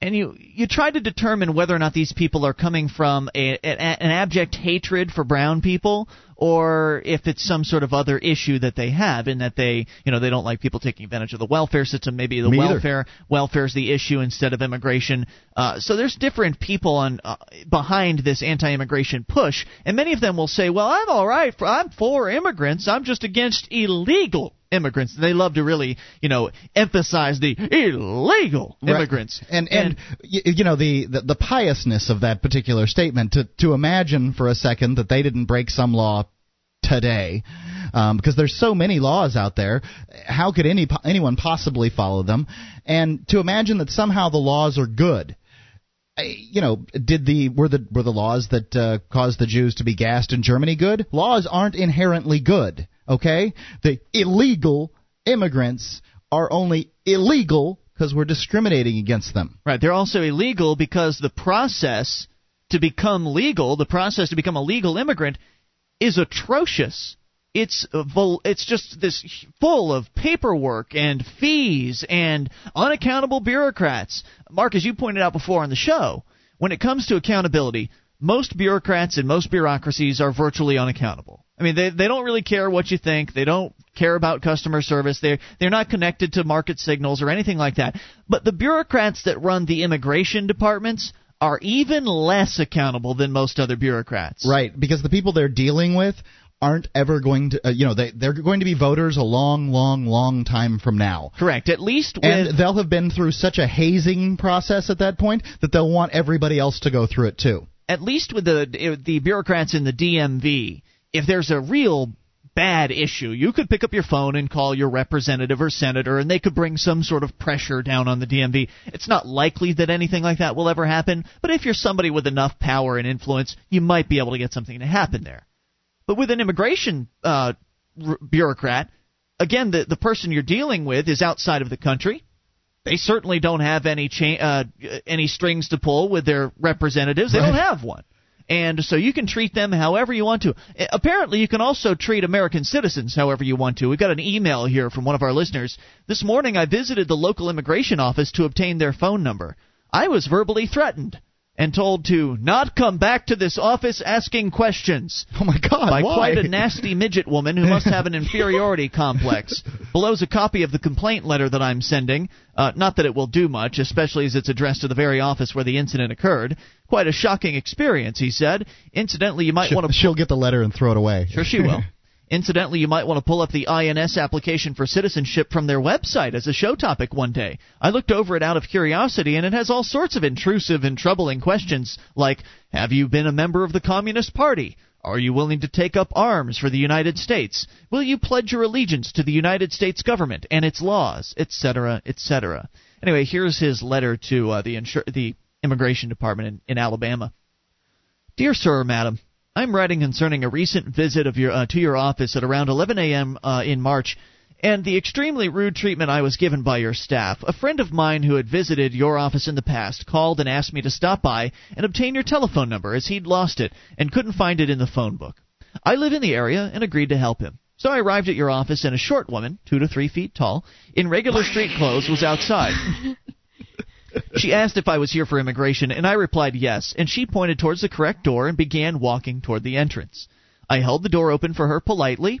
and you you try to determine whether or not these people are coming from a, a, an abject hatred for brown people or if it's some sort of other issue that they have in that they you know they don't like people taking advantage of the welfare system. Maybe the Me welfare welfare is the issue instead of immigration. Uh, so there's different people on uh, behind this anti-immigration push and many of them will say well I'm all right. For, I'm for immigrants. I'm just against illegal immigrants. They love to really you know emphasize the illegal Right. immigrants. And and, you know the, the the piousness of that particular statement to to imagine for a second that they didn't break some law today um, because there's so many laws out there how could any anyone possibly follow them and to imagine that somehow the laws are good you know, did the were the were the laws that uh, caused the Jews to be gassed in Germany good? Laws aren't inherently good. Okay, the illegal immigrants are only illegal because we're discriminating against them. Right. They're also illegal because the process to become legal, the process to become a legal immigrant, is atrocious. It's uh, it's just this full of paperwork and fees and unaccountable bureaucrats. Mark, as you pointed out before on the show, when it comes to accountability, most bureaucrats and most bureaucracies are virtually unaccountable. I mean, they they don't really care what you think. They don't care about customer service. They're they're not connected to market signals or anything like that. But the bureaucrats that run the immigration departments are even less accountable than most other bureaucrats. Right, because the people they're dealing with aren't ever going to, uh, you know, they they're going to be voters a long, long, long time from now. Correct. At least with And they'll have been through such a hazing process at that point that they'll want everybody else to go through it too. at least with the the bureaucrats in the DMV, if there's a real bad issue, you could pick up your phone and call your representative or senator, and they could bring some sort of pressure down on the DMV. It's not likely that anything like that will ever happen, but if you're somebody with enough power and influence, you might be able to get something to happen there. But with an immigration uh, r- bureaucrat, again, the the person you're dealing with is outside of the country. They certainly don't have any cha- uh, any strings to pull with their representatives. They don't have one. And so you can treat them however you want to. Apparently, you can also treat American citizens however you want to. We've got an email here from one of our listeners. This morning, I visited the local immigration office to obtain their phone number. I was verbally threatened. And told to not come back to this office asking questions. Oh my God! By why? quite a nasty midget woman who must have an inferiority complex. Below's a copy of the complaint letter that I'm sending. Uh, not that it will do much, especially as it's addressed to the very office where the incident occurred. Quite a shocking experience, he said. Incidentally, you might want to. she'll get the letter and throw it away. Sure, she will. Incidentally, you might want to pull up the INS application for citizenship from their website as a show topic one day. I looked over it out of curiosity, and it has all sorts of intrusive and troubling questions like Have you been a member of the Communist Party? Are you willing to take up arms for the United States? Will you pledge your allegiance to the United States government and its laws, etc., etc.? Anyway, here's his letter to uh, the, insur- the Immigration Department in, in Alabama. Dear Sir or Madam, I'm writing concerning a recent visit of your uh, to your office at around 11 a.m. Uh, in March, and the extremely rude treatment I was given by your staff. A friend of mine who had visited your office in the past called and asked me to stop by and obtain your telephone number as he'd lost it and couldn't find it in the phone book. I live in the area and agreed to help him. So I arrived at your office, and a short woman, two to three feet tall, in regular street clothes, was outside. She asked if I was here for immigration, and I replied yes, and she pointed towards the correct door and began walking toward the entrance. I held the door open for her politely,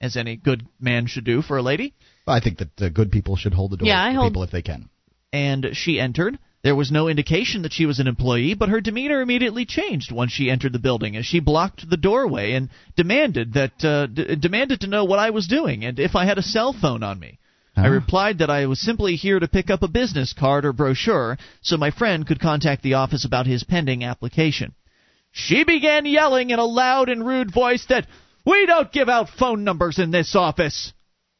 as any good man should do for a lady, I think that uh, good people should hold the door Yeah, I hold- people if they can. and she entered. There was no indication that she was an employee, but her demeanor immediately changed once she entered the building as she blocked the doorway and demanded that uh, d- demanded to know what I was doing and if I had a cell phone on me. I replied that I was simply here to pick up a business card or brochure so my friend could contact the office about his pending application. She began yelling in a loud and rude voice that we don't give out phone numbers in this office.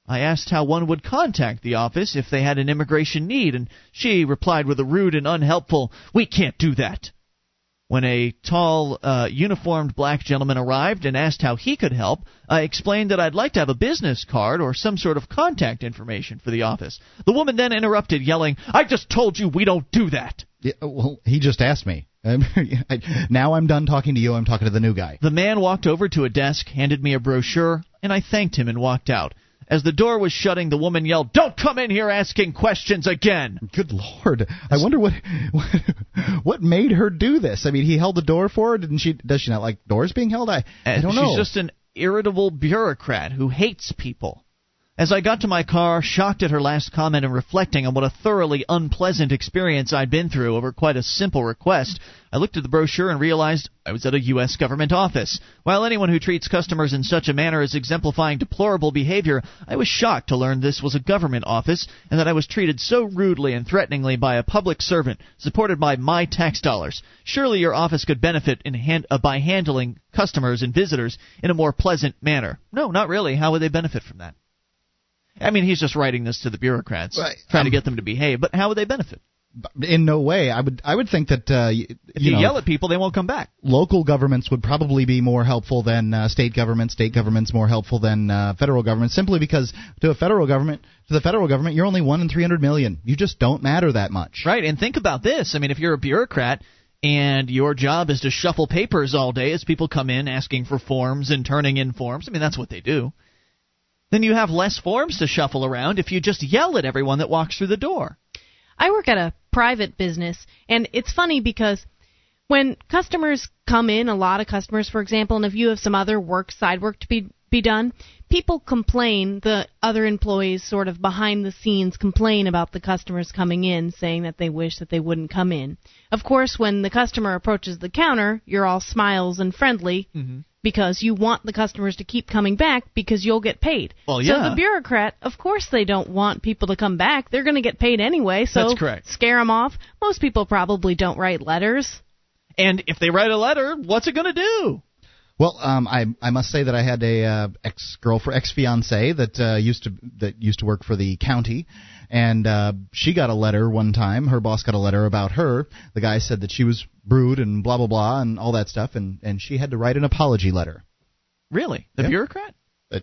I asked how one would contact the office if they had an immigration need, and she replied with a rude and unhelpful, We can't do that. When a tall, uh, uniformed black gentleman arrived and asked how he could help, I explained that I'd like to have a business card or some sort of contact information for the office. The woman then interrupted, yelling, I just told you we don't do that. Yeah, well, he just asked me. Now I'm done talking to you. I'm talking to the new guy. The man walked over to a desk, handed me a brochure, and I thanked him and walked out. As the door was shutting, the woman yelled, Don't come in here asking questions again! Good lord! I wonder what what, made her do this. I mean, he held the door for her. Didn't she? Does she not like doors being held? I I don't she's know. She's just an irritable bureaucrat who hates people. As I got to my car, shocked at her last comment and reflecting on what a thoroughly unpleasant experience I'd been through over quite a simple request, I looked at the brochure and realized I was at a U.S. government office. While anyone who treats customers in such a manner is exemplifying deplorable behavior, I was shocked to learn this was a government office and that I was treated so rudely and threateningly by a public servant supported by my tax dollars. Surely your office could benefit hand, uh, by handling customers and visitors in a more pleasant manner. No, not really. How would they benefit from that? I mean, he's just writing this to the bureaucrats, Right. trying to Um, get them to behave. But how would they benefit? In no way. I would I would think that uh, y- If you you, know, yell at people, they won't come back. local governments would probably be more helpful than uh, state governments. State governments more helpful than uh, federal government, simply because to a federal government, to the federal government, you're only one in three hundred million. You just don't matter that much. Right, and think about this. I mean, if you're a bureaucrat and your job is to shuffle papers all day as people come in asking for forms and turning in forms, I mean, that's what they do. Then you have less forms to shuffle around if you just yell at everyone that walks through the door. I work at a private business, and it's funny because when customers come in, a lot of customers, for example, and if you have some other work, side work to be be done, people complain. The other employees, sort of behind the scenes, complain about the customers coming in, saying that they wish that they wouldn't come in. Of course, when the customer approaches the counter, you're all smiles and friendly. Mm-hmm. Because you want the customers to keep coming back because you'll get paid. Well, yeah. So the bureaucrat, of course, they don't want people to come back. They're going to get paid anyway. So That's correct. Scare them off. Most people probably don't write letters. And if they write a letter, what's it going to do? Well, um, I I must say that I had a uh, ex girlfriend, ex fiance that uh, used to that used to work for the county, and uh, she got a letter one time. Her boss got a letter about her. The guy said that she was rude and blah blah blah and all that stuff, and and she had to write an apology letter. Really? The Yeah. bureaucrat? Uh,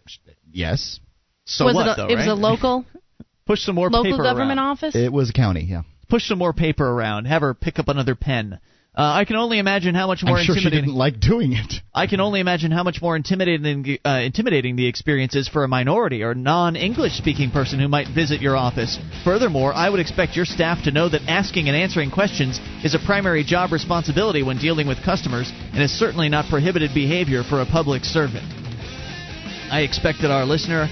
yes, So was what, it a, though, it was a local Push some more paper. local paper government around. office? it was a county. Yeah. push some more paper around, have her pick up another pen. Uh, I can only imagine how much more I'm sure she didn't like doing it. I can only imagine how much more intimidating uh, intimidating the experience is for a minority or non-English speaking person who might visit your office. Furthermore, I would expect your staff to know that asking and answering questions is a primary job responsibility when dealing with customers and is certainly not prohibited behavior for a public servant. I expect that our listener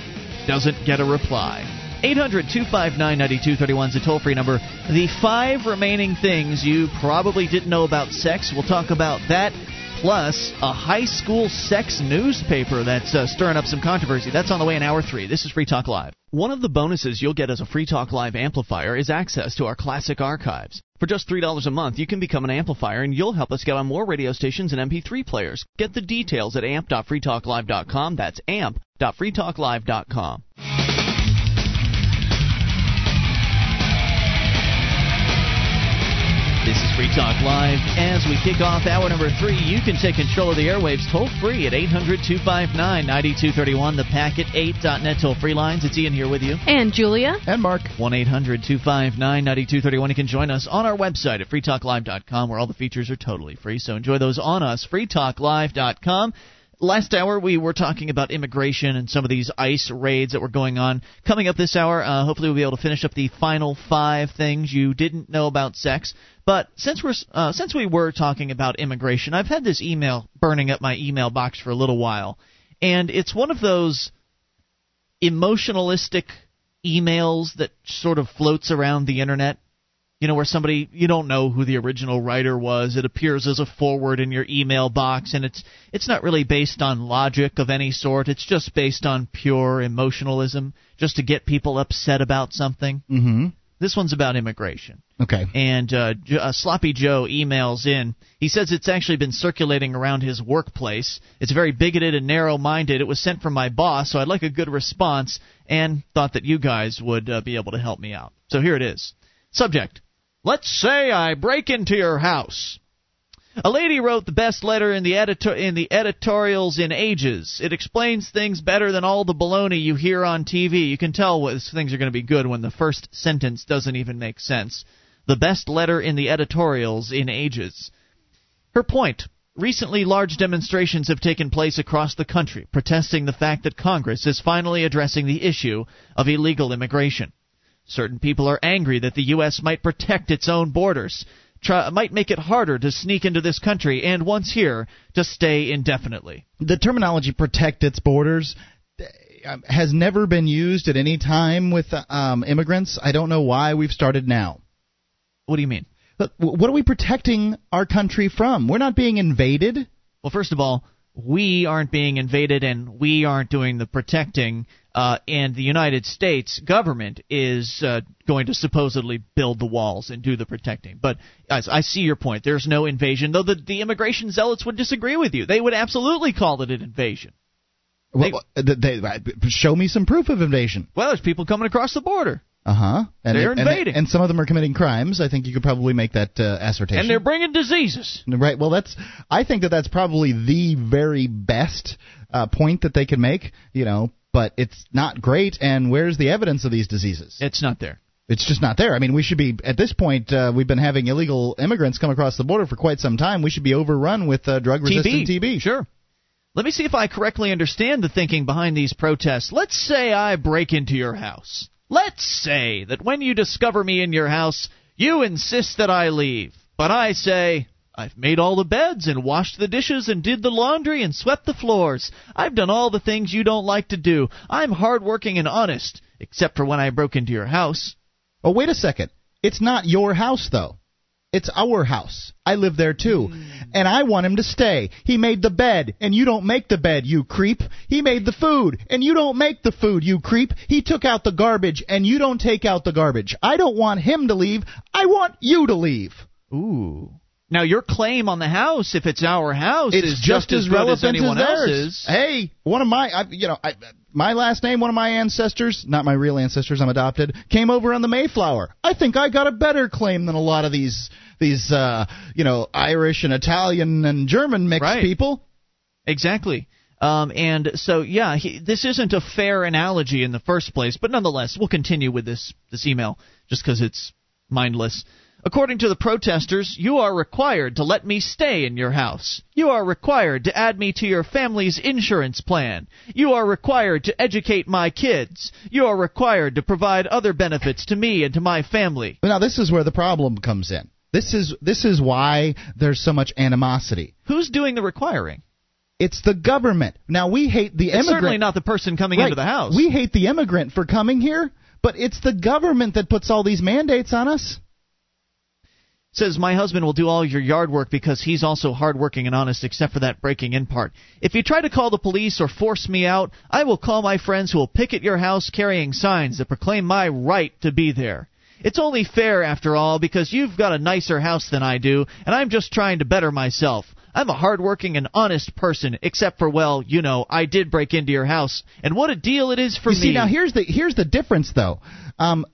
doesn't get a reply. 800 259 9231 is a toll free number. The five remaining things you probably didn't know about sex. We'll talk about that, plus a high school sex newspaper that's uh, stirring up some controversy. That's on the way in hour three. This is Free Talk Live. One of the bonuses you'll get as a Free Talk Live amplifier is access to our classic archives. For just $3 a month, you can become an amplifier and you'll help us get on more radio stations and MP3 players. Get the details at amp.freetalklive.com. That's amp.freetalklive.com. This is Free Talk Live. As we kick off hour number three, you can take control of the airwaves toll free at 800 259 9231, the packet 8.net toll free lines. It's Ian here with you. And Julia. And Mark. 1 800 259 9231. You can join us on our website at freetalklive.com where all the features are totally free. So enjoy those on us. freetalklive.com. Last hour, we were talking about immigration and some of these ICE raids that were going on. Coming up this hour, uh, hopefully, we'll be able to finish up the final five things you didn't know about sex. But since we're uh, since we were talking about immigration, I've had this email burning up my email box for a little while, and it's one of those emotionalistic emails that sort of floats around the internet. You know, where somebody you don't know who the original writer was. It appears as a forward in your email box, and it's it's not really based on logic of any sort. It's just based on pure emotionalism, just to get people upset about something. Mm-hmm. This one's about immigration. Okay. And uh, uh, Sloppy Joe emails in. He says it's actually been circulating around his workplace. It's very bigoted and narrow minded. It was sent from my boss, so I'd like a good response and thought that you guys would uh, be able to help me out. So here it is. Subject Let's say I break into your house. A lady wrote the best letter in the editor in the editorials in ages. It explains things better than all the baloney you hear on TV. You can tell what things are going to be good when the first sentence doesn't even make sense. The best letter in the editorials in ages. Her point. Recently, large demonstrations have taken place across the country protesting the fact that Congress is finally addressing the issue of illegal immigration. Certain people are angry that the U.S. might protect its own borders, try, might make it harder to sneak into this country, and once here, to stay indefinitely. The terminology "protect its borders" uh, has never been used at any time with um, immigrants. I don't know why we've started now. What do you mean? Look, what are we protecting our country from? We're not being invaded. Well, first of all, we aren't being invaded and we aren't doing the protecting. Uh, and the United States government is uh, going to supposedly build the walls and do the protecting. But I, I see your point. There's no invasion, though the, the immigration zealots would disagree with you. They would absolutely call it an invasion. Well, they, they, show me some proof of invasion. Well, there's people coming across the border. Uh huh. And they're and, invading, and, some of them are committing crimes. I think you could probably make that uh, assertion. And they're bringing diseases. Right. Well, that's. I think that that's probably the very best uh, point that they can make. You know, but it's not great. And where's the evidence of these diseases? It's not there. It's just not there. I mean, we should be at this point. Uh, we've been having illegal immigrants come across the border for quite some time. We should be overrun with uh, drug-resistant TB. TB. Sure. Let me see if I correctly understand the thinking behind these protests. Let's say I break into your house. Let's say that when you discover me in your house, you insist that I leave. But I say, I've made all the beds and washed the dishes and did the laundry and swept the floors. I've done all the things you don't like to do. I'm hardworking and honest, except for when I broke into your house. Oh, wait a second. It's not your house, though. It's our house. I live there too. Hmm. And I want him to stay. He made the bed, and you don't make the bed, you creep. He made the food, and you don't make the food, you creep. He took out the garbage, and you don't take out the garbage. I don't want him to leave. I want you to leave. Ooh. Now your claim on the house, if it's our house, It's is just, as as relevant as anyone theirs. else's. Hey, one of my, I, you know, I, my last name, one of my ancestors, not my real ancestors, I'm adopted, came over on the Mayflower. I think I got a better claim than a lot of these, these, uh, you know, Irish and Italian and German mixed Right. people. Exactly. Um, and so, yeah, he, this isn't a fair analogy in the first place, but nonetheless, we'll continue with this this email just because it's mindless. According to the protesters, you are required to let me stay in your house. You are required to add me to your family's insurance plan. You are required to educate my kids. You are required to provide other benefits to me and to my family. Now, this is where the problem comes in. This is this is why there's so much animosity. Who's doing the requiring? It's the government. Now we hate the It's immigrant. certainly not the person coming Right. into the house. We hate the immigrant for coming here, but it's the government that puts all these mandates on us. Says my husband will do all your yard work because he's also hardworking and honest except for that breaking in part. If you try to call the police or force me out, I will call my friends who will picket your house carrying signs that proclaim my right to be there. It's only fair after all because you've got a nicer house than I do and I'm just trying to better myself. I'm a hardworking and honest person, except for well, you know, I did break into your house, and what a deal it is for you me. see, now here's the here's the difference, though. Um,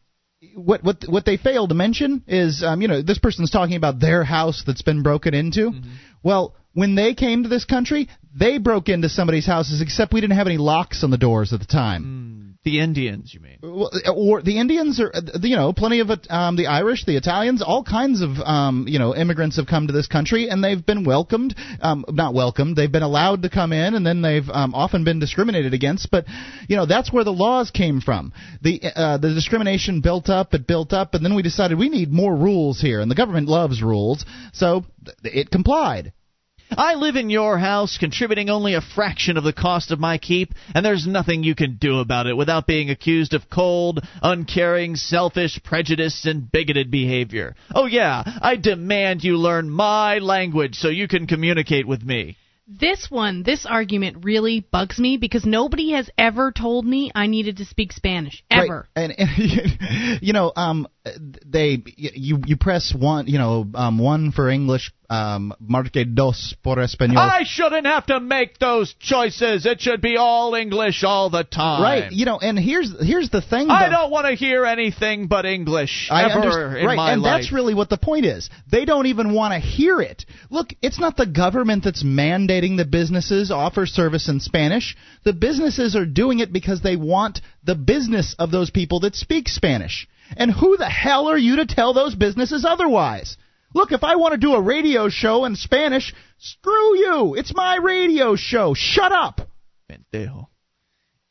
what what what they fail to mention is, um, you know, this person's talking about their house that's been broken into. Mm-hmm. Well, when they came to this country, they broke into somebody's houses, except we didn't have any locks on the doors at the time. The Indians, you mean? Or the Indians, or uh, you know, plenty of um, the Irish, the Italians, all kinds of um, you know immigrants have come to this country, and they've been welcomed, um, not welcomed, they've been allowed to come in, and then they've um, often been discriminated against. But you know that's where the laws came from. The uh, the discrimination built up, it built up, and then we decided we need more rules here, and the government loves rules, so it complied. I live in your house, contributing only a fraction of the cost of my keep, and there's nothing you can do about it without being accused of cold, uncaring, selfish, prejudiced, and bigoted behavior. Oh, yeah, I demand you learn my language so you can communicate with me. This one, this argument really bugs me because nobody has ever told me I needed to speak Spanish ever. Right. And, and you know, um, they you you press one, you know, um, one for English, um, marque dos por español. I shouldn't have to make those choices. It should be all English all the time. Right. You know, and here's here's the thing. I don't want to hear anything but English I ever in right, my and life. that's really what the point is. They don't even want to hear it. Look, it's not the government that's mandating the businesses offer service in Spanish. The businesses are doing it because they want the business of those people that speak Spanish. And who the hell are you to tell those businesses otherwise? Look, if I want to do a radio show in Spanish, screw you. It's my radio show. Shut up. Pendejo.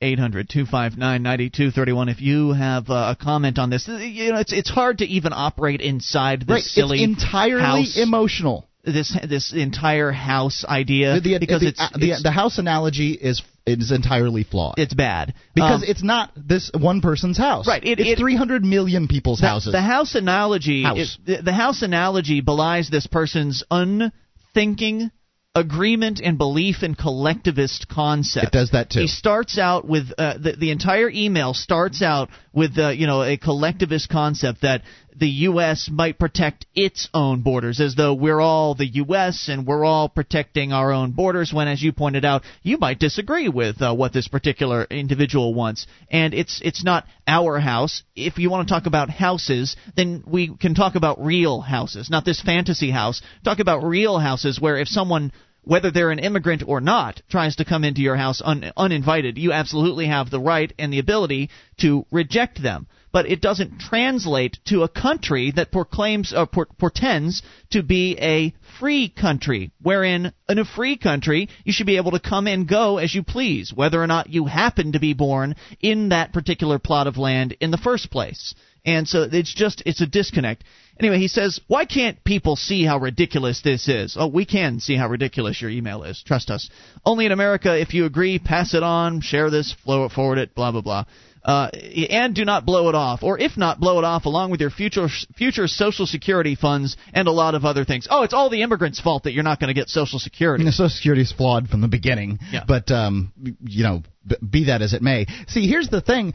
800 259 9231. If you have uh, a comment on this, you know, it's it's hard to even operate inside this right, silly it's entirely house, emotional. This this entire house idea The, the, because the, it's, uh, the, it's the house analogy is is entirely flawed. it's bad because Um, it's not this one person's house. Right, it- it's it- 300 million people's houses. The house analogy, House. is- the, house analogy belies this person's unthinking agreement and belief in collectivist concepts. It does that too. He starts out with uh, the the entire email starts out with uh, you know a collectivist concept that the U.S. might protect its own borders, as though we're all the U.S. and we're all protecting our own borders. When, as you pointed out, you might disagree with uh, what this particular individual wants, and it's it's not our house. If you want to talk about houses, then we can talk about real houses, not this fantasy house. Talk about real houses where if someone whether they're an immigrant or not, tries to come into your house un- uninvited, you absolutely have the right and the ability to reject them. But it doesn't translate to a country that proclaims uh, or por- portends to be a free country, wherein in a free country you should be able to come and go as you please, whether or not you happen to be born in that particular plot of land in the first place. And so it's just it's a disconnect. Anyway, he says, "Why can't people see how ridiculous this is?" Oh, we can see how ridiculous your email is. Trust us. Only in America, if you agree, pass it on, share this, flow it, forward it, blah blah blah. Uh, and do not blow it off, or if not, blow it off along with your future future Social Security funds and a lot of other things. Oh, it's all the immigrants' fault that you're not going to get Social Security. And the Social Security is flawed from the beginning. Yeah. But um, you know, be that as it may. See, here's the thing: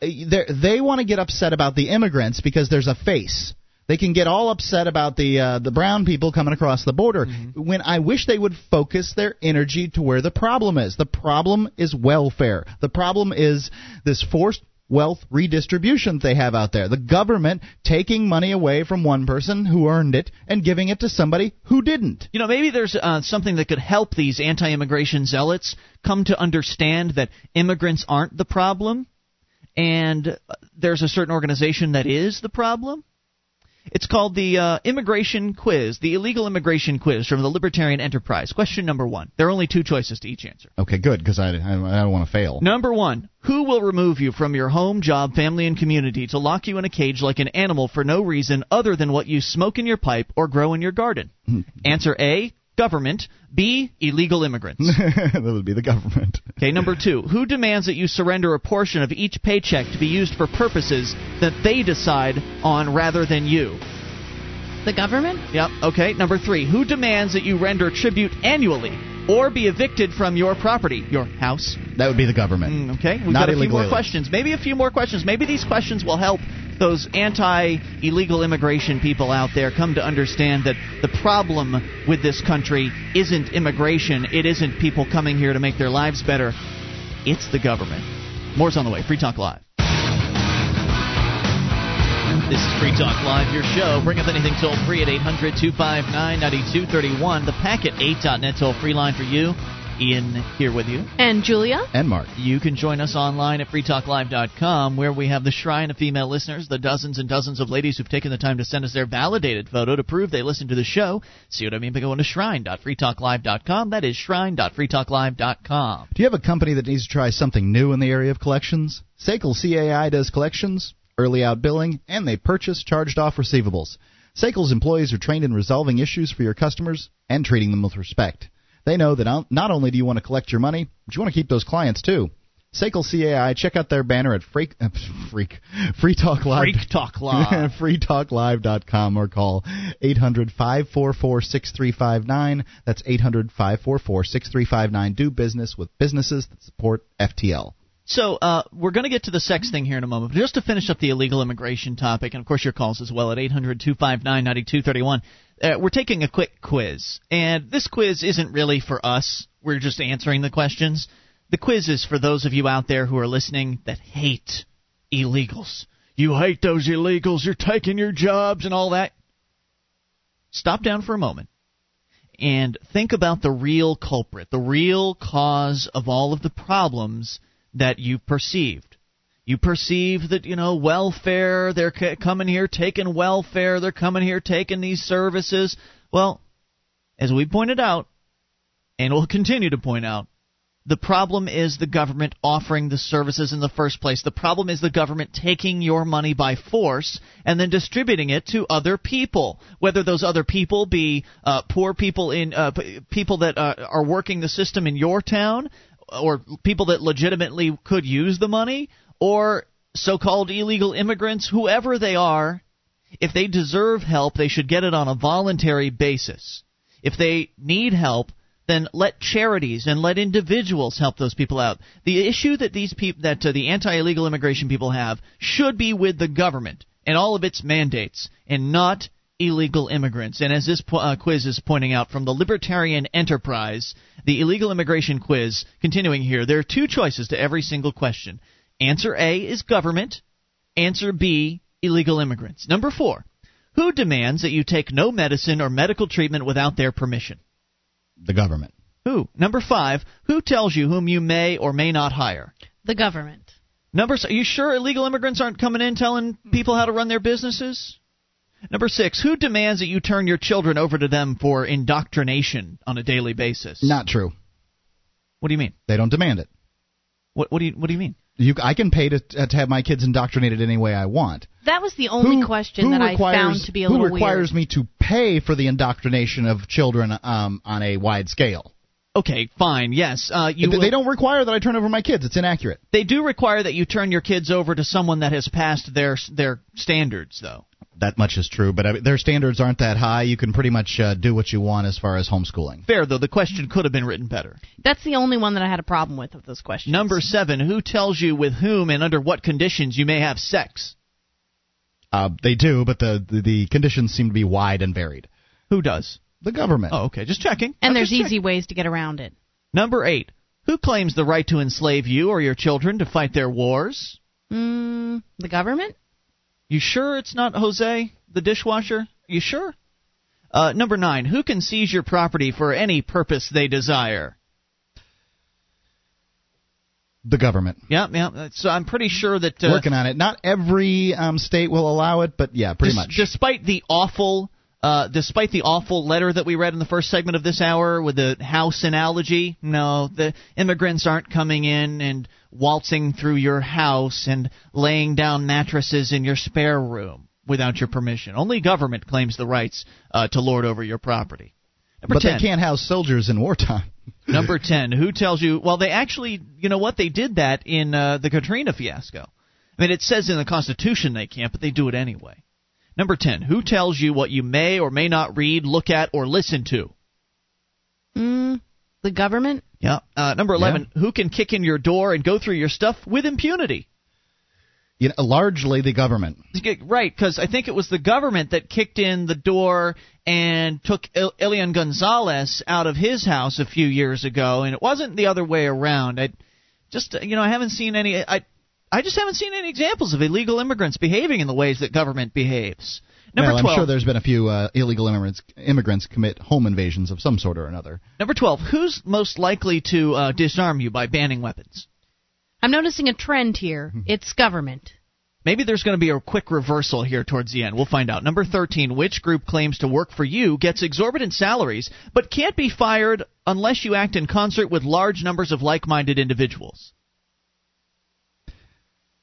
they they want to get upset about the immigrants because there's a face. They can get all upset about the uh, the brown people coming across the border. When I wish they would focus their energy to where the problem is. The problem is welfare. The problem is this forced wealth redistribution they have out there. The government taking money away from one person who earned it and giving it to somebody who didn't. You know, maybe there's uh, something that could help these anti-immigration zealots come to understand that immigrants aren't the problem, and there's a certain organization that is the problem. It's called the uh, Immigration Quiz, the Illegal Immigration Quiz from the Libertarian Enterprise. Question number one. There are only two choices to each answer. Okay, good, because I, I, I don't want to fail. Number one. Who will remove you from your home, job, family, and community to lock you in a cage like an animal for no reason other than what you smoke in your pipe or grow in your garden? Answer A. Government. B. Illegal immigrants. that would be the government. Okay, number two. Who demands that you surrender a portion of each paycheck to be used for purposes that they decide on rather than you? The government? Yep. Okay. Number three. Who demands that you render tribute annually or be evicted from your property, your house? That would be the government. Mm, okay. We've Not got a few more questions. Maybe a few more questions. Maybe these questions will help those anti-illegal immigration people out there come to understand that the problem with this country isn't immigration. It isn't people coming here to make their lives better. It's the government. More's on the way. Free Talk Live. This is Free Talk Live, your show. Bring up anything toll free at 800 259 9231. The packet 8.net toll free line for you. Ian here with you. And Julia? And Mark. You can join us online at freetalklive.com, where we have the shrine of female listeners, the dozens and dozens of ladies who've taken the time to send us their validated photo to prove they listen to the show. See what I mean by going to shrine.freetalklive.com. That is shrine.freetalklive.com. Do you have a company that needs to try something new in the area of collections? Sekel CAI does collections, early out billing, and they purchase charged off receivables. Sekel's employees are trained in resolving issues for your customers and treating them with respect. They know that not- only do you want to collect your money, but you want to keep those clients too. Sekel CAI, check out their banner at Freak, uh, Freak, Free Talk Live. Freak Talk Live. freetalklive.com or call 800 544 6359. That's 800 544 6359. Do business with businesses that support FTL. So uh, we're going to get to the sex thing here in a moment. But just to finish up the illegal immigration topic, and of course your calls as well at 800-259-9231. Uh, we're taking a quick quiz, and this quiz isn't really for us. We're just answering the questions. The quiz is for those of you out there who are listening that hate illegals. You hate those illegals. You're taking your jobs and all that. Stop down for a moment and think about the real culprit, the real cause of all of the problems that you perceived. You perceive that, you know, welfare, they're coming here taking welfare, they're coming here taking these services. Well, as we pointed out, and will continue to point out, the problem is the government offering the services in the first place. The problem is the government taking your money by force and then distributing it to other people. Whether those other people be uh, poor people in uh, people that uh, are working the system in your town, or people that legitimately could use the money, or so-called illegal immigrants, whoever they are. If they deserve help, they should get it on a voluntary basis. If they need help, then let charities and let individuals help those people out. The issue that these people, that uh, the anti-illegal immigration people have, should be with the government and all of its mandates, and not illegal immigrants. And as this po- uh, quiz is pointing out from the Libertarian Enterprise, the illegal immigration quiz, continuing here, there are two choices to every single question. Answer A is government. Answer B, illegal immigrants. Number four, who demands that you take no medicine or medical treatment without their permission? The government. Who? Number five, who tells you whom you may or may not hire? The government. Number, are you sure illegal immigrants aren't coming in telling people how to run their businesses? Number six, who demands that you turn your children over to them for indoctrination on a daily basis? Not true. What do you mean? They don't demand it. What, what do you What do you mean? You, I can pay to to have my kids indoctrinated any way I want. That was the only Who- question who that I found to be a who little requires weird. me to pay for the indoctrination of children um, on a wide scale? Okay, fine. Yes, uh, you. they, they don't require that I turn over my kids. It's inaccurate. They do require that you turn your kids over to someone that has passed their their standards, though. That much is true, but I mean, their standards aren't that high. You can pretty much uh, do what you want as far as homeschooling. Fair though, the question could have been written better. That's the only one that I had a problem with of those questions. Number seven, who tells you with whom and under what conditions you may have sex? Uh, they do, but the, the the conditions seem to be wide and varied. Who does? The government. Oh, okay, just checking. And I'm there's just easy ways to get around it. Number eight, who claims the right to enslave you or your children to fight their wars? Mm, the government? You sure it's not Jose, the dishwasher? You sure? Uh, number nine, who can seize your property for any purpose they desire? The government. Yeah, yeah. So I'm pretty sure that uh, working on it. Not every um, state will allow it, but yeah, pretty much. Despite the awful, uh, despite the awful letter that we read in the first segment of this hour with the house analogy, no, the immigrants aren't coming in and waltzing through your house and laying down mattresses in your spare room without your permission. Only government claims the rights uh, to lord over your property. Number but 10. they can't house soldiers in wartime. Number 10. Who tells you? Well, they actually, you know what? They did that in uh, the Katrina fiasco. I mean, it says in the Constitution they can't, but they do it anyway. Number 10. Who tells you what you may or may not read, look at, or listen to? Mm, the government? Yeah. Uh, number 11. Who can kick in your door and go through your stuff with impunity? You know, largely the government. Right, because I think it was the government that kicked in the door and took Il- Elian Gonzalez out of his house a few years ago, and it wasn't the other way around. I just, you know, I haven't seen any. I, I just haven't seen any examples of illegal immigrants behaving in the ways that government behaves. Number well, 12. I'm sure there's been a few uh, illegal immigrants immigrants commit home invasions of some sort or another. Number 12. Who's most likely to uh, disarm you by banning weapons? I'm noticing a trend here. Hmm. It's government. Maybe there's going to be a quick reversal here towards the end. We'll find out. Number 13, which group claims to work for you, gets exorbitant salaries, but can't be fired unless you act in concert with large numbers of like minded individuals?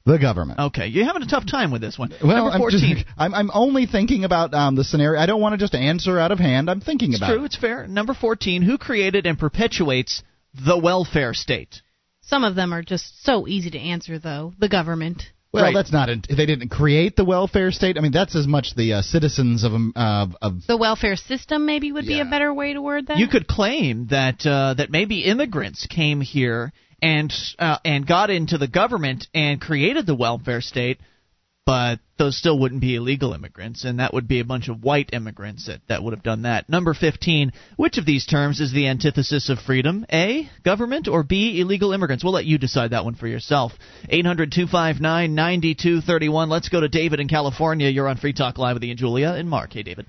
The government. Okay, you're having a tough time with this one. Well, Number 14. I'm, just, I'm, I'm only thinking about um, the scenario. I don't want to just answer out of hand. I'm thinking it's about true, it. it's fair. Number 14, who created and perpetuates the welfare state? Some of them are just so easy to answer, though. The government. Well, Right. that's not. They didn't create the welfare state. I mean, that's as much the uh, citizens of um, uh, of. The welfare system, maybe, would be a better way to word that. You could claim that uh, that maybe immigrants came here and uh, and got into the government and created the welfare state, but those still wouldn't be illegal immigrants, and that would be a bunch of white immigrants that, that would have done that. Number 15, which of these terms is the antithesis of freedom? A, government, or B, illegal immigrants? We'll let you decide that one for yourself. 800 259 9231. Let's go to David in California. You're on Free Talk Live with Ian Julia and Mark. Hey, David.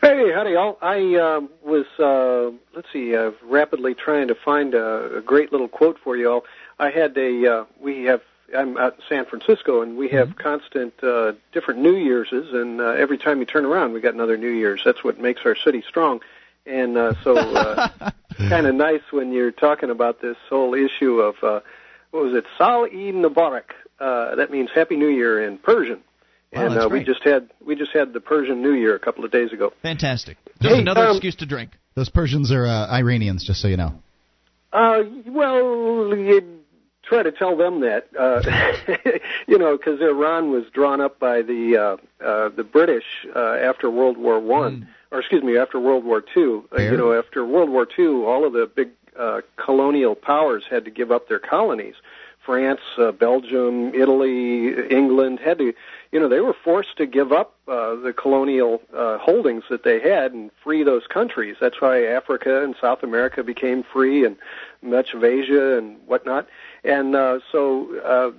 Hey, howdy, all. I um was, uh, let's see, uh, rapidly trying to find a, a great little quote for you all. I had a, uh, we have, I'm out in San Francisco, and we have constant uh, different New Yearses, and uh, every time you turn around, we got another New Year's. That's what makes our city strong. And uh, so, uh, kind of nice when you're talking about this whole issue of, uh, what was it, Sal e Mubarak. Uh, that means Happy New Year in Persian. Wow, and that's uh, we just had we just had the Persian New Year a couple of days ago. Fantastic. Just Hey, another um, excuse to drink. Those Persians are uh, Iranians, just so you know. Uh, well, you try to tell them that, uh, you know, because Iran was drawn up by the uh, uh, the British uh, after World War One, or excuse me, after World War Two. Uh, you know, after World War Two, all of the big uh, colonial powers had to give up their colonies. France, uh, Belgium, Italy, England had to, you know, they were forced to give up uh, the colonial uh, holdings that they had and free those countries. That's why Africa and South America became free, and much of Asia and whatnot. And uh, so uh,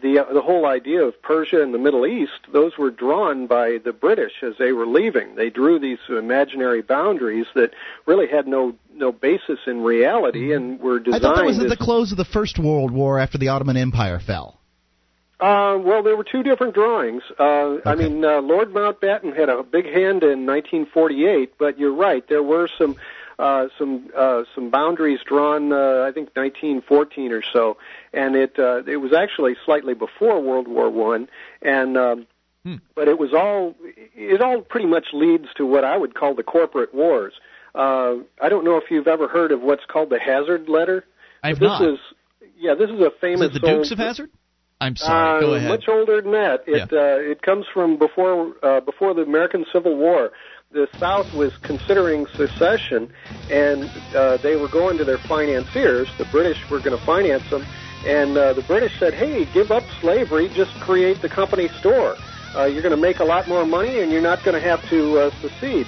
the the whole idea of Persia and the Middle East, those were drawn by the British as they were leaving. They drew these imaginary boundaries that really had no no basis in reality and were designed. I thought that was at the close of the First World War after the Ottoman Empire fell. Uh, well, there were two different drawings. Uh, I mean, uh, Lord Mountbatten had a big hand in 1948, but you're right. There were some uh, some uh, some boundaries drawn. Uh, I think 1914 or so, and it uh, it was actually slightly before World War One, and um, but it was all it all pretty much leads to what I would call the corporate wars. Uh, I don't know if you've ever heard of what's called the Hazard Letter. I've this not. is yeah, this is a Is famous. it the Dukes old- of Hazard? I'm sorry. uh, Go ahead. Much older than that. It uh, it comes from before uh, before the American Civil War. The South was considering secession, and uh, they were going to their financiers. The British were going to finance them, and uh, the British said, "Hey, give up slavery. Just create the company store. Uh, you're going to make a lot more money, and you're not going to have to uh, secede."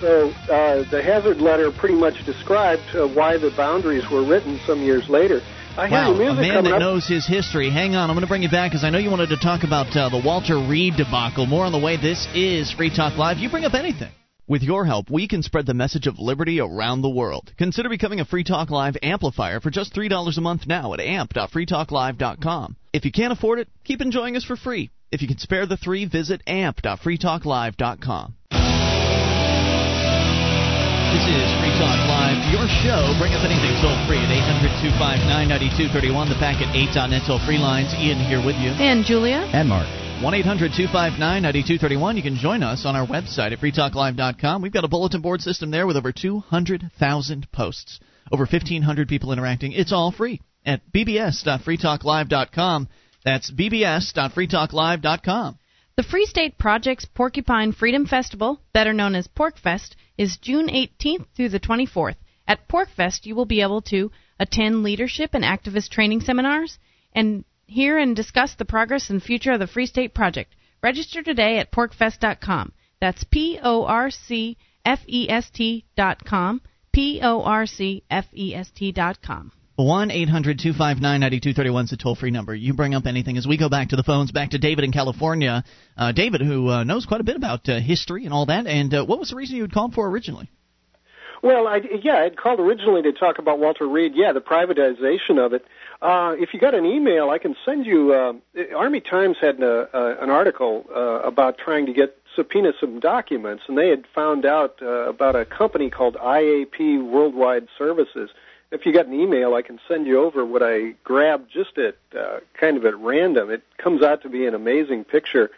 So uh, the Hazard Letter pretty much described uh, why the boundaries were written some years later. I Wow, a man that up. knows his history. Hang on, I'm going to bring you back because I know you wanted to talk about uh, the Walter Reed debacle. More on the way. This is Free Talk Live. You bring up anything. With your help, we can spread the message of liberty around the world. Consider becoming a Free Talk Live amplifier for just $3 a month now at amp.freetalklive.com. If you can't afford it, keep enjoying us for free. If you can spare the three, visit amp.freetalklive.com. This is Free Talk Live, your show. Bring up anything toll free at 800 259 9231, the packet 8.net toll free lines. Ian here with you. And Julia. And Mark. 1 800 259 9231. You can join us on our website at freetalklive.com. We've got a bulletin board system there with over 200,000 posts, over 1,500 people interacting. It's all free at bbs.freetalklive.com. That's bbs.freetalklive.com. The Free State Project's Porcupine Freedom Festival, better known as PorcFest, is June 18th through the 24th. At PorcFest, you will be able to attend leadership and activist training seminars and hear and discuss the progress and future of the Free State Project. Register today at porcfest.com. That's P O R C F E S T dot com. P O R C F E S T dot com. 1 800 259 9231 is the toll free number. You bring up anything as we go back to the phones, back to David in California. Uh, David, who uh, knows quite a bit about uh, history and all that, and uh, what was the reason you had called for originally? Well, I, yeah, I'd called originally to talk about Walter Reed. Yeah, the privatization of it. Uh, if you got an email, I can send you. Uh, Army Times had an, an article about trying to get subpoena some documents, and they had found out about a company called IAP Worldwide Services if you got an email, I can send you over what I grabbed just at uh, kind of at random. It comes out to be an amazing picture. Do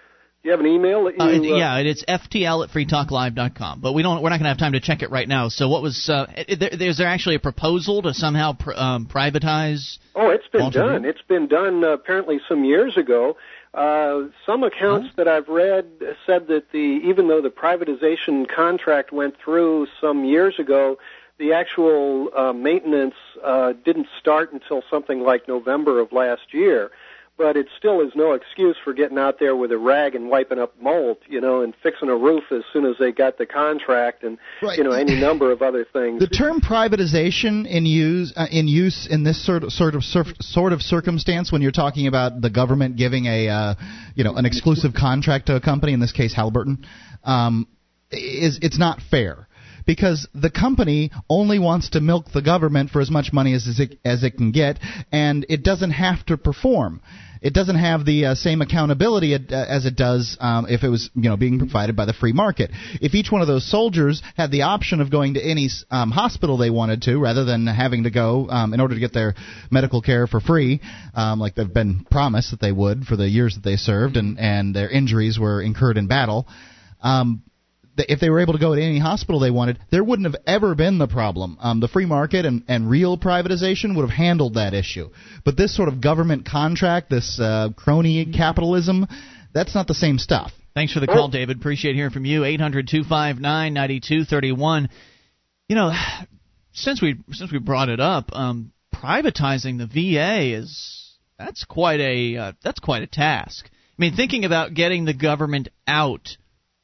you have an email that you? Uh, yeah, it's ftl at freetalklive.com. But we don't. We're not going to have time to check it right now. So, what was? Uh, is there actually a proposal to somehow pr- um, privatize? Oh, it's been Walter done. Reed? It's been done uh, apparently some years ago. Uh, some accounts that I've read said that the even though the privatization contract went through some years ago, the actual uh, maintenance uh, didn't start until something like November of last year. But it still is no excuse for getting out there with a rag and wiping up mold, you know, and fixing a roof as soon as they got the contract, and Right. you know any number of other things. The term privatization in use uh, in use in this sort of sort of sort of circumstance when you're talking about the government giving a uh, you know an exclusive contract to a company in this case Halliburton um, is it's not fair because the company only wants to milk the government for as much money as it, as it can get and it doesn't have to perform it doesn't have the uh, same accountability uh, as it does um, if it was you know being provided by the free market. If each one of those soldiers had the option of going to any um, hospital they wanted to, rather than having to go um, in order to get their medical care for free, um, like they've been promised that they would for the years that they served, and and their injuries were incurred in battle. Um, if they were able to go to any hospital they wanted, there wouldn't have ever been the problem. Um, the free market and, and real privatization would have handled that issue. But this sort of government contract, this uh, crony capitalism, that's not the same stuff. Thanks for the call, David. Appreciate hearing from you. 800 259 9231. You know, since we since we brought it up, um, privatizing the VA is that's quite a uh, that's quite a task. I mean, thinking about getting the government out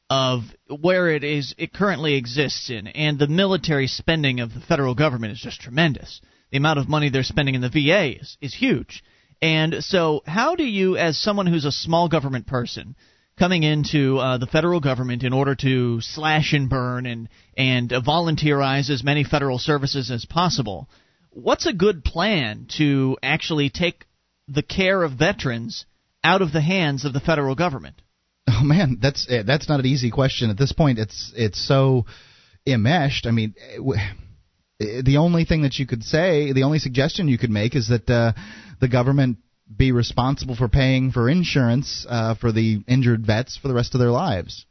of where it is it currently exists in, and the military spending of the federal government is just tremendous. The amount of money they're spending in the VA is, is huge. And so, how do you, as someone who's a small government person, coming into uh, the federal government in order to slash and burn and and uh, volunteerize as many federal services as possible, what's a good plan to actually take the care of veterans out of the hands of the federal government? Oh man, that's eh, that's not an easy question at this point. It's it's so enmeshed. I mean, eh, eh, the only thing that you could say, the only suggestion you could make is that uh, the government be responsible for paying for insurance uh, for the injured vets for the rest of their lives.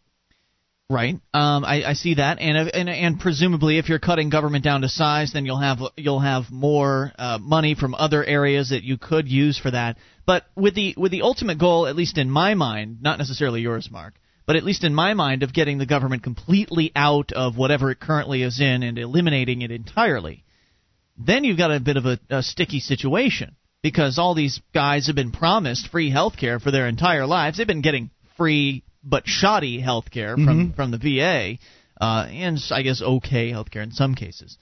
Right. Um, I, I see that, and, and and presumably, if you're cutting government down to size, then you'll have you'll have more uh, money from other areas that you could use for that. But with the with the ultimate goal, at least in my mind, not necessarily yours, Mark, but at least in my mind, of getting the government completely out of whatever it currently is in and eliminating it entirely, then you've got a bit of a, a sticky situation because all these guys have been promised free health care for their entire lives. They've been getting free but shoddy health care from, Mhm. from the VA, uh, and I guess okay health care in some cases.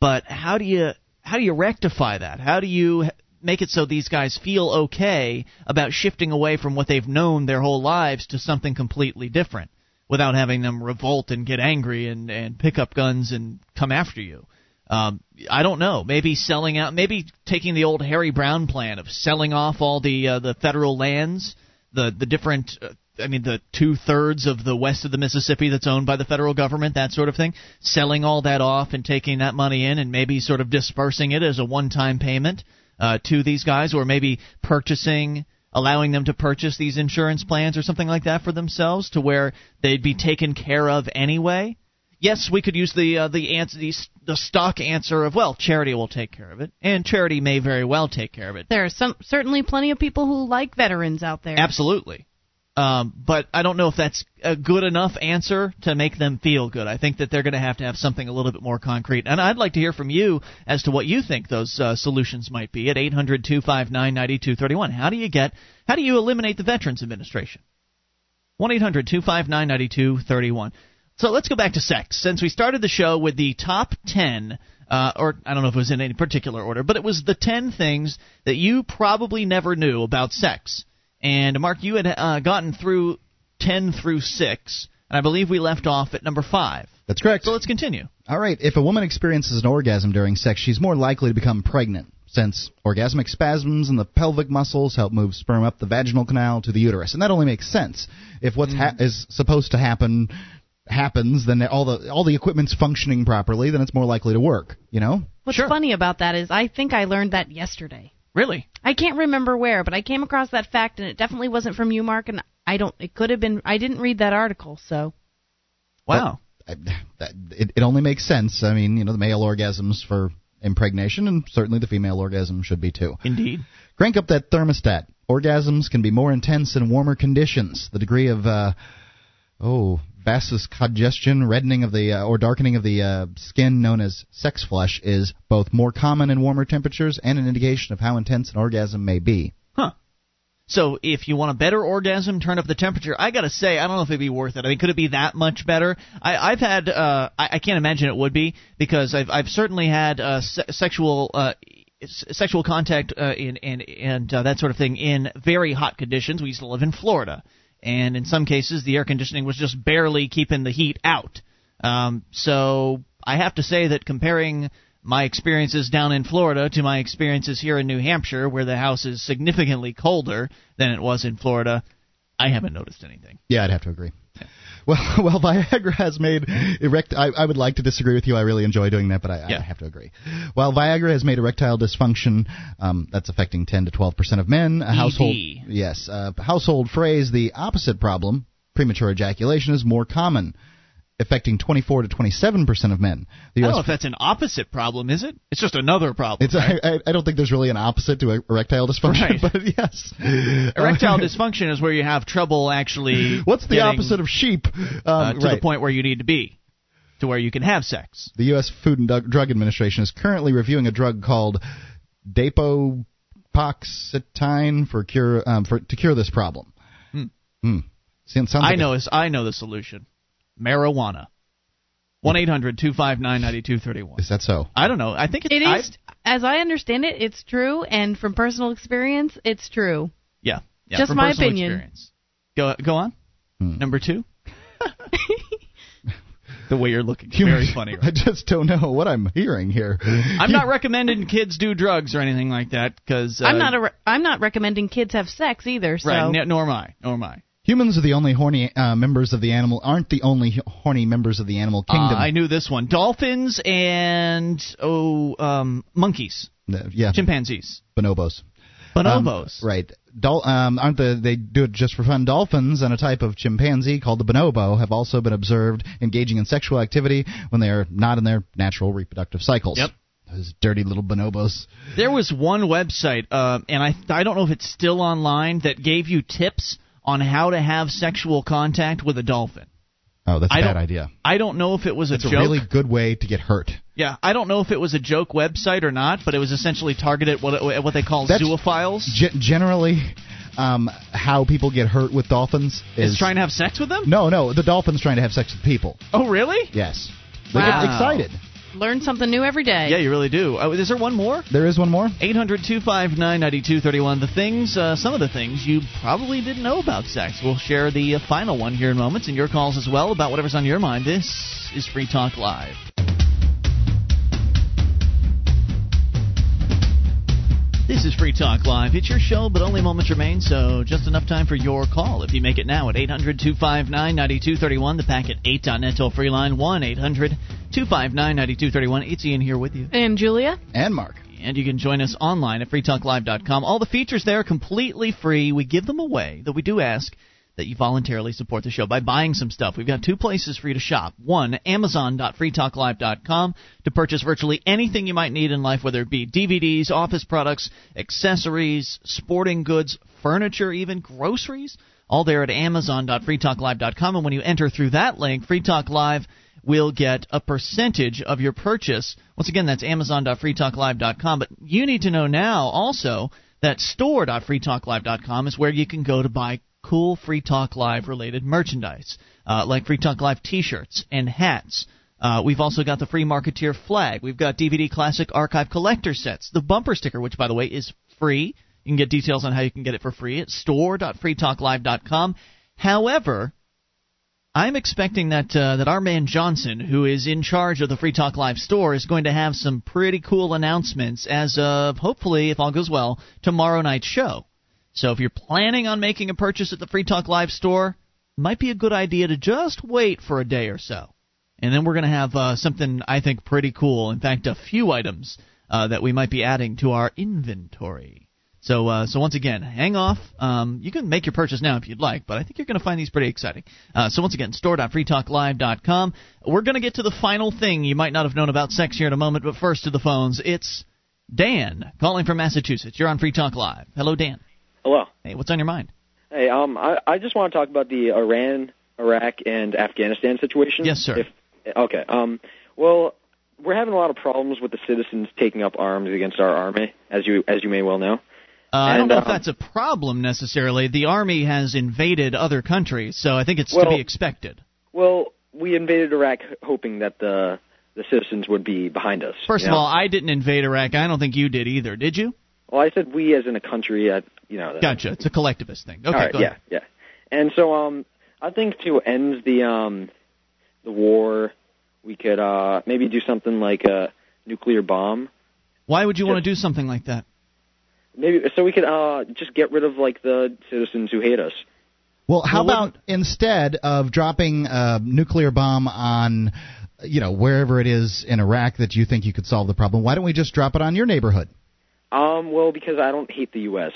But how do you how do you rectify that? How do you make it so these guys feel okay about shifting away from what they've known their whole lives to something completely different? without having them revolt and get angry and and pick up guns and come after you. Um, I don't know. Maybe selling out. Maybe taking the old Harry Browne plan of selling off all the uh, the federal lands, the the different. I mean, the two thirds of the west of the Mississippi that's owned by the federal government, that sort of thing. Selling all that off and taking that money in, and maybe sort of dispersing it as a one-time payment uh, to these guys, or maybe purchasing allowing them to purchase these insurance plans or something like that for themselves to where they'd be taken care of anyway yes, we could use the uh, the answer the, the stock answer of well, charity will take care of it, and charity may very well take care of it. There are some certainly plenty of people who like veterans out there. Absolutely. Um, but I don't know if that's a good enough answer to make them feel good. I think that they're going to have to have something a little bit more concrete. And I'd like to hear from you as to what you think those uh, solutions might be at 800 259 9231. How do you get, how do you eliminate the Veterans Administration? 1 800 259 9231. So let's go back to sex. Since we started the show with the top 10, uh, or I don't know if it was in any particular order, but it was the 10 things that you probably never knew about sex. And Mark, you had uh, gotten through 10 through 6, and I believe we left off at number 5. That's correct. So let's continue. All right. If a woman experiences an orgasm during sex, she's more likely to become pregnant, since orgasmic spasms in the pelvic muscles help move sperm up the vaginal canal to the uterus. And that only makes sense. If what ha- is supposed to happen happens, then all the all the equipment's functioning properly, then it's more likely to work. You know. What's Sure. funny about that is I think I learned that yesterday. Really? I can't remember where, but I came across that fact, and it definitely wasn't from you, Mark. And I don't. It could have been. I didn't read that article, so Wow. I, that, it, it only makes sense. I mean, you know, the male orgasms for impregnation, and certainly the female orgasm should be too. Indeed. Crank up that thermostat. Orgasms can be more intense in warmer conditions. The degree of uh, oh vascongestion, reddening of the uh, or darkening of the uh, skin, known as sex flush, is both more common in warmer temperatures and an indication of how intense an orgasm may be. Huh. So if you want a better orgasm, turn up the temperature. I gotta say, I don't know if it'd be worth it. I mean, could it be that much better? I, I've had, uh, I, I can't imagine it would be because I've, I've certainly had uh, se- sexual. Uh, Sexual contact uh, in, and and uh, that sort of thing in very hot conditions. We used to live in Florida, and in some cases the air conditioning was just barely keeping the heat out. Um, so I have to say that comparing my experiences down in Florida to my experiences here in New Hampshire, where the house is significantly colder than it was in Florida, I haven't noticed anything. Yeah, I'd have to agree. Well, well, Viagra has made erect. I, I would like to disagree with you. I really enjoy doing that, but I, Yeah. I have to agree. While Viagra has made erectile dysfunction, um, that's affecting 10 to 12 percent of men. A household, yes, uh, household phrase. The opposite problem, premature ejaculation, is more common, affecting 24 to 27 percent of men. The I don't know if that's an opposite problem, is it? It's just another problem. it's, I, I- I don't think there's really an opposite to erectile dysfunction, Right. but yes. Erectile dysfunction is where you have trouble actually. What's the opposite of sheep? Um, uh, to right. the point where you need to be, to where you can have sex. The U.S. Food and Drug Administration is currently reviewing a drug called dapopoxetine for cure um, for to cure this problem. Hmm. Sounds sounds I like know. is- I know the solution. Marijuana. One eight hundred two five nine ninety two thirty one. Is that so? I don't know. I think it's it I- As I understand it, it's true, and from personal experience, it's true. Yeah. yeah Just from my opinion. Experience. Go go on. Hmm. Number two. the way you're looking, Human- very funny. I just don't know what I'm hearing here. I'm not recommending kids do drugs or anything like that because uh, I'm not. A re- I'm not recommending kids have sex either. So right. Nor am I. Nor am I. Humans are the only horny uh, members of the animal. Aren't the only horny members of the animal kingdom. Uh, I knew this one. Dolphins and oh, um, monkeys, Uh, yeah, chimpanzees, bonobos. Um, bonobos. right. Dol- um, aren't the they do it just for fun? Dolphins and a type of chimpanzee called the bonobo have also been observed engaging in sexual activity when they are not in their natural reproductive cycles. Yep. Those dirty little bonobos. There was one website, uh, and I I don't know if it's still online that gave you tips on how to have sexual contact with a dolphin. Oh, that's a I bad idea. I don't know if it was a It's joke. a really good way to get hurt. yeah, I don't know if it was a joke website or not, but it was essentially targeted at what what they call That's- zoophiles. Ge- generally, um, how people get hurt with dolphins is Is trying to have sex with them? No, no, the dolphins trying to have sex with people. Oh, really? Yes. They Wow. get excited. Learn something new every day. Yeah, you really do. Uh, is there one more? There is one more. 800 259 9231. The things, uh, some of the things you probably didn't know about sex. We'll share the uh, final one here in moments and your calls as well about whatever's on your mind. This is Free Talk Live. This is Free Talk Live. It's your show, but only moments remain, so just enough time for your call. If you make it now at 800 259 9231, the packet 8.net toll free line 1 800 259 9231. It's Ian here with you. And Julia? And Mark. And you can join us online at freetalklive.com. All the features there are completely free. We give them away, though we do ask that you voluntarily support the show by buying some stuff. We've got two places for you to shop. One, Amazon.freetalklive.com to purchase virtually anything you might need in life, whether it be DVDs, office products, accessories, sporting goods, furniture, even groceries. All there at Amazon.freetalklive.com. And when you enter through that link, Free Talk Live will get a percentage of your purchase. Once again, that's Amazon.freetalklive.com. But you need to know now also that store.freetalklive.com is where you can go to buy cool Free Talk Live related merchandise, uh, like Free Talk Live t shirts and hats. Uh, we've also got the Free Marketeer flag. We've got DVD Classic Archive collector sets. The bumper sticker, which, by the way, is free. You can get details on how you can get it for free at store.freetalklive.com. However, I'm expecting that uh, that our man Johnson, who is in charge of the Free Talk Live store, is going to have some pretty cool announcements as of hopefully, if all goes well, tomorrow night's show. So if you're planning on making a purchase at the Free Talk Live store, might be a good idea to just wait for a day or so. And then we're going to have uh, something I think pretty cool. In fact, a few items uh, that we might be adding to our inventory. So, uh, so once again, hang off. Um, you can make your purchase now if you'd like, but I think you're going to find these pretty exciting. Uh, so once again, store.freetalklive.com. We're going to get to the final thing you might not have known about sex here in a moment, but first to the phones. It's Dan calling from Massachusetts. You're on Free Talk Live. Hello, Dan. Hello. Hey, what's on your mind? Hey, um, I, I just want to talk about the Iran, Iraq, and Afghanistan situation. Yes, sir. If, okay. Um, well, we're having a lot of problems with the citizens taking up arms against our army, as you as you may well know. Uh, I don't know if um, that's a problem necessarily. The army has invaded other countries, so I think it's to be expected. Well, we invaded Iraq hoping that the the citizens would be behind us. First of know? all, I didn't invade Iraq. I don't think you did either. Did you? well, I said we as in a country. Uh, you know. Gotcha. It's a collectivist thing. Okay, All right, go yeah, ahead. yeah. And so, um, I think to end the um, the war, we could uh maybe do something like a nuclear bomb. Why would you want to do something like that? Maybe so we could uh just get rid of like the citizens who hate us. Well, how Well, about instead of dropping a nuclear bomb on, you know, wherever it is in Iraq that you think you could solve the problem, why don't we just drop it on your neighborhood? Um, well, because I don't hate the U.S.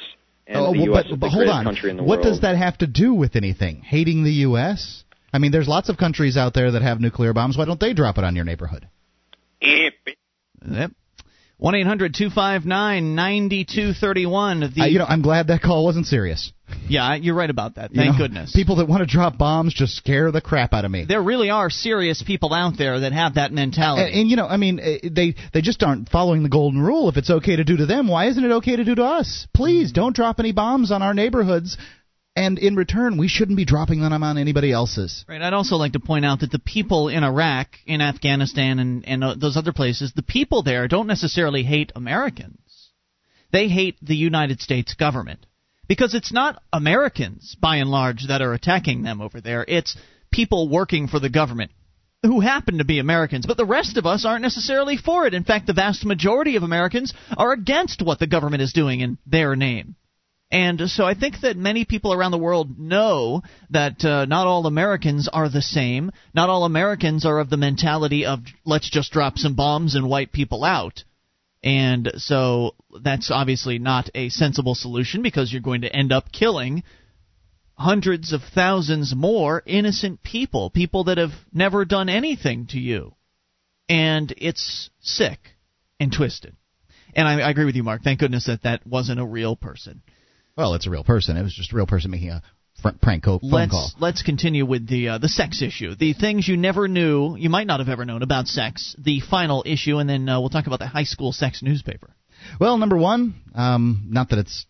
and oh, the well, U.S. but, is but the hold on. country in the what world. does that have to do with anything? Hating the U.S.? I mean, there's lots of countries out there that have nuclear bombs. Why don't they drop it on your neighborhood? Yep. One eight hundred two five nine ninety two thirty one. The Uh, you know, I'm glad that call wasn't serious. yeah, you're right about that. You Thank know, goodness. People that want to drop bombs just scare the crap out of me. there really are serious people out there that have that mentality. And, and you know, I mean, eh, they they just aren't following the golden rule. If it's okay to do to them, why isn't it okay to do to us? Please don't drop any bombs on our neighborhoods. And in return, we shouldn't be dropping them on anybody else's. Right. I'd also like to point out that the people in Iraq, in Afghanistan, and, and uh, those other places, the people there don't necessarily hate Americans. They hate the United States government. Because it's not Americans, by and large, that are attacking them over there. It's people working for the government who happen to be Americans. But the rest of us aren't necessarily for it. In fact, the vast majority of Americans are against what the government is doing in their name. And so I think that many people around the world know that uh, not all Americans are the same. Not all Americans are of the mentality of let's just drop some bombs and wipe people out. And so that's obviously not a sensible solution because you're going to end up killing hundreds of thousands more innocent people, people that have never done anything to you. And it's sick and twisted. And I, I agree with you, Mark. Thank goodness that that wasn't a real person. Well, it's a real person. It was just a real person making a fr- prank co- phone let's call. let's continue with the uh, the sex issue. The things you never knew, you might not have ever known about sex. The final issue, and then uh, we'll talk about the high school sex newspaper. Well, number one, um, not that it's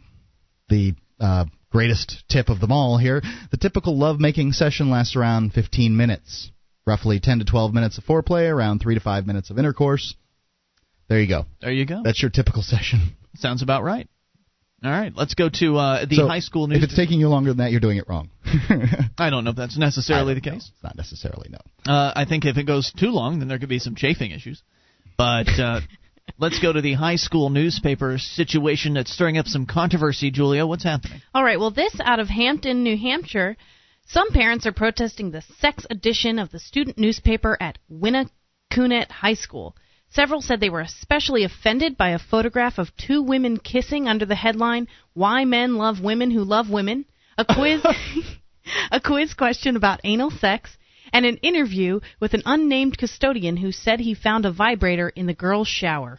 the uh, greatest tip of them all here. The typical love-making session lasts around 15 minutes. roughly 10 to 12 minutes of foreplay, around 3 to 5 minutes of intercourse. There you go. There you go. That's your typical session. Sounds about right. All right, let's go to uh, the So, high school news. If it's taking you longer than that, you're doing it wrong. I don't know if that's necessarily the case. know. It's not necessarily no. Uh, I think if it goes too long, then there could be some chafing issues. But uh, let's go to the high school newspaper situation that's stirring up some controversy. Julia, what's happening? All right, well, this out of Hampton, New Hampshire. Some parents are protesting the sex edition of the student newspaper at Winnacunnet High School. Several said they were especially offended by a photograph of two women kissing under the headline, Why Men Love Women Who Love Women, a quiz, a quiz question about anal sex, and an interview with an unnamed custodian who said he found a vibrator in the girls' shower.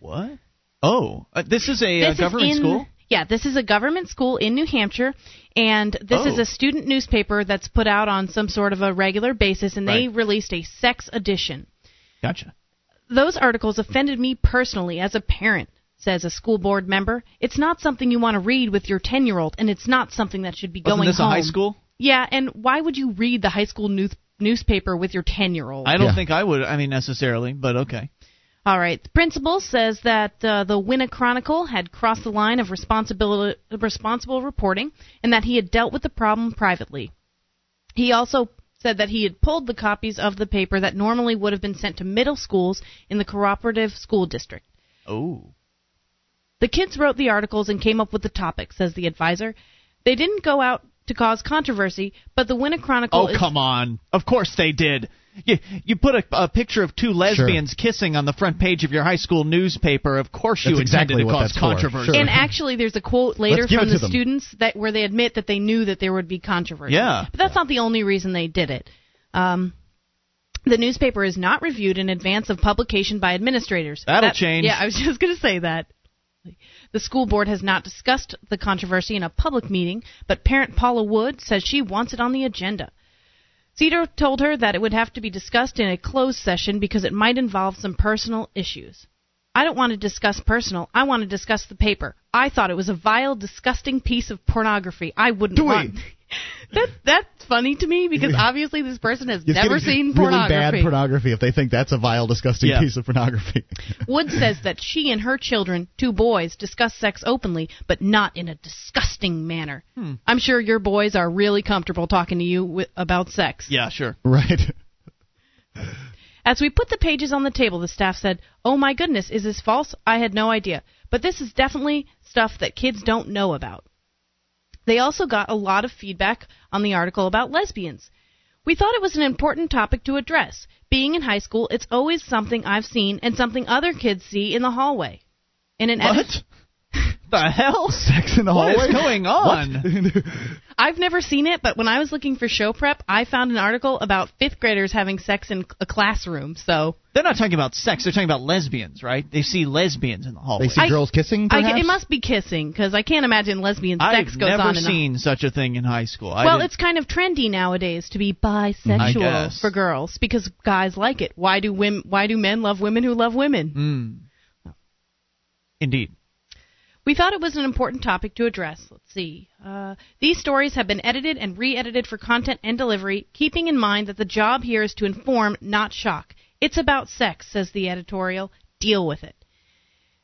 What? Oh, uh, this is a uh, This is government in- school. Yeah, this is a government school in New Hampshire, and this is Oh. a student newspaper that's put out on some sort of a regular basis, and they released a sex edition. Gotcha. Those articles offended me personally as a parent, says a school board member. It's not something you want to read with your 10 year old, and it's not something that should be Wasn't going this home. a high school? Yeah, and why would you read the high school news- newspaper with your 10 year old? I don't think I would. I mean, necessarily, but okay. All right. The principal says that uh, the Winna Chronicle had crossed the line of responsibility, responsible reporting and that he had dealt with the problem privately. He also said that he had pulled the copies of the paper that normally would have been sent to middle schools in the cooperative school district. Oh. The kids wrote the articles and came up with the topic, says the advisor. They didn't go out to cause controversy, but the Winna Chronicle Oh, is come on. Of course they did. You, you put a, a picture of two lesbians kissing on the front page of your high school newspaper. Of course you That's intended exactly to cause controversy. Sure. And actually, there's a quote later from the them. students that where they admit that they knew that there would be controversy. Yeah. but that's not the only reason they did it. Um, the newspaper is not reviewed in advance of publication by administrators. That'll That- change. Yeah, I was just going to say that. The school board has not discussed the controversy in a public meeting, but parent Paula Wood says she wants it on the agenda. Cedar told her that it would have to be discussed in a closed session because it might involve some personal issues. I don't want to discuss personal. I want to discuss the paper. I thought it was a vile, disgusting piece of pornography. I wouldn't Dewey. want. That that's funny to me because obviously this person has It's never seen really pornography. bad pornography if they think that's a vile, disgusting Yeah. piece of pornography. Wood says that she and her children, two boys, discuss sex openly, but not in a disgusting manner. Hmm. I'm sure your boys are really comfortable talking to you wi- about sex. Yeah, sure. right. As we put the pages on the table, the staff said, Oh my goodness, is this false? I had no idea. But this is definitely stuff that kids don't know about. They also got a lot of feedback on the article about lesbians. We thought it was an important topic to address. Being in high school, it's always something I've seen and something other kids see in the hallway. In an edit- What? the hell? Sex in the What hallway. is going on? What? I've never seen it, but when I was looking for show prep, I found an article about fifth graders having sex in a classroom. So They're not talking about sex. They're talking about lesbians, right? They see lesbians in the hallway. they see I- girls kissing. I, it must be kissing because I can't imagine lesbian I've sex goes on. I've never seen such a thing in high school. I well, didn't- it's kind of trendy nowadays to be bisexual for girls because guys like it. Why do women? Why do men love women who love women? Mm. Indeed. We thought it was an important topic to address. Let's see. Uh, these stories have been edited and re-edited for content and delivery, keeping in mind that the job here is to inform, not shock. It's about sex, says the editorial. Deal with it.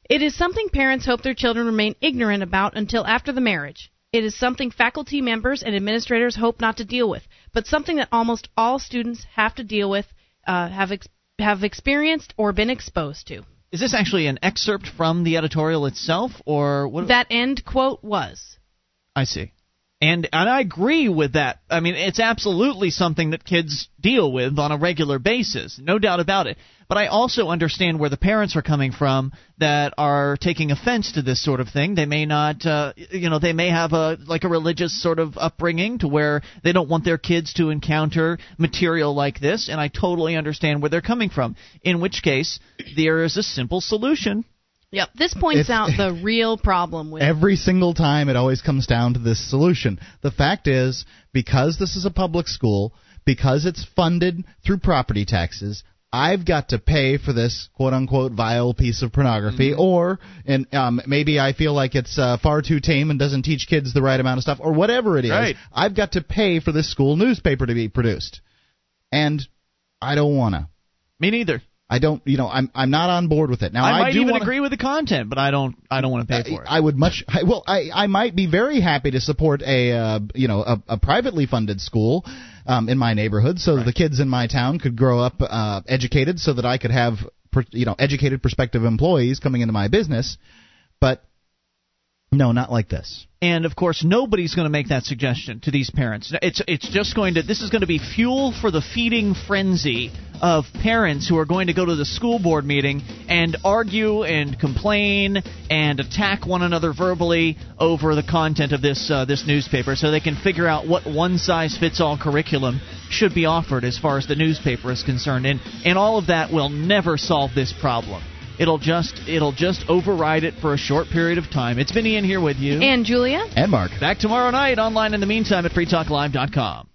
It is something parents hope their children remain ignorant about until after the marriage. It is something faculty members and administrators hope not to deal with, but something that almost all students have to deal with, uh, have ex- have experienced or been exposed to. Is this actually an excerpt from the editorial itself, or what? That end quote was. I see. And and I agree with that. I mean, it's absolutely something that kids deal with on a regular basis, no doubt about it. But I also understand where the parents are coming from that are taking offense to this sort of thing. They may not, uh, you know, they may have a like a religious sort of upbringing to where they don't want their kids to encounter material like this, and I totally understand where they're coming from. In which case, there is a simple solution. Yep. This points It's- out the real problem with Every single time, it always comes down to this solution. The fact is, because this is a public school, because it's funded through property taxes, I've got to pay for this quote unquote vile piece of pornography, Mm-hmm. or and um, maybe I feel like it's uh, far too tame and doesn't teach kids the right amount of stuff, or whatever it is. Right. I've got to pay for this school newspaper to be produced. and I don't wanna. Me neither. I don't, you know, I'm I'm not on board with it. Now I might do even wanna, agree with the content, but I don't I don't want to pay for it. I would much. I, well, I I might be very happy to support a uh, you know a, a privately funded school um, in my neighborhood, so that the kids in my town could grow up uh, educated, so that I could have you know educated prospective employees coming into my business. But no, not like this. And of course, nobody's going to make that suggestion to these parents. It's it's just going to this is going to be fuel for the feeding frenzy of parents who are going to go to the school board meeting and argue and complain and attack one another verbally over the content of this uh, this newspaper, so they can figure out what one size fits all curriculum should be offered as far as the newspaper is concerned. And and all of that will never solve this problem. It'll just it'll just override it for a short period of time. It's been Ian here with you. And Julia? And Mark. Back tomorrow night online in the meantime at freetalklive.com.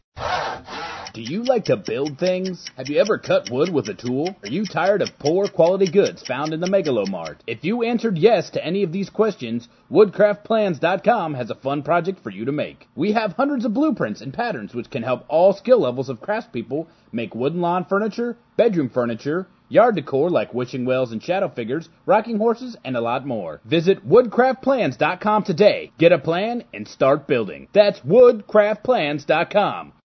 Do you like to build things? Have you ever cut wood with a tool? Are you tired of poor quality goods found in the Megalomart? If you answered yes to any of these questions, woodcraftplans.com has a fun project for you to make. We have hundreds of blueprints and patterns which can help all skill levels of craftspeople make wooden lawn furniture, bedroom furniture, yard decor like wishing wells and shadow figures, rocking horses, and a lot more. Visit woodcraftplans.com today. Get a plan and start building. That's woodcraftplans.com.